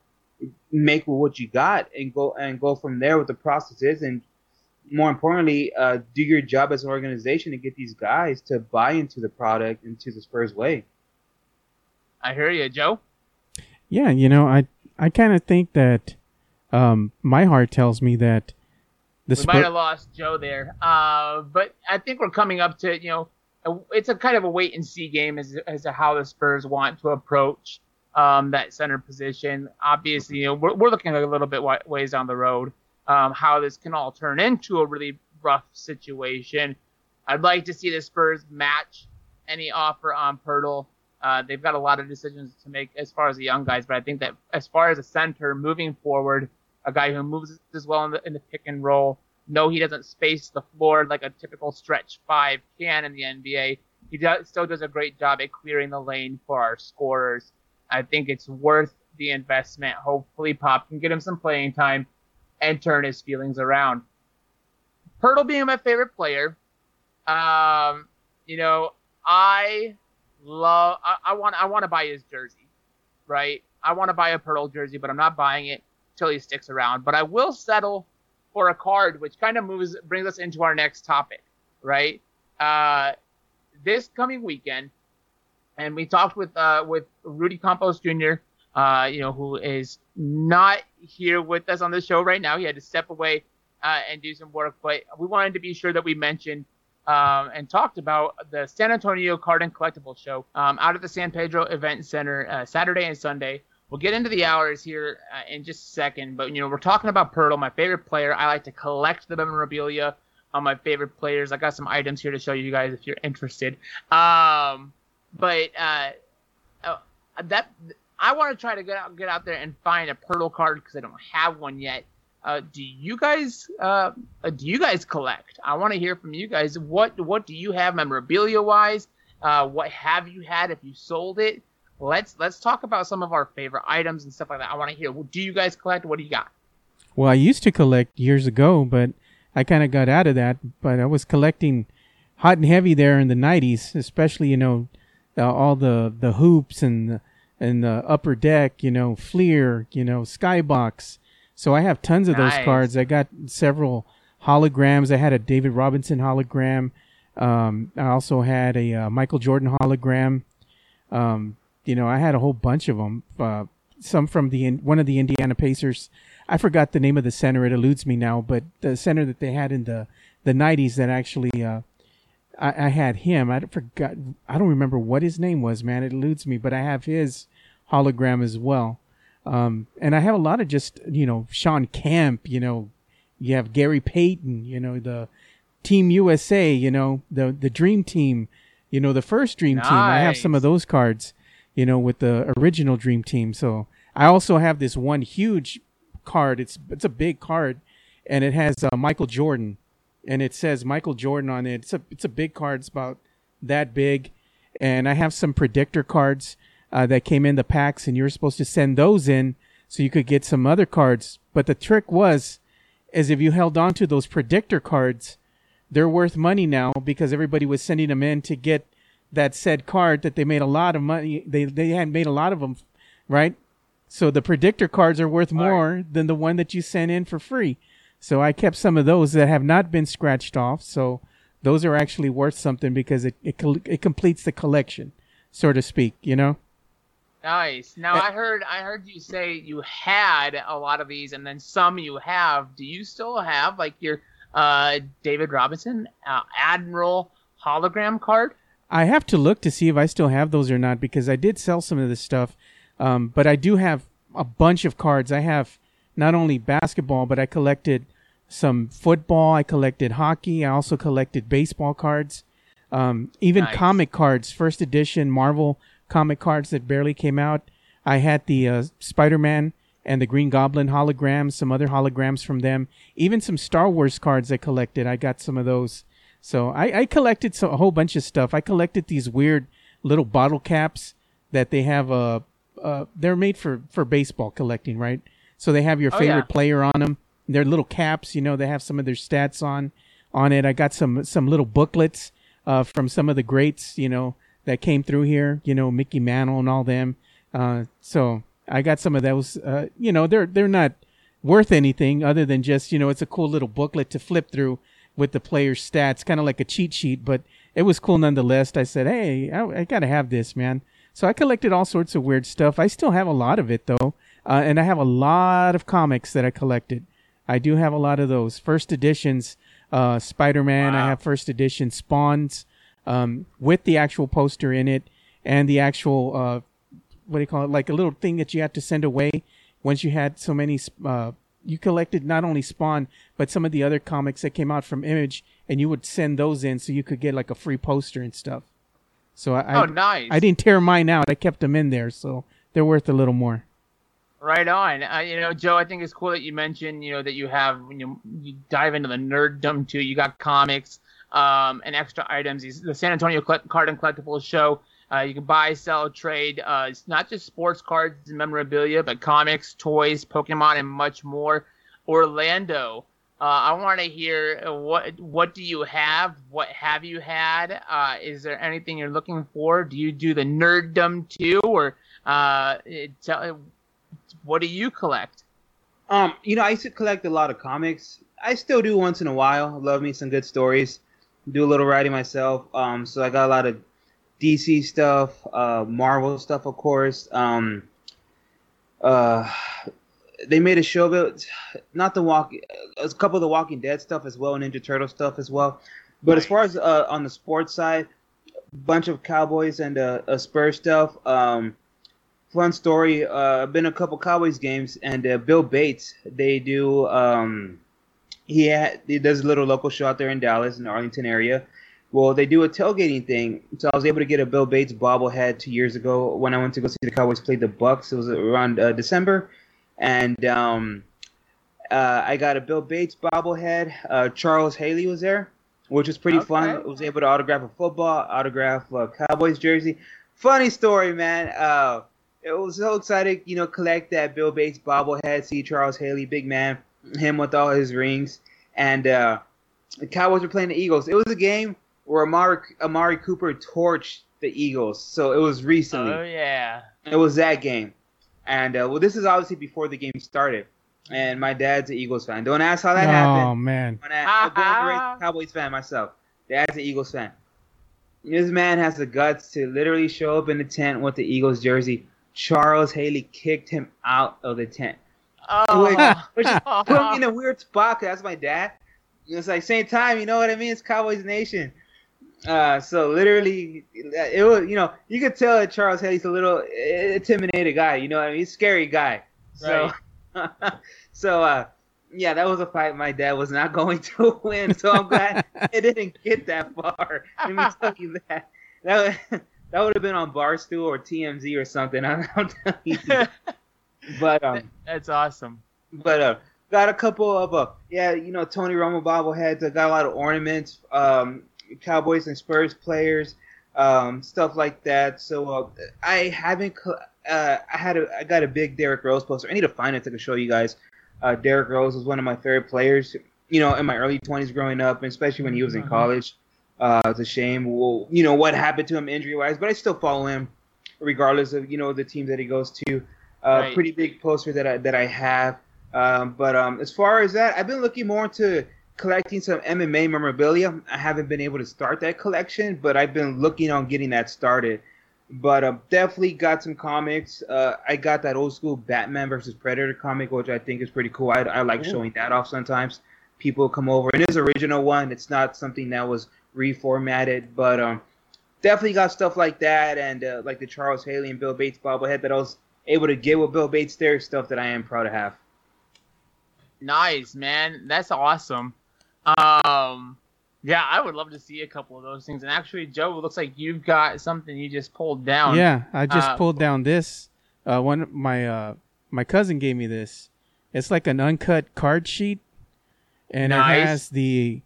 make with what you got and go and go from there. with the process is, and more importantly, uh, do your job as an organization to get these guys to buy into the product, into the Spurs way. I hear you, Joe. Yeah, you know, I I kind of think that um, my heart tells me that the we Spurs might have lost Joe there, uh, but I think we're coming up to you know it's a kind of a wait and see game as as to how the Spurs want to approach um, that center position. Obviously, you know, we're, we're looking a little bit ways down the road um, how this can all turn into a really rough situation. I'd like to see the Spurs match any offer on Poeltl. Uh, they've got a lot of decisions to make as far as the young guys, but I think that as far as a center moving forward, a guy who moves as well in the, in the pick and roll, no, he doesn't space the floor like a typical stretch five can in the NBA. He still does a great job at clearing the lane for our scorers. I think it's worth the investment. Hopefully, Pop can get him some playing time and turn his feelings around. Poeltl being my favorite player, um, you know, I love. I, want. I want to buy his jersey, right? I want to buy a Poeltl jersey, but I'm not buying it he sticks around. But I will settle for a card, which kind of moves brings us into our next topic, right? Uh, this coming weekend, and we talked with uh, with Rudy Campos Jr uh, you know, who is not here with us on the show right now. He had to step away uh, and do some work, but we wanted to be sure that we mentioned um, and talked about the San Antonio Card and Collectible Show um, out at the San Pedro Event Center uh, Saturday and Sunday. We'll get into the hours here uh, in just a second, but you know we're talking about Poeltl, my favorite player. I like to collect the memorabilia on my favorite players. I got some items here to show you guys if you're interested. Um, but uh, uh that I want to try to get out get out there and find a Poeltl card because I don't have one yet. Uh, do you guys uh do you guys collect? I want to hear from you guys. What what do you have memorabilia wise? Uh, what have you had if you sold it? Let's let's talk about some of our favorite items and stuff like that. I want to hear. Do you guys collect? What do you got? Well, I used to collect years ago, but I kind of got out of that. But I was collecting hot and heavy there in the '90s, especially you know uh, all the the hoops and the, and the upper deck, you know, Fleer, you know, Skybox. So I have tons of nice. those cards. I got several holograms. I had a David Robinson hologram. Um, I also had a uh, Michael Jordan hologram. Um, you know, I had a whole bunch of them. Uh, some from the one of the Indiana Pacers. I forgot the name of the center. It eludes me now, but the center that they had in the the '90s that actually uh, I, I, had him. I forgot. I don't remember what his name was, man. It eludes me, but I have his hologram as well. Um, and I have a lot of just, you know, Shawn Kemp. you know, you have Gary Payton, you know, the Team USA, you know, the, the Dream Team, you know, the first Dream nice. Team. I have some of those cards, you know, with the original Dream Team. So I also have this one huge card. It's, it's a big card and it has uh, Michael Jordan and it says Michael Jordan on it. It's a, it's a big card. It's about that big, and I have some predictor cards uh, that came in the packs, and you were supposed to send those in so you could get some other cards. But the trick was, is if you held on to those predictor cards, they're worth money now because everybody was sending them in to get that said card that they made a lot of money. They they had made a lot of them, right? So the predictor cards are worth more right. than the one that you sent in for free. So I kept some of those that have not been scratched off. So those are actually worth something because it it, it completes the collection, so to speak. You know. Nice. Now I heard I heard you say you had a lot of these, and then some you have. Do you still have like your uh, David Robinson uh, Admiral hologram card? I have to look to see if I still have those or not because I did sell some of this stuff, um, but I do have a bunch of cards. I have not only basketball, but I collected some football. I collected hockey. I also collected baseball cards, um, even nice. comic cards, first edition Marvel comic cards that barely came out. I had the uh, Spider Man and the Green Goblin holograms, some other holograms from them, even some Star Wars cards I collected. I got some of those. So I, I collected so, a whole bunch of stuff. I collected these weird little bottle caps that they have. Uh, uh, they're made for, for baseball collecting, right? So they have your favorite oh, yeah. player on them. They're little caps, you know. They have some of their stats on on it. I got some some little booklets uh, from some of the greats, you know, that came through here, you know, Mickey Mantle and all them. Uh, so I got some of those. Uh, you know, they're they're not worth anything other than just you know it's a cool little booklet to flip through with the player's stats, kind of like a cheat sheet, but it was cool nonetheless. I said, hey, I, I, gotta have this, man. So I collected all sorts of weird stuff. I still have a lot of it though, uh, and I have a lot of comics that I collected. I do have a lot of those first editions. Uh, Spider-Man. Wow. I have first edition Spawns um, with the actual poster in it and the actual uh, what do you call it? Like a little thing that you had to send away once you had so many. Uh, you collected not only Spawn but some of the other comics that came out from Image, and you would send those in so you could get like a free poster and stuff. So I, oh I, nice. I didn't tear mine out. I kept them in there, so they're worth a little more. Right on. Uh, you know, Joe, I think it's cool that you mentioned, you know, that you have when you, you dive into the nerddom too. You got comics, um, and extra items. The San Antonio Card and Collectibles show. Uh, you can buy, sell, trade. Uh, it's not just sports cards and memorabilia, but comics, toys, Pokemon, and much more. Orlando. Uh, I want to hear what what do you have? What have you had? Uh, is there anything you're looking for? Do you do the nerddom too, or uh, tell, what do you collect? Um, you know, I used to collect a lot of comics. I still do once in a while. Love me some good stories do a little writing myself. Um, so I got a lot of DC stuff, uh, Marvel stuff, of course. Um, uh, they made a show about not the walk, a couple of the Walking Dead stuff as well, and Ninja Turtle stuff as well. But as far as uh, on the sports side, bunch of Cowboys and uh, Spurs stuff. Um, fun story. Uh, I've been a couple Cowboys games, and uh, Bill Bates. They do um, he had, he does a little local show out there in Dallas in the Arlington area. Well, they do a tailgating thing, so I was able to get a Bill Bates bobblehead two years ago when I went to go see the Cowboys play the Bucs. It was around uh, December, and um, uh, I got a Bill Bates bobblehead. Uh, Charles Haley was there, which was pretty okay. fun. I was able to autograph a football, autograph a Cowboys jersey. Funny story, man. Uh, it was so exciting, you know, collect that Bill Bates bobblehead, see Charles Haley, big man him with all his rings, and uh, the Cowboys were playing the Eagles. It was a game where Amari Amari Cooper torched the Eagles, so it was recently. Oh yeah. It was that game, and uh, well, this is obviously before the game started. And my dad's an Eagles fan. Don't ask how that oh, happened. Oh man. I'm a Cowboys fan myself. Dad's an Eagles fan. This man has the guts to literally show up in the tent with the Eagles jersey. Charles Haley kicked him out of the tent. Oh. Which, which put me in a weird spot because that's my dad. It's like same time, you know what I mean? It's Cowboys Nation. Uh, so literally, it was you know you could tell that Charles Haley's a little intimidated guy. You know what I mean? He's a scary guy. So, right. so uh, yeah, that was a fight my dad was not going to win. So I'm glad it didn't get that far. Let me tell you that. That that would have been on Barstool or TMZ or something. I'm, I'm telling you. But um, that's awesome. But uh, got a couple of uh, yeah, you know, Tony Romo bobbleheads. I got a lot of ornaments. Um, Cowboys and Spurs players. um, stuff like that. So uh, I haven't. Uh, I had a, I got a big Derrick Rose poster. I need to find it to show you guys. Uh, Derrick Rose was one of my favorite players. You know, in my early 20s growing up, especially when he was in mm-hmm. college. Uh, it's a shame. Well, you know what happened to him injury wise, but I still follow him, regardless of you know the teams that he goes to. Uh, right. Pretty big poster that I that I have. Um, but um, as far as that, I've been looking more into collecting some MMA memorabilia. I haven't been able to start that collection, but I've been looking on getting that started. But uh, definitely got some comics. Uh, I got that old school Batman versus Predator comic, which I think is pretty cool. I, I like Ooh. showing that off sometimes. People come over, and it's original one. It's not something that was reformatted, but um, definitely got stuff like that, and uh, like the Charles Haley and Bill Bates bobblehead that I was able to get with Bill Bates. There, stuff that I am proud to have. Nice, man. That's awesome. Um, yeah, I would love to see a couple of those things. And actually, Joe, it looks like you've got something you just pulled down. Yeah, I just uh, pulled down this. Uh, one my uh my cousin gave me this. It's like an uncut card sheet, and nice. it has the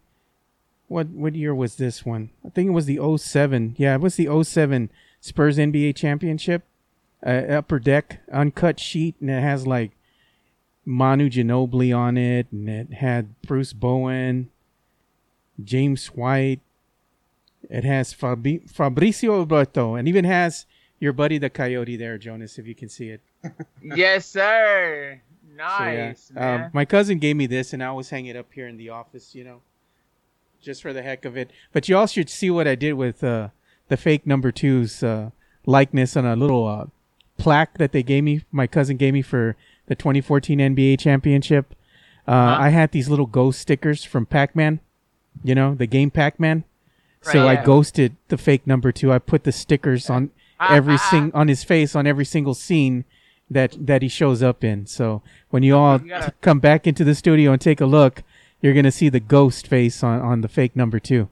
what what year was this one? I think it was the 07. Yeah, it was the 07 Spurs NBA championship. Uh, upper deck uncut sheet, and it has like Manu Ginobili on it, and it had Bruce Bowen, James White. It has Fabi- Fabricio Oberto, and even has your buddy the Coyote there, Jonas, if you can see it. yes, sir. Nice. So, yeah. um, my cousin gave me this, and I always hang it up here in the office, you know, just for the heck of it. But you all should see what I did with uh, the fake number two's uh, likeness on a little uh, plaque that they gave me. My cousin gave me for the 2014 NBA championship. Uh, huh? I had these little ghost stickers from Pac-Man, you know, the game Pac-Man. Right, so yeah. I ghosted the fake number two. I put the stickers on uh, every uh, sing on his face on every single scene that that he shows up in. So when you all you gotta... t- come back into the studio and take a look, you're gonna see the ghost face on on the fake number two.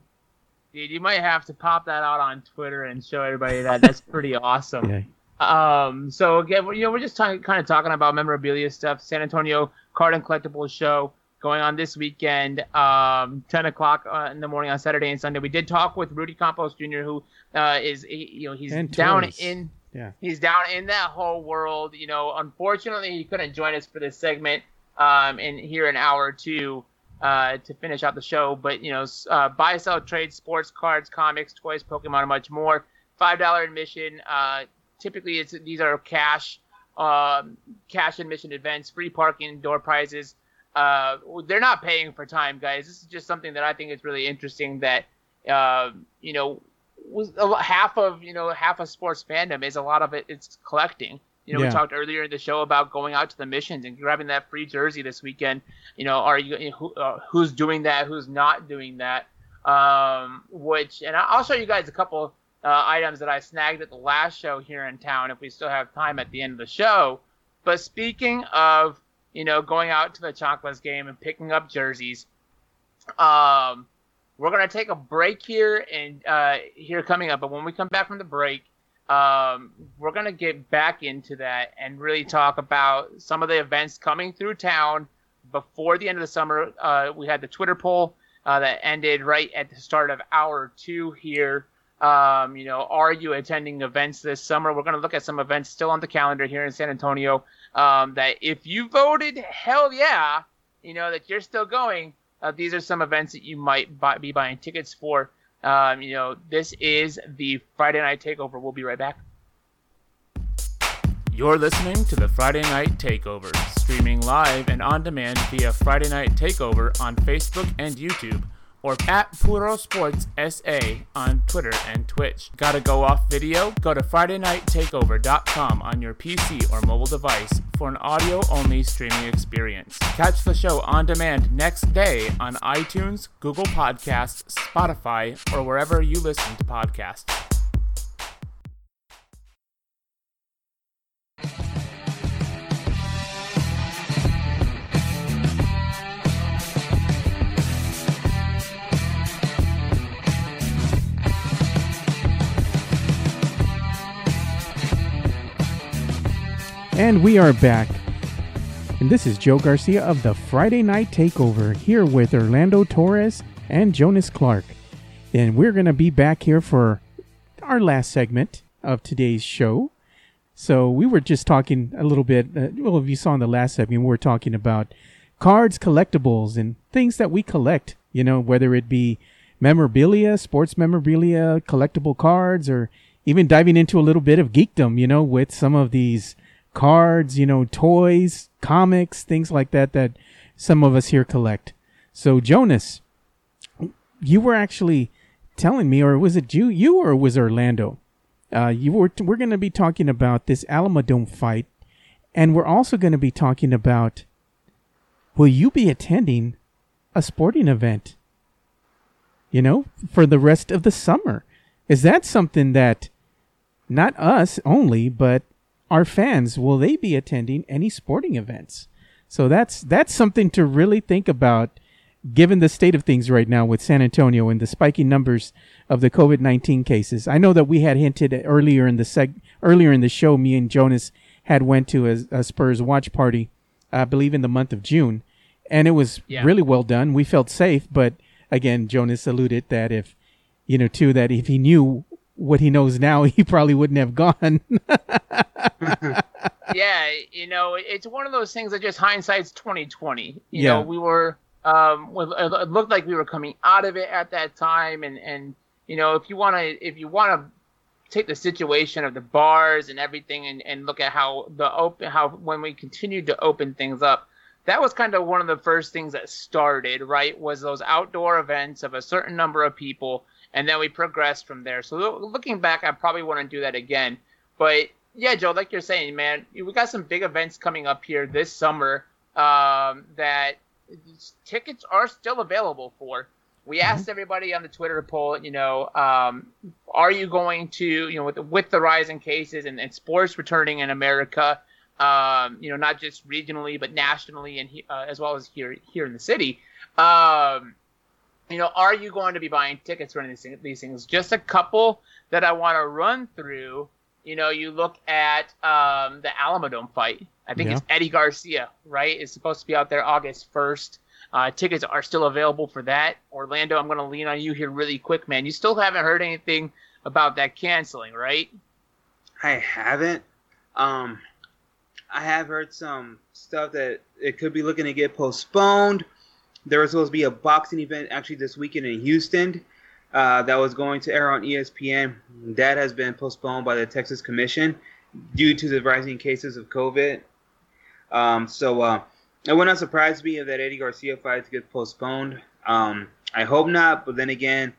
Dude, you might have to pop that out on Twitter and show everybody that. That's pretty awesome. Yeah. Um, so again, you know, we're just t- kind of talking about memorabilia stuff. San Antonio Card and Collectibles show going on this weekend, um, 10 o'clock uh, in the morning on Saturday and Sunday. We did talk with Rudy Campos Jr., who uh, is, he, you know, he's and down in, yeah. he's down in that whole world. You know, unfortunately, he couldn't join us for this segment um, in here an hour or two uh, to finish out the show. But you know, uh, buy, sell, trade, sports cards, comics, toys, Pokemon, and much more. Five dollar admission. Typically it's these are cash um, cash admission events, free parking, door prizes. Uh, they're not paying for time, guys. This is just something that I think is really interesting. That uh, you know, was half of you know half of sports fandom is a lot of it. It's collecting. You know, yeah. we talked earlier in the show about going out to the missions and grabbing that free jersey this weekend. You know, are you, who, uh, who's doing that? Who's not doing that? Um, which, and I'll show you guys a couple uh, items that I snagged at the last show here in town if we still have time at the end of the show. But speaking of, you know, going out to the Chanclas game and picking up jerseys, um, we're going to take a break here and uh, here coming up. But when we come back from the break, um, we're going to get back into that and really talk about some of the events coming through town before the end of the summer. Uh, we had the Twitter poll uh, that ended right at the start of hour two here. Um, you know, are you attending events this summer? We're going to look at some events still on the calendar here in San Antonio. Um, that if you voted, hell yeah, you know that you're still going. Uh, these are some events that you might buy, be buying tickets for. Um, you know, this is the Friday Night Takeover. We'll be right back. You're listening to the Friday Night Takeover, streaming live and on demand via Friday Night Takeover on Facebook and YouTube or at Puro Sports SA on Twitter and Twitch. Gotta go off video? Go to FridayNightTakeover.com on your PC or mobile device for an audio only streaming experience. Catch the show on demand next day on iTunes, Google Podcasts, Spotify, or wherever you listen to podcasts. And we are back. And this is Joe Garcia of the Friday Night Takeover here with Orlando Torres and Jonas Clark. And we're going to be back here for our last segment of today's show. So we were just talking a little bit. Uh, well, if you saw in the last segment, we were talking about cards, collectibles, and things that we collect. You know, whether it be memorabilia, sports memorabilia, collectible cards, or even diving into a little bit of geekdom. You know, with some of these cards, you know, toys, comics, things like that that some of us here collect. So Jonas, you were actually telling me, or was it you, you or was Orlando? Uh, you were we're going to be talking about this Alamodome fight, and we're also going to be talking about will you be attending a sporting event? You know, for the rest of the summer, is that something that not us only, but our fans will they be attending any sporting events? So that's that's something to really think about given the state of things right now with San Antonio and the spiking numbers of the COVID nineteen cases, I know that we had hinted earlier in the seg earlier in the show. Me and Jonas had went to a, a Spurs watch party, I believe in the month of June, and it was yeah. really well done. We felt safe, but again, Jonas alluded that if you know too that if he knew what he knows now, he probably wouldn't have gone. yeah, you know, it's one of those things that just hindsight's twenty twenty. You yeah. know, we were um, it looked like we were coming out of it at that time, and and you know, if you want to, if you want to take the situation of the bars and everything, and and look at how the open, how when we continued to open things up, that was kind of one of the first things that started. Right, was those outdoor events of a certain number of people, and then we progressed from there. So looking back, I probably want to do that again. But yeah, Joe, like you're saying, man, we got some big events coming up here this summer um, that tickets are still available for. We mm-hmm. asked everybody on the Twitter poll, you know, um, are you going to, you know, with, with the rise in cases and, and sports returning in America, um, you know, not just regionally but nationally and uh, as well as here here in the city, um, you know, are you going to be buying tickets for any of these, these things? Just a couple that I want to run through. You know, you look at um, the Alamodome fight. I think yeah. it's Eddie Garcia, right? Is supposed to be out there August 1st. Uh, tickets are still available for that. Orlando, I'm going to lean on you here really quick, man. You still haven't heard anything about that canceling, right? I haven't. Um, I have heard some stuff that it could be looking to get postponed. There was supposed to be a boxing event actually this weekend in Houston uh, that was going to air on ESPN. That has been postponed by the Texas Commission due to the rising cases of COVID. Um, so uh, it would not surprise me if that Eddie Garcia fight gets postponed. Um, I hope not, but then again,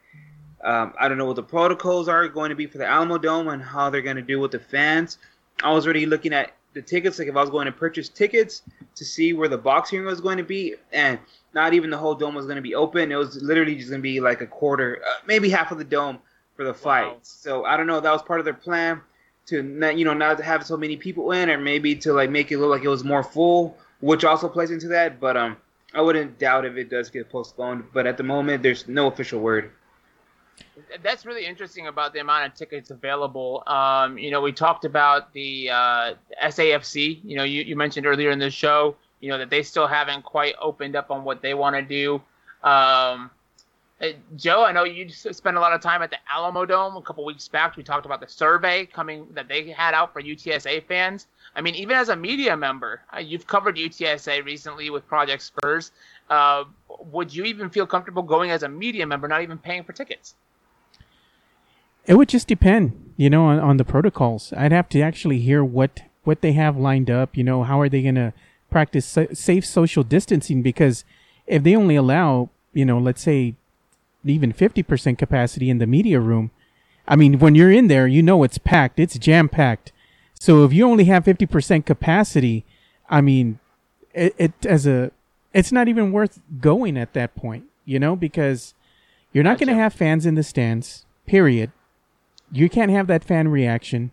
um, I don't know what the protocols are going to be for the Alamodome and how they're going to do with the fans. I was already looking at the tickets, like if I was going to purchase tickets to see where the boxing was going to be, and not even the whole dome was going to be open. It was literally just going to be like a quarter, uh, maybe half of the dome for the fight. Wow. So I don't know. That was part of their plan to not, you know, not to have so many people in, or maybe to like make it look like it was more full, which also plays into that. But um, I wouldn't doubt if it does get postponed. But at the moment, there's no official word. That's really interesting about the amount of tickets available. Um, you know, we talked about the uh, SAFC. You know, you, you mentioned earlier in the show, you know, that they still haven't quite opened up on what they want to do. Um, uh, Joe, I know you spent a lot of time at the Alamodome a couple weeks back. We talked about the survey coming that they had out for UTSA fans. I mean, even as a media member, uh, you've covered UTSA recently with Project Spurs. Uh, would you even feel comfortable going as a media member, not even paying for tickets? It would just depend, you know, on, on the protocols. I'd have to actually hear what what they have lined up. You know, how are they going to practice safe social distancing? Because if they only allow, you know, let's say even 50% capacity in the media room. I mean, when you're in there, you know it's packed, it's jam packed. So if you only have 50% capacity, I mean, it, it, as a it's not even worth going at that point, you know, because you're not going to have fans in the stands, period. You can't have that fan reaction.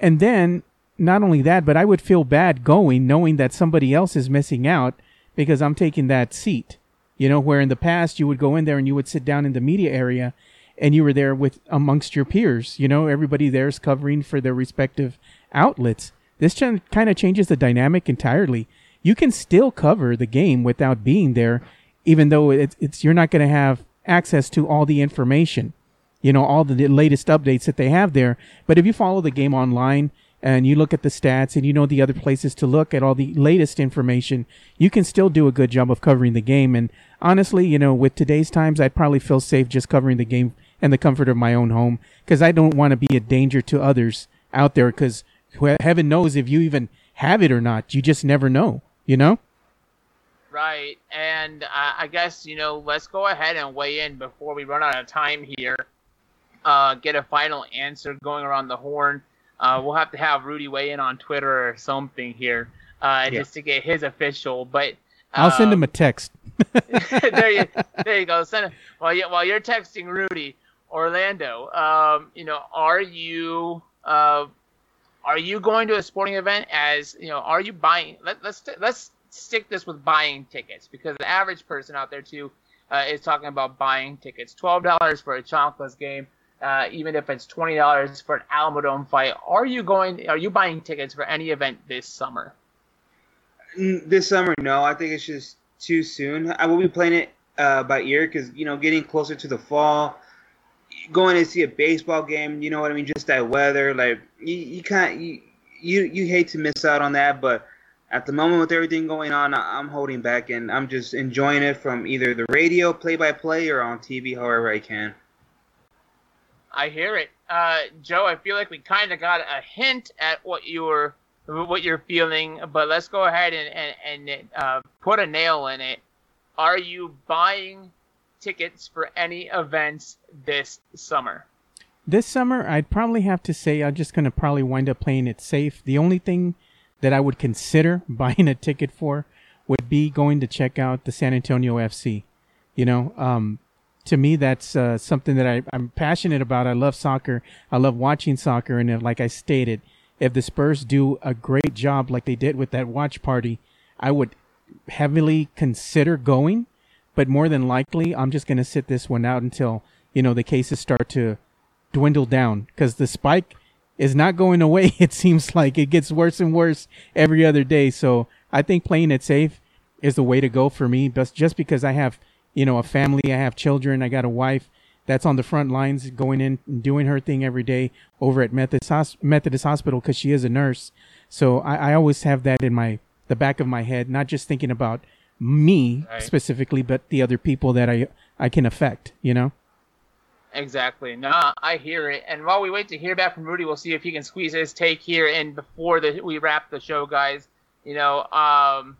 And then not only that, but I would feel bad going knowing that somebody else is missing out because I'm taking that seat. You know, where in the past you would go in there and you would sit down in the media area and you were there with amongst your peers. You know, everybody there is covering for their respective outlets. This ch- kind of changes the dynamic entirely. You can still cover the game without being there, even though it's, it's you're not going to have access to all the information. you know all the latest updates that they have there. But if you follow the game online and you look at the stats and you know the other places to look at all the latest information, you can still do a good job of covering the game. And honestly, you know, with today's times, I'd probably feel safe just covering the game in the comfort of my own home because I don't want to be a danger to others out there because heaven knows if you even have it or not. You just never know, you know? Right. And uh, I guess, you know, let's go ahead and weigh in before we run out of time here. Uh, get a final answer going around the horn. Uh, we'll have to have Rudy weigh in on Twitter or something here uh, yeah. just to get his official. But I'll send him a um, text. there you, there you go. Send while you while you're texting Rudy, Orlando. Um, you know, are you uh, are you going to a sporting event as you know? Are you buying? Let, let's let's stick this with buying tickets because the average person out there too uh, is talking about buying tickets. Twelve dollars for a Chanclas game, uh, even if it's twenty dollars for an Alamodome fight. Are you going? Are you buying tickets for any event this summer? This summer, no. I think it's just too soon. I will be playing it uh, by ear because you know, getting closer to the fall going to see a baseball game, you know what I mean? Just that weather, like you, you can't you, you you hate to miss out on that, but at the moment with everything going on, I'm holding back and I'm just enjoying it from either the radio, play by play, or on TV, however I can. I hear it, uh, Joe. I feel like we kind of got a hint at what you were what you're feeling, but let's go ahead and and, and uh, put a nail in it. Are you buying tickets for any events this summer? This summer, I'd probably have to say I'm just to probably wind up playing it safe. The only thing that I would consider buying a ticket for would be going to check out the San Antonio FC. You know, um, to me, that's uh, something that I, I'm passionate about. I love soccer. I love watching soccer. And if, like I stated, if the Spurs do a great job like they did with that watch party, I would heavily consider going but more than likely, I'm just going to sit this one out until, you know, the cases start to dwindle down because the spike is not going away. It seems like it gets worse and worse every other day. So I think playing it safe is the way to go for me. But just because I have, you know, a family, I have children, I got a wife that's on the front lines going in and doing her thing every day over at Methodist, Methodist Hospital because she is a nurse. So I, I always have that in my the back of my head, not just thinking about me right. specifically, but the other people that I I can affect. You know. Exactly. No, I hear it. And while we wait to hear back from Rudy, we'll see if he can squeeze his take here in before the, we wrap the show, guys. You know, um,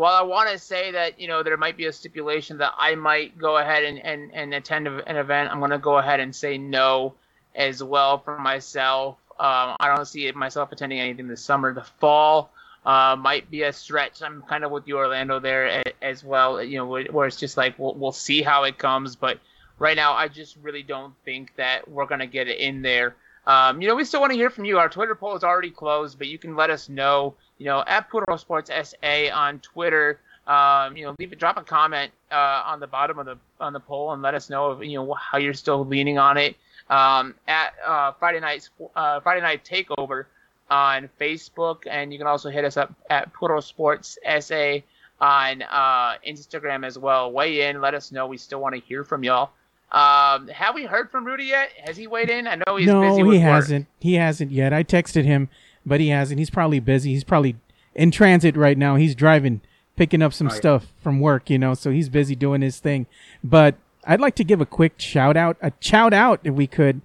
while I want to say that you know there might be a stipulation that I might go ahead and and, and attend an event, I'm going to go ahead and say no as well for myself. Um, I don't see myself attending anything this summer. The fall uh, might be a stretch. I'm kind of with you, Orlando, there as well. You know, where it's just like we'll, we'll see how it comes, but right now I just really don't think that we're gonna get it in there. Um, you know, we still want to hear from you. Our Twitter poll is already closed, but you can let us know. You know, at Puro Sports SA on Twitter. Um, you know, leave it, drop a comment uh, on the bottom of the on the poll and let us know if, you know how you're still leaning on it. Um, at uh, Friday night uh, Friday night takeover on Facebook, and you can also hit us up at Puro Sports SA on uh, Instagram as well. Weigh in, let us know. We still want to hear from y'all. Um, have we heard from Rudy yet? Has he weighed in? I know he's no, busy. No, he work. hasn't. He hasn't yet. I texted him, but he hasn't. He's probably busy. He's probably in transit right now. He's driving, picking up some oh, stuff yeah. from work, you know. So he's busy doing his thing. But I'd like to give a quick shout out, a shout out if we could,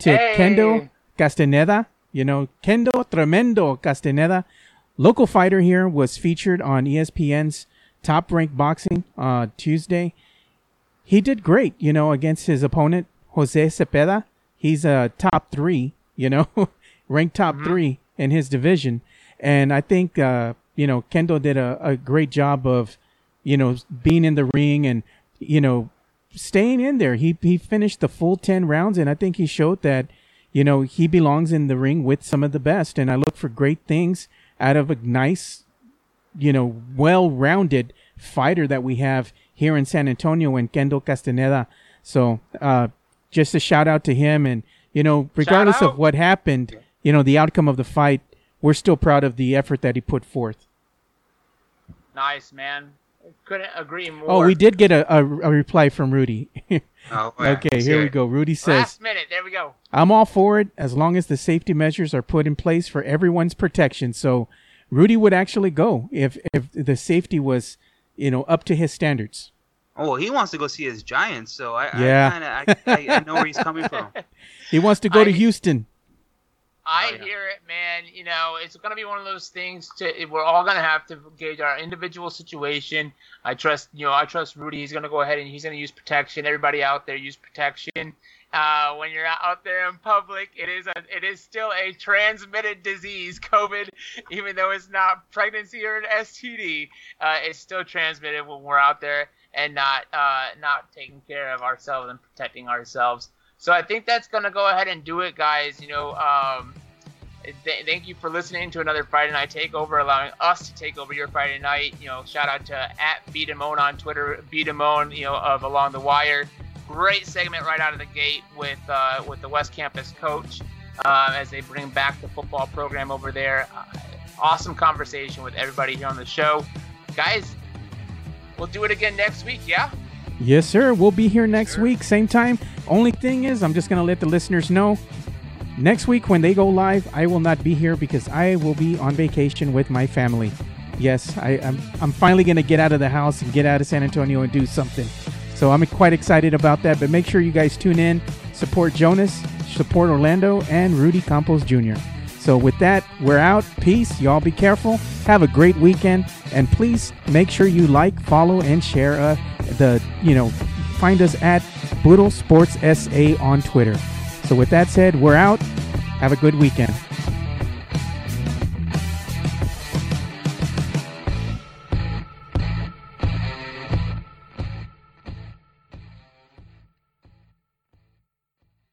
to hey. Kendo Castaneda you know, Kendo Tremendo Castaneda, local fighter here, was featured on ESPN's Top Rank Boxing uh, Tuesday. He did great, you know, against his opponent, Jose Zepeda. He's a uh, top three, you know, ranked top mm-hmm. three in his division. And I think, uh, you know, Kendo did a, a great job of, you know, being in the ring and, you know, staying in there. He, he finished the full 10 rounds, and I think he showed that you know, he belongs in the ring with some of the best. And I look for great things out of a nice, you know, well rounded fighter that we have here in San Antonio and Kendo Castaneda. So, uh, just a shout out to him. And, you know, regardless of what happened, you know, the outcome of the fight, we're still proud of the effort that he put forth. Nice, man. couldn't agree more. Oh, we did get a, a, a reply from Rudy. Oh, okay, here we go. Rudy says, Last minute, there we go. I'm all for it as long as the safety measures are put in place for everyone's protection. So Rudy would actually go if if the safety was, you know, up to his standards. Oh, he wants to go see his Giants, so I Yeah. I, kinda, I, I, I know where he's coming from. He wants to go to Houston. I Oh, yeah. hear it, man. You know, it's going to be one of those things. To we're all going to have to gauge our individual situation. I trust, you know, I trust Rudy. He's going to go ahead and he's going to use protection. Everybody out there, use protection. Uh, when you're out there in public, it is a, it is still a transmitted disease, COVID. Even though it's not pregnancy or an STD, uh, it's still transmitted when we're out there and not uh, not taking care of ourselves and protecting ourselves. So I think that's gonna go ahead and do it, guys. You know, um, th- thank you for listening to another Friday Night Takeover, allowing us to take over your Friday night. You know, shout out to at B. Damone on Twitter, B. Damone, you know, of Along the Wire. Great segment right out of the gate with uh, with the West Campus coach um, as they bring back the football program over there. Uh, awesome conversation with everybody here on the show, guys. We'll do it again next week, yeah. Yes, sir. We'll be here next week, same time. Only thing is, I'm just gonna let the listeners know. Next week, when they go live, I will not be here because I will be on vacation with my family. Yes, I, am I'm finally gonna get out of the house and get out of San Antonio and do something. So I'm quite excited about that. But make sure you guys tune in, support Jonas, support Orlando, and Rudy Campos Jr. So with that, we're out. Peace. Y'all be careful. Have a great weekend, and please make sure you like, follow, and share uh, the you know find us at Puro Sports SA on Twitter. So with that said, we're out. Have a good weekend.